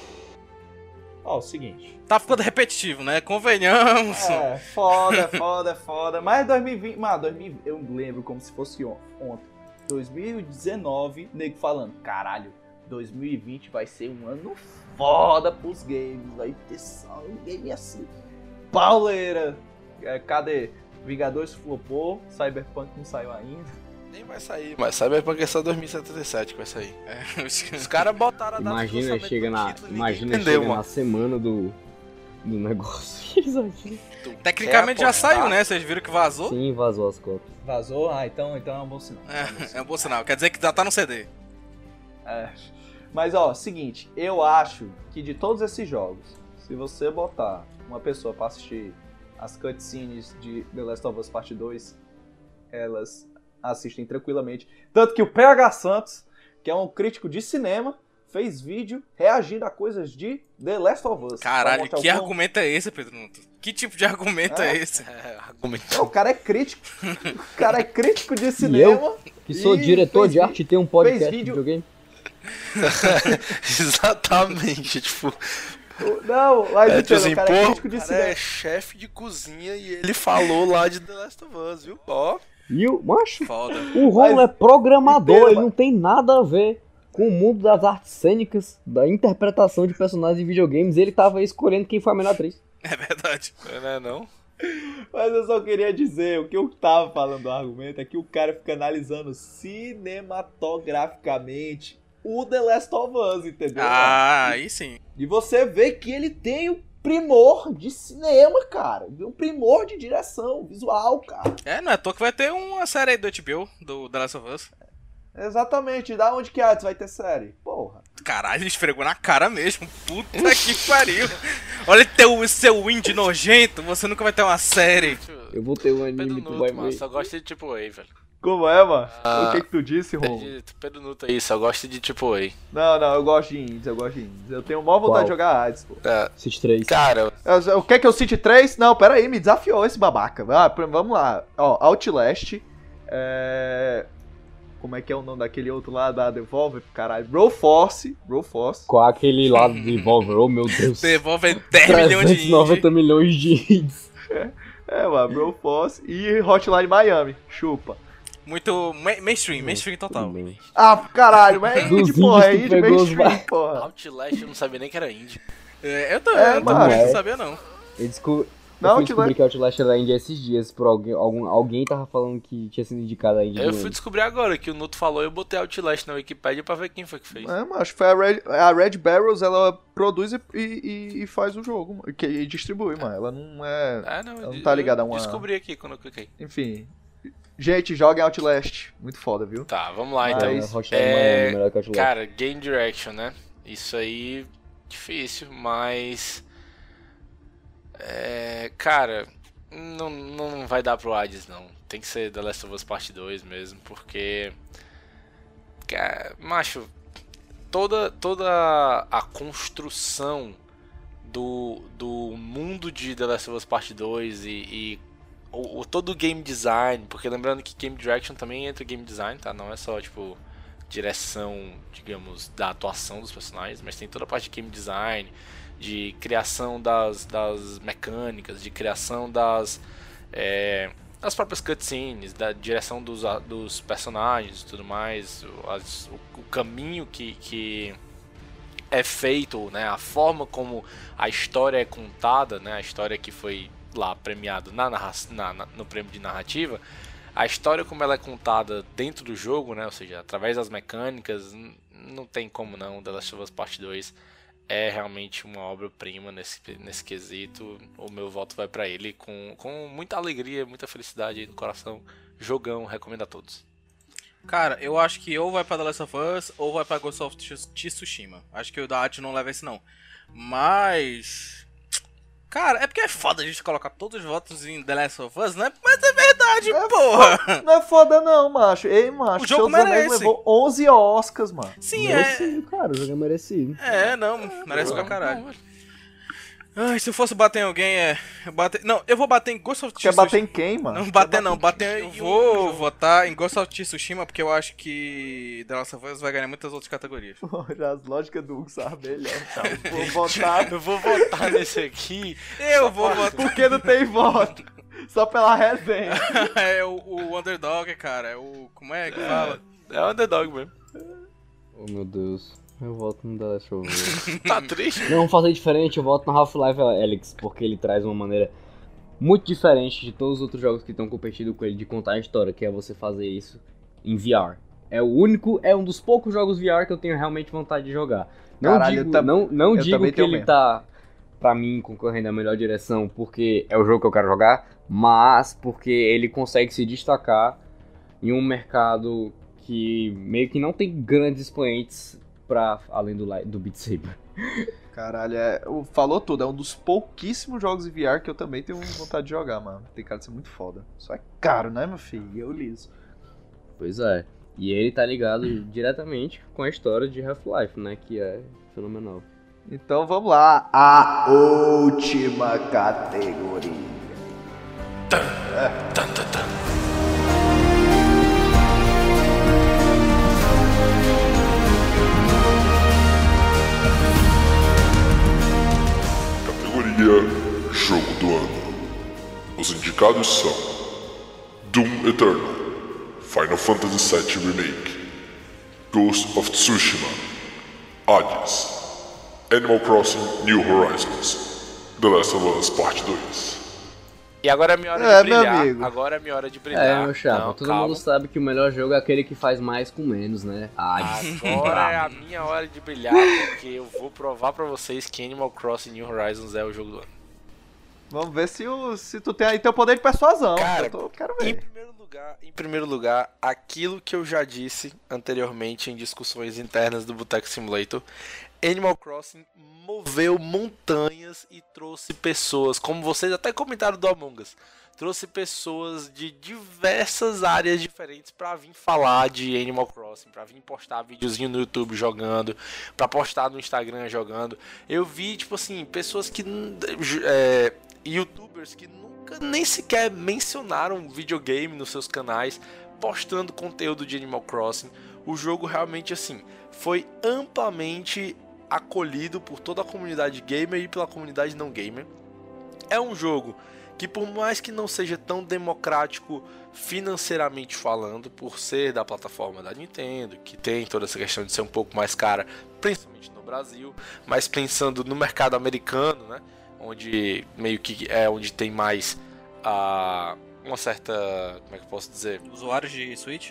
Ó, o seguinte. Tá ficando repetitivo, né? Convenhamos. É, foda, foda, foda. Mas 2020, mano, 2020, eu lembro como se fosse on- ontem. 2019, nego falando, caralho, 2020 vai ser um ano foda pros games. Vai ter só um game assim. Pauleira. É, cadê? Vingadores flopou, Cyberpunk não saiu ainda. Nem vai sair, mas Cyberpunk é só 2077 que vai sair. É, Os caras botaram a data Imagina, chega na, título, imagina entendeu, chega mano. na semana do, do negócio. Tecnicamente já saiu, né? Vocês viram que vazou? Sim, vazou as cópias. Vazou? Ah, então, então é um bom sinal. É, é um bom sinal. Quer dizer que já tá no CD. É. Mas ó, seguinte, eu acho que de todos esses jogos, se você botar uma pessoa pra assistir as cutscenes de The Last of Us Part 2, elas assistem tranquilamente. Tanto que o PH Santos, que é um crítico de cinema, fez vídeo reagindo a coisas de The Last of Us. Caralho, que argumento é esse, Pedro Nuto? Que tipo de argumento é, É. esse? Não, O cara é crítico. O cara é crítico de E cinema. eu, que sou e diretor fez de arte, tenho um podcast fez de vídeo- videogame. Exatamente, tipo. Não, mas É, tipo então, assim, o cara é pô, de é chefe de cozinha e ele falou lá de The Last of Us, viu? Ó, E o, macho, Foda. o Romulo Mas- é programador, ele não tem nada a ver com o mundo das artes cênicas, da interpretação de personagens de videogames. Ele tava escolhendo quem foi a melhor atriz. É verdade. não é não? Mas eu só queria dizer, o que eu tava falando do argumento é que o cara fica analisando cinematograficamente o The Last of Us, entendeu? Ah, aí sim. E você vê que ele tem o primor de cinema, cara. Um primor de direção visual, cara. É, não é à toa que vai ter uma série aí do HBO, do The Last of Us. Exatamente. Da onde que antes vai ter série? Porra. Caralho, ele esfregou na cara mesmo. Puta que pariu. Olha teu, seu indie nojento, você nunca vai ter uma série. Eu vou ter um anime Pedro que Nuto, vai mano, só gosta de tipo A, velho. Como é, mano? Ah, o que que tu disse, Ron? Pedro, Pedro Nuto aí, só gosta de tipo A. Não, não, eu gosto de indies, eu gosto de indies. Eu tenho maior vontade Qual? de jogar Hades, pô. É, City 3. cara, Eu- O que é que eu City 3? Não, pera aí, me desafiou esse babaca. Ah, vamos lá. Ó, Outlast. É... Como é que é o nome daquele outro lá da Devolver? Caralho. Bro Force. Bro Force. Com aquele lado de Devolver, oh meu Deus. Devolve 10 milhões de indie. 390 milhões de hits. É, mano, Bro Force. E Hotline Miami. Chupa. Muito ma- mainstream, mainstream total. Ah, caralho, mas é Dos indie, porra. É indie mainstream, porra. Outlast eu não sabia nem que era indie. É, eu também, É, eu também É. não sabia não. Eu descobri, Não, eu fui Outlast- descobrir que Outlast era indie esses dias por alguém, algum, alguém tava falando que tinha sido indicado a indie Eu fui descobrir agora que o Nuto falou e eu botei Outlast na Wikipedia pra ver quem foi que fez. É, mano, acho que foi a Red, a Red Barrels, ela produz e, e, e faz o jogo, que, e distribui, mano. Ela não é. Ah, não, ela não tá ligada a uma. Descobri aqui quando eu cliquei. Enfim. Gente, joguem Outlast. Muito foda, viu? Tá, vamos lá Mas- então. Hotline É, que Outlast. Cara, Game Direction, né? Isso aí, difícil, mas. É, cara, não, não vai dar pro Hades, não. Tem que ser The Last of Us Part 2 mesmo, porque. Cara, macho, toda, toda a construção do, do mundo de The Last of Us Part 2 e, e o, o- todo o game design, porque lembrando que Game Direction também entra game design, tá? Não é só, tipo, direção, digamos, da atuação dos personagens, mas tem toda a parte de game design, de criação das, das mecânicas, de criação das, é, das próprias cutscenes, da direção dos, dos personagens e tudo mais, as- o- o caminho que, que é feito, né, a forma como a história é contada, né, a história que foi lá premiado na, na- na- no prêmio de narrativa, a história como ela é contada dentro do jogo, né, ou seja, através das mecânicas, não tem como não, The Last of Us Part 2 é realmente uma obra-prima nesse, nesse quesito. O meu voto vai pra ele com, com muita alegria, muita felicidade no coração. Jogão, recomendo a todos. Cara, eu acho que ou vai pra The Last of Us ou vai pra Ghost of Tsu- Tsushima. Acho que o da arte não leva esse não. Mas. Cara, é porque é foda a gente colocar todos os votos em The Last of Us, né? Mas é verdade, porra! Não é foda, não, macho. Ei, macho. O jogo merece. levou 11 Oscars, mano. Sim, é. Merecido, cara, o jogo é merecido. É, não, merece pra caralho. Ai, se eu fosse bater em alguém, é. eu Bater... Não, eu vou bater em Ghost of Quer Tsushima. bater em quem, mano? Não, bater não, bater. Eu vou votar em Ghost of Tsushima porque eu acho que The Last of Us vai ganhar muitas outras categorias. Já as lógicas do Hugo sabe melhor. Tá? Vou votar. Eu vou votar nesse aqui. Eu vou votar. Porque não tem voto. Só pela resenha. é o, o Underdog, cara. É o. Como é que fala? É o underdog mesmo. Oh meu Deus. Eu voto no The Last of Us. Tá triste? Não, vou fazer diferente, eu voto no Half-Life Alyx, porque ele traz uma maneira muito diferente de todos os outros jogos que estão competindo com ele de contar a história, que é você fazer isso em VR. É o único, é um dos poucos jogos VR que eu tenho realmente vontade de jogar. Não Caralho, digo, tam- não, não digo que ele mesmo. tá, pra mim, concorrendo à melhor direção porque é o jogo que eu quero jogar, mas porque ele consegue se destacar em um mercado que meio que não tem grandes expoentes pra além do, do Beat Saber. Caralho, é, o- falou tudo. É um dos pouquíssimos jogos de VR que eu também tenho vontade de jogar, mano. Tem cara de ser muito foda. Só é caro, né, meu filho? E eu liso. Pois é. E ele tá ligado diretamente com a história de Half-Life, né? Que é fenomenal. Então vamos lá. A última categoria. Jogo do Ano. Os indicados são Doom Eternal, Final Fantasy VII Remake, Ghost of Tsushima, Hades, Animal Crossing New Horizons, The Last of Us Part 2. E agora é minha hora É, de meu brilhar. amigo. Agora é minha hora de brilhar. É, meu chapa, Não, todo calma. mundo sabe que o melhor jogo é aquele que faz mais com menos, né? Ah, Agora é a minha hora de brilhar, porque eu vou provar pra vocês que Animal Crossing New Horizons é o jogo do ano. Vamos ver se, o, se tu tem aí teu poder de persuasão. Cara, eu tô- quero Em ver. primeiro lugar, em primeiro lugar, aquilo que eu já disse anteriormente em discussões internas do Boteco Simulator, Animal Crossing moveu montanhas e trouxe pessoas, como vocês até comentaram do Among Us, trouxe pessoas de diversas áreas diferentes pra vir falar de Animal Crossing, pra vir postar videozinho no YouTube jogando, pra postar no Instagram jogando. Eu vi, tipo assim, pessoas que é, youtubers que nunca nem sequer mencionaram videogame nos seus canais, postando conteúdo de Animal Crossing. O jogo realmente assim foi amplamente acolhido por toda a comunidade gamer e pela comunidade não gamer. É um jogo que por mais que não seja tão democrático financeiramente falando, por ser da plataforma da Nintendo, que tem toda essa questão de ser um pouco mais cara, principalmente no Brasil, mas pensando no mercado americano, né, onde meio que é onde tem mais a uma certa, como é que eu posso dizer, Usuários de Switch?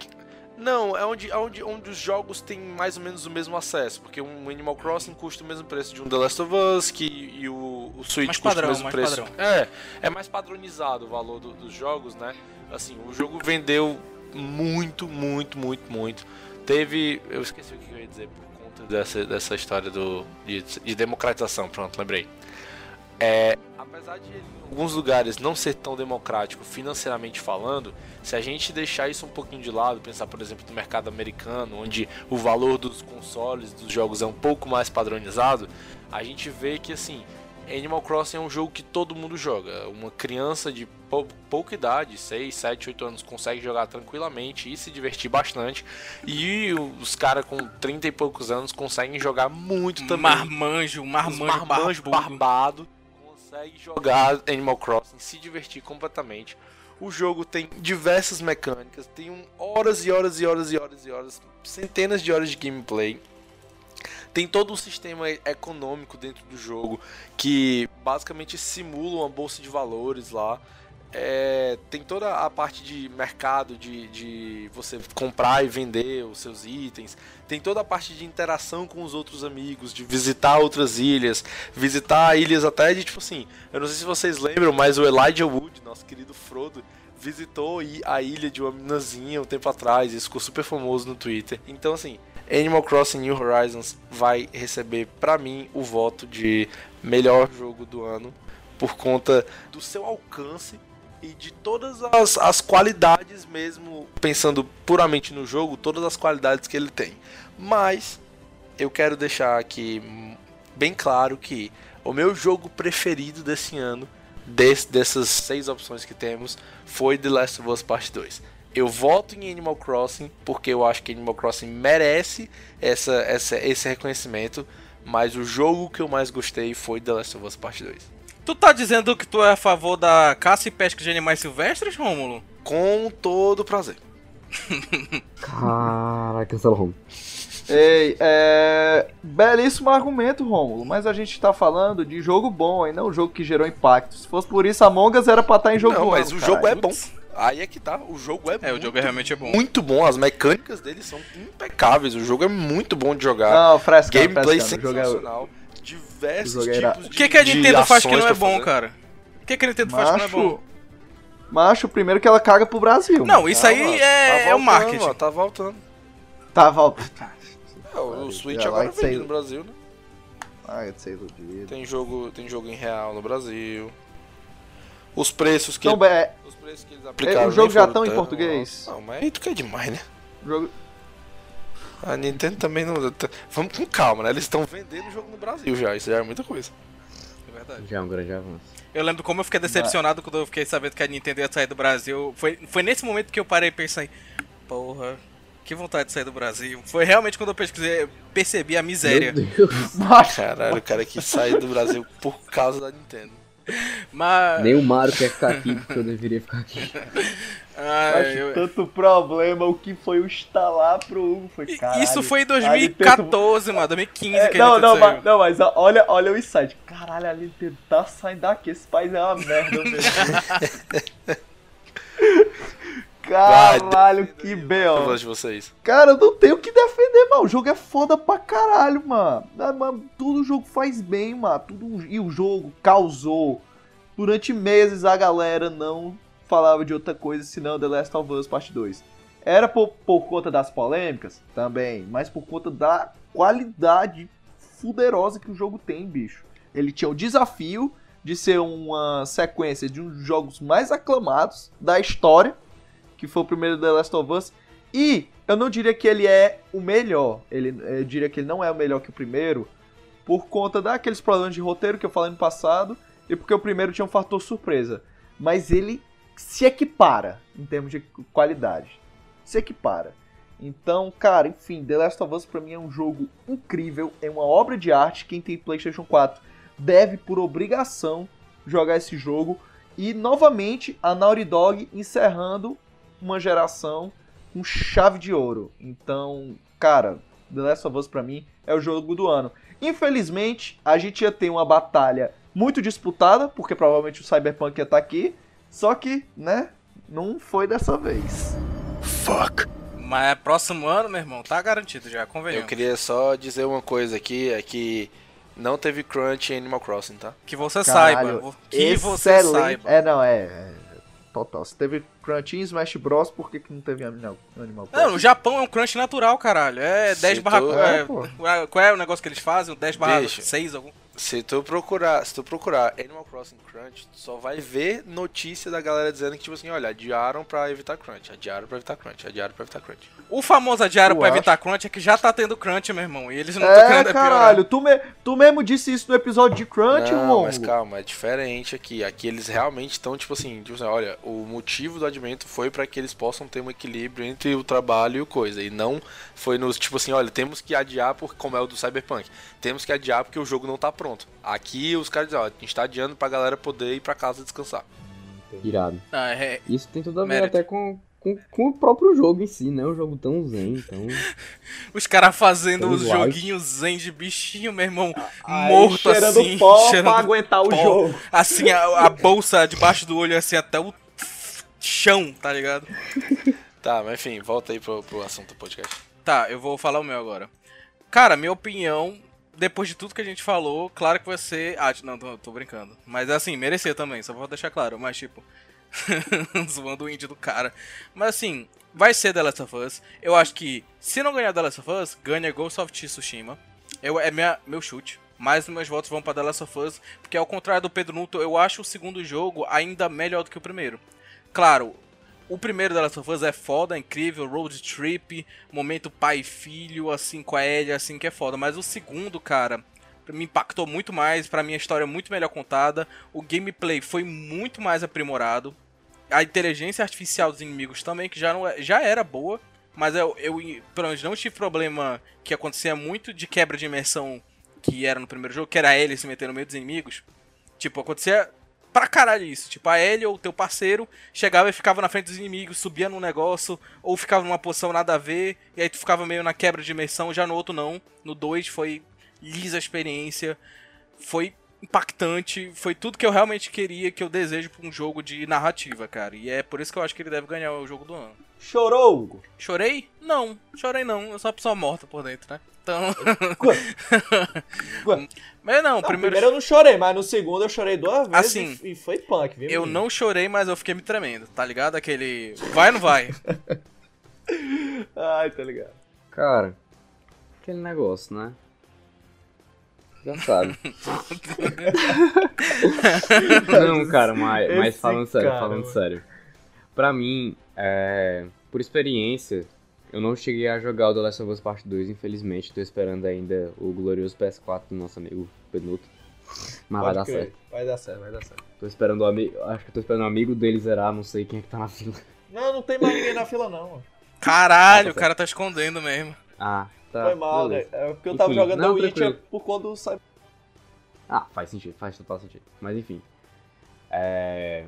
Não, é onde, é onde, onde os jogos têm mais ou menos o mesmo acesso, porque um Animal Crossing custa o mesmo preço de um The Last of Us, que, e o, o Switch Mais custa padrão, o mesmo preço. padrão. É, é mais padronizado o valor do- dos jogos, né? Assim, o jogo vendeu muito, muito, muito, muito. Teve, eu esqueci o que eu ia dizer por conta dessa, dessa história do, de, de democratização, pronto, lembrei. É, apesar de ele, em alguns lugares não ser tão democrático financeiramente falando, se a gente deixar isso um pouquinho de lado, pensar por exemplo no mercado americano, onde o valor dos consoles, dos jogos é um pouco mais padronizado, a gente vê que assim, Animal Crossing é um jogo que todo mundo joga. Uma criança de pou- pouca idade, 6, 7, 8 anos, consegue jogar tranquilamente e se divertir bastante. E os caras com 30 e poucos anos conseguem jogar muito também. Marmanjo, marmanjo, marmanjo barbudo. barbado consegue jogar Animal Crossing, se divertir completamente. O jogo tem diversas mecânicas, tem horas e horas e horas e horas e horas, centenas de horas de gameplay. Tem todo um sistema econômico dentro do jogo que basicamente simula uma bolsa de valores lá. É, tem toda a parte de mercado, de, de você comprar e vender os seus itens. Tem toda a parte de interação com os outros amigos, de visitar outras ilhas, visitar ilhas até de tipo assim. Eu não sei se vocês lembram, mas o Elijah Wood, nosso querido Frodo, visitou a ilha de uma meninazinha um tempo atrás. Isso ficou super famoso no Twitter. Então, assim, Animal Crossing New Horizons vai receber pra mim o voto de melhor jogo do ano por conta do seu alcance e de todas as, as qualidades mesmo, pensando puramente no jogo, todas as qualidades que ele tem. Mas eu quero deixar aqui bem claro que o meu jogo preferido desse ano, des- dessas seis opções que temos, foi The Last of Us Part 2. Eu voto em Animal Crossing porque eu acho que Animal Crossing merece essa, essa, esse reconhecimento, mas o jogo que eu mais gostei foi The Last of Us Part 2. Tu tá dizendo que tu é a favor da caça e pesca de animais silvestres, Rômulo? Com todo prazer. Caraca, cancela home. Ei, é. Belíssimo argumento, Rômulo, mas a gente tá falando de jogo bom e não jogo que gerou impacto. Se fosse por isso, Among Us era pra estar em jogo Não, bom. mas o jogo é bom. Aí é que tá, o jogo é É, o jogo é realmente é bom. muito bom, as mecânicas dele são impecáveis, o jogo é muito bom de jogar. Não, frescando, Gameplay frescando, o jogo é- sensacional, diversos o jogo era- tipos O de que, que a de Nintendo faz que não é bom, cara? O que, que a Nintendo faz que não é bom? Macho, macho, primeiro que ela caga pro Brasil. Não, isso aí Calma, é, tá é o voltando, marketing. ó, tá voltando. Tá, volta. É, o, o Switch agora vai vende no Brasil, né? Ai, de ser iludido. Tem jogo, tem jogo em real no Brasil. Os preços que Então, é, os preços que eles aplicaram o jogo já foram tão em português? Não, mas aí tu quer demais, né? o jogo... A Nintendo também não. Vamos com calma, né? Eles estão vendendo o jogo no Brasil já, isso já é muita coisa. É verdade. Já é um grande avanço. Eu lembro como eu fiquei decepcionado quando eu fiquei sabendo que a Nintendo ia sair do Brasil. Foi, foi nesse momento que eu parei e pensei, porra, que vontade de sair do Brasil. Foi realmente quando eu pesquisei, percebi a miséria. Meu Deus. Caralho, o cara que sai do Brasil por causa da Nintendo. Mas. Nem o Mario quer ficar aqui, porque eu deveria ficar aqui. Ah, Acho eu- tanto problema, o que foi o instalar pro Hugo foi caralho. Isso foi em a Nintendo- 2014, mano, 2015 É, que não, a não, mas, não, mas olha, olha o insight. Caralho, a Nintendo tá saindo daqui. Esse país é uma merda mesmo. Caralho, que B.O. gosto de vocês. Cara, eu não tenho o que defender, mano. O jogo é foda pra caralho, mano. Ah, mano, Tudo o jogo faz bem, mano. Tudo... E o jogo causou. Durante meses a galera não falava de outra coisa senão The Last of Us Part 2. Era por, por conta das polêmicas? Também. Mas por conta da qualidade fuderosa que o jogo tem, bicho. Ele tinha o desafio de ser uma sequência de um dos jogos mais aclamados da história, que foi o primeiro The Last of Us. E eu não diria que ele é o melhor. Ele, eu diria que ele não é o melhor que o primeiro, por conta daqueles problemas de roteiro que eu falei no passado, e porque o primeiro tinha um fator surpresa. Mas ele se equipara em termos de qualidade. Se equipara. Então, cara, enfim, The Last of Us pra mim é um jogo incrível, é uma obra de arte. Quem tem PlayStation 4 deve, por obrigação, jogar esse jogo. E novamente a Naughty Dog encerrando uma geração com chave de ouro. Então, cara, The Last of Us pra mim é o jogo do ano. Infelizmente, a gente ia ter uma batalha muito disputada, porque provavelmente o Cyberpunk ia estar aqui. Só que, né, não foi dessa vez. Fuck. Mas é próximo ano, meu irmão, tá garantido já, convenhamos. Eu queria só dizer uma coisa aqui, é que não teve crunch em Animal Crossing, tá? Que você Caralho, saiba. Que você excelente. saiba. É, não, é. é total. Se teve Crunch em Smash Bros, por que, que não teve Animal, Animal Não, o Japão é um crunch natural, caralho. É Se 10 barra... é, É, qual é o negócio que eles fazem? 10 barra Bicho. 6 algum? Se tu procurar, se tu procurar Animal Crossing Crunch, tu só vai ver notícia da galera dizendo que tipo assim, olha, adiaram pra evitar crunch, adiaram pra evitar crunch, adiaram pra evitar crunch. O famoso Tu pra acha? evitar crunch é que já tá tendo crunch, meu irmão. E eles não estão É, querendo caralho, tu, me- tu mesmo disse isso no episódio de Crunch, Não, Mongo. mas calma, é diferente aqui. Aqui eles realmente estão, tipo assim, tipo assim, olha, o motivo do adiamento foi pra que eles possam ter um equilíbrio entre o trabalho e o coisa. E não foi nos, tipo assim, olha, temos que adiar por como é o do Cyberpunk. Temos que adiar porque o jogo não tá pronto. Aqui os caras dizem, ó, a gente tá adiando pra galera poder ir pra casa descansar. Irado. Ah, é... Isso tem tudo a ver Mérito. até com, com, com o próprio jogo em si, né? Um jogo tão zen, então. Os caras fazendo os joguinhos zen de bichinho, meu irmão, Aí, morto cheirando assim. pó cheirando pra aguentar o pó. jogo. Assim, a, a bolsa debaixo do olho, assim, até o chão, tá ligado? Tá, mas enfim, volta aí pro, pro assunto do podcast. Tá, eu vou falar o meu agora. Cara, minha opinião, depois de tudo que a gente falou, claro que ser. Ah, não, tô, tô brincando. Mas assim, merecer também, só vou deixar claro. Mas tipo. zoando o indie do cara. Mas assim, vai ser The Last of Us. Eu acho que se não ganhar The Last of Us, ganha Ghost of Tsushima. Eu, é minha, meu chute. Mas meus votos vão pra The Last of Us. Porque ao contrário do Pedro Nuto, eu acho o segundo jogo ainda melhor do que o primeiro. Claro, o primeiro The Last of Us é foda, é incrível, road trip, momento pai e filho, assim, com a Ellie, assim, que é foda. Mas o segundo, cara, me impactou muito mais, pra mim a história é muito melhor contada, o gameplay foi muito mais aprimorado, a inteligência artificial dos inimigos também, que já, não é- já era boa, mas eu, eu pelo menos não tive problema que acontecia muito de quebra de imersão que era no primeiro jogo, que era Ellie se meter no meio dos inimigos. Tipo, acontecia pra caralho isso. Tipo, a Ellie ou teu parceiro chegava e ficava na frente dos inimigos, subia num negócio, ou ficava numa posição nada a ver, e aí tu ficava meio na quebra de imersão, já no outro não. No 2 foi lisa a experiência, foi impactante, foi tudo que eu realmente queria, que eu desejo pra um jogo de narrativa, cara. E é por isso que eu acho que ele deve ganhar o jogo do ano. Chorou, Hugo? Chorei? Não, chorei não. Eu sou uma pessoa morta por dentro, né? Então. mas não, Não, primeiro. primeiro eu não chorei, mas no segundo eu chorei duas vezes Assim, e, e foi punk, viu? Eu menino? não chorei, mas eu fiquei me tremendo, tá ligado? Aquele. Vai ou não vai? Ai, tá ligado. Cara, aquele negócio, né? Sabe. Não, cara, mas, mas falando sério, cara, falando mano. sério. Pra mim, é, por experiência, eu não cheguei a jogar o The Last of Us Part 2, infelizmente. Tô esperando ainda o glorioso PS4 do nosso amigo Penuto. Mas vai Pode dar crer. certo. Vai dar certo, vai dar certo. Tô esperando o amigo. Acho que tô esperando o amigo dele zerar, não sei quem é que tá na fila. Não, não tem mais ninguém na fila, não. mano. Caralho, Ah, o tá cara tá escondendo mesmo. Ah, tá. foi mal, beleza. né? É porque eu tava jogando não, The Witcher tranquilo. por conta do Cyber. Ah, faz sentido, faz total sentido. Mas enfim. É...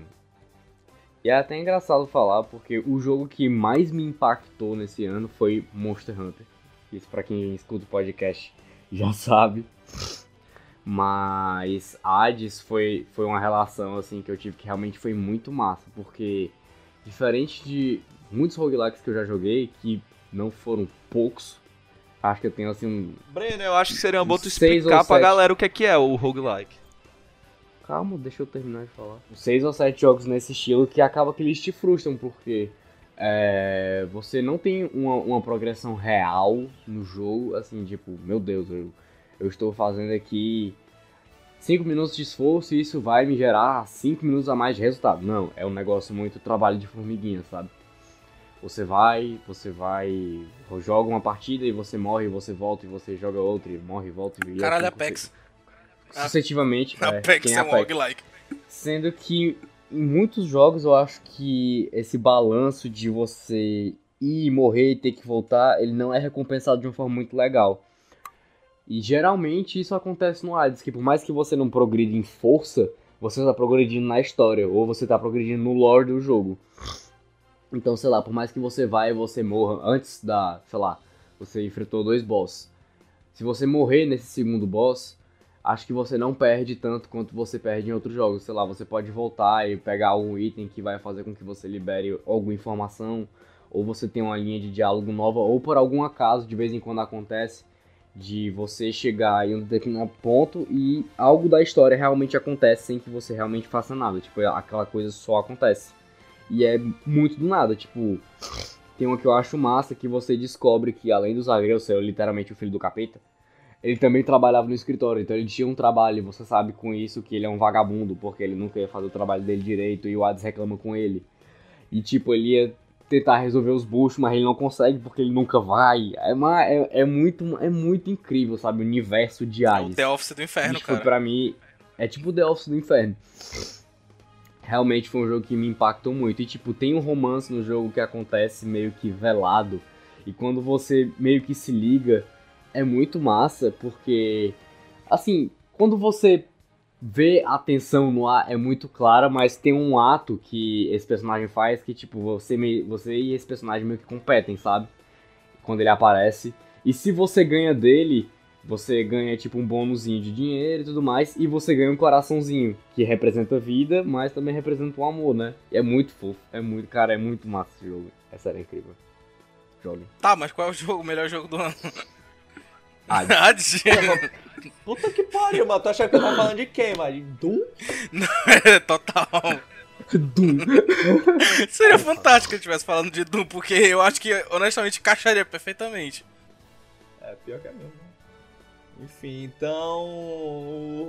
E é até engraçado falar, porque o jogo que mais me impactou nesse ano foi Monster Hunter. Isso pra quem escuta o podcast já sabe. Mas Hades foi, foi uma relação assim que eu tive que realmente foi muito massa, porque diferente de muitos roguelikes que eu já joguei, que não foram poucos, acho que eu tenho assim um. Breno, eu acho que seria uma boa tu explicar pra galera o que é que é o roguelike. Calma, deixa eu terminar de falar. Seis ou sete jogos nesse estilo que acaba que eles te frustram, porque é, você não tem uma, uma progressão real no jogo, assim, tipo, meu Deus, eu, eu estou fazendo aqui 5 minutos de esforço e isso vai me gerar 5 minutos a mais de resultado. Não, é um negócio muito trabalho de formiguinha, sabe? Você vai, você vai, joga uma partida e você morre, você volta e você joga outra e morre volta e Caralho, assim Apex. Sucessivamente, é, Apex tem é um Apex. roguelike. Sendo que em muitos jogos eu acho que esse balanço de você ir, morrer e ter que voltar, ele não é recompensado de uma forma muito legal. E geralmente isso acontece no Hades, que por mais que você não progrida em força, você está progredindo na história, ou você está progredindo no lore do jogo. Então, sei lá, por mais que você vá e você morra antes da, sei lá, você enfrentou dois boss. Se você morrer nesse segundo boss, acho que você não perde tanto quanto você perde em outros jogos. Sei lá, você pode voltar e pegar algum item que vai fazer com que você libere alguma informação, ou você tem uma linha de diálogo nova, ou por algum acaso, de vez em quando acontece, de você chegar em um determinado ponto e algo da história realmente acontece sem que você realmente faça nada. Tipo, aquela coisa só acontece. E é muito do nada, tipo. Tem uma que eu acho massa que você descobre que além do Zagreu ser literalmente o filho do capeta, ele também trabalhava no escritório, então ele tinha um trabalho, e você sabe com isso que ele é um vagabundo, porque ele nunca ia fazer o trabalho dele direito e o Hades reclama com ele. E tipo, ele ia tentar resolver os buchos, mas ele não consegue porque ele nunca vai. É, uma, é, é muito, é muito incrível, sabe? O universo de Hades. É The Office do inferno, Isso cara. Pra mim, é tipo The Office do inferno. Realmente foi um jogo que me impactou muito. E tipo, tem um romance no jogo que acontece meio que velado. E quando você meio que se liga, é muito massa, porque assim, quando você vê a tensão no ar é muito clara, mas tem um ato que esse personagem faz que tipo, você me, você e esse personagem meio que competem, sabe? Quando ele aparece. E se você ganha dele, você ganha tipo um bônusinho de dinheiro e tudo mais, e você ganha um coraçãozinho, que representa a vida, mas também representa o amor, né? E é muito fofo, é muito, cara, é muito massa esse jogo. É sério, é incrível. Jogue. Tá, mas qual é o jogo, o melhor jogo do ano? Hades. Puta que pariu, mas tu acha que eu tava falando de quem, mano? Doom? Não, é total. Doom. Seria fantástico se eu estivesse falando de Doom, porque eu acho que, honestamente, encaixaria perfeitamente. É, pior que é mesmo. Enfim, então.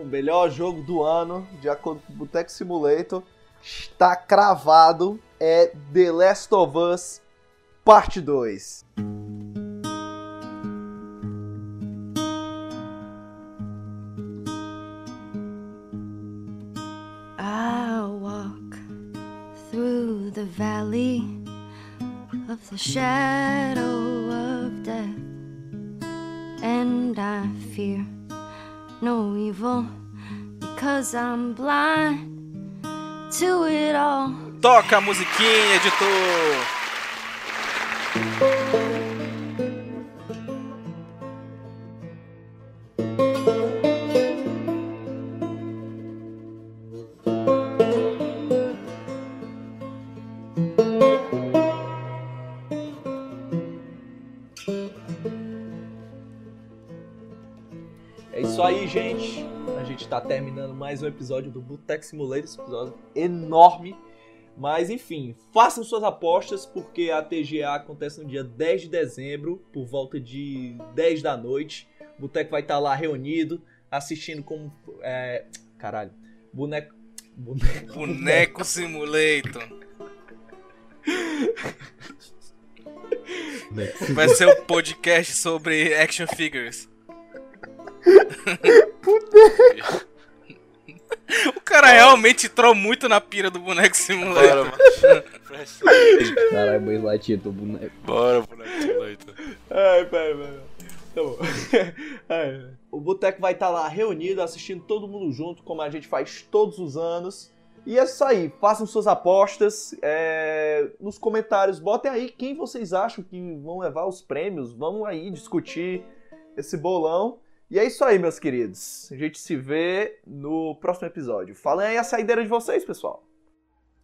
O melhor jogo do ano, de acordo com o Boteco Simulator, está cravado. É The Last of Us Parte 2. I'll walk through the valley of the shadow because I'm blind to it all. Toca a musiquinha, editor! Mais um episódio do Boteco Simulator, esse episódio enorme. Mas enfim, façam suas apostas, porque a TGA acontece no dia 10 de dezembro, por volta de 10 da noite. O Boteco vai estar lá reunido, assistindo como. É, caralho. Boneco. Boneco. Boneco Simulator. Vai ser um podcast sobre action figures. o cara realmente entrou muito na pira do boneco simulator. Caralho, Buzz Lightyear, teu boneco. Bora, boneco simulator. Ai, pera, pera. Tá bom. Ai, o Boteco vai estar lá reunido, assistindo todo mundo junto, como a gente faz todos os anos. E é isso aí, façam suas apostas é, nos comentários, botem aí quem vocês acham que vão levar os prêmios, vamos aí discutir esse bolão. E é isso aí, meus queridos. A gente se vê no próximo episódio. Falem aí a saideira de vocês, pessoal.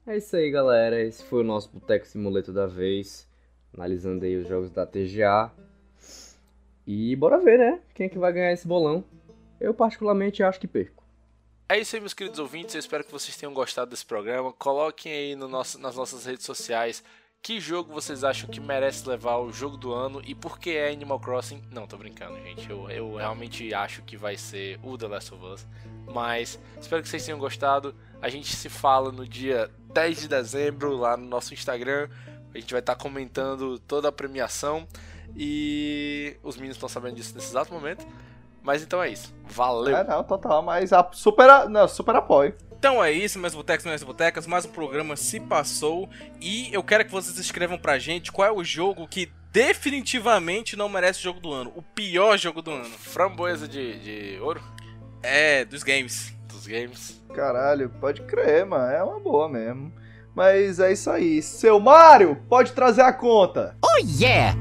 É isso aí, galera. Esse foi o nosso Boteco Simuleto da vez. Analisando aí os jogos da TGA. E bora ver, né? Quem é que vai ganhar esse bolão. Eu particularmente acho que perco. É isso aí, meus queridos ouvintes. Eu espero que vocês tenham gostado desse programa. Coloquem aí no nosso, nas nossas redes sociais que jogo vocês acham que merece levar o jogo do ano e por que é Animal Crossing. Não, tô brincando, gente. Eu, eu realmente acho que vai ser o The Last of Us. Mas espero que vocês tenham gostado. A gente se fala no dia 10 de dezembro lá no nosso Instagram. A gente vai estar comentando toda a premiação. E os meninos estão sabendo disso nesse exato momento. Mas então é isso. Valeu. É, não, total, mas a, super, não, super apoio. Então é isso, meus botecos, minhas botecas. Mais um programa se passou. E eu quero que vocês escrevam pra gente qual é o jogo que definitivamente não merece o jogo do ano. O pior jogo do ano. Framboesa de, de ouro? É, dos games. Dos games. Caralho, pode crer, mano. É uma boa mesmo. Mas é isso aí. Seu Mário, pode trazer a conta. Oh yeah!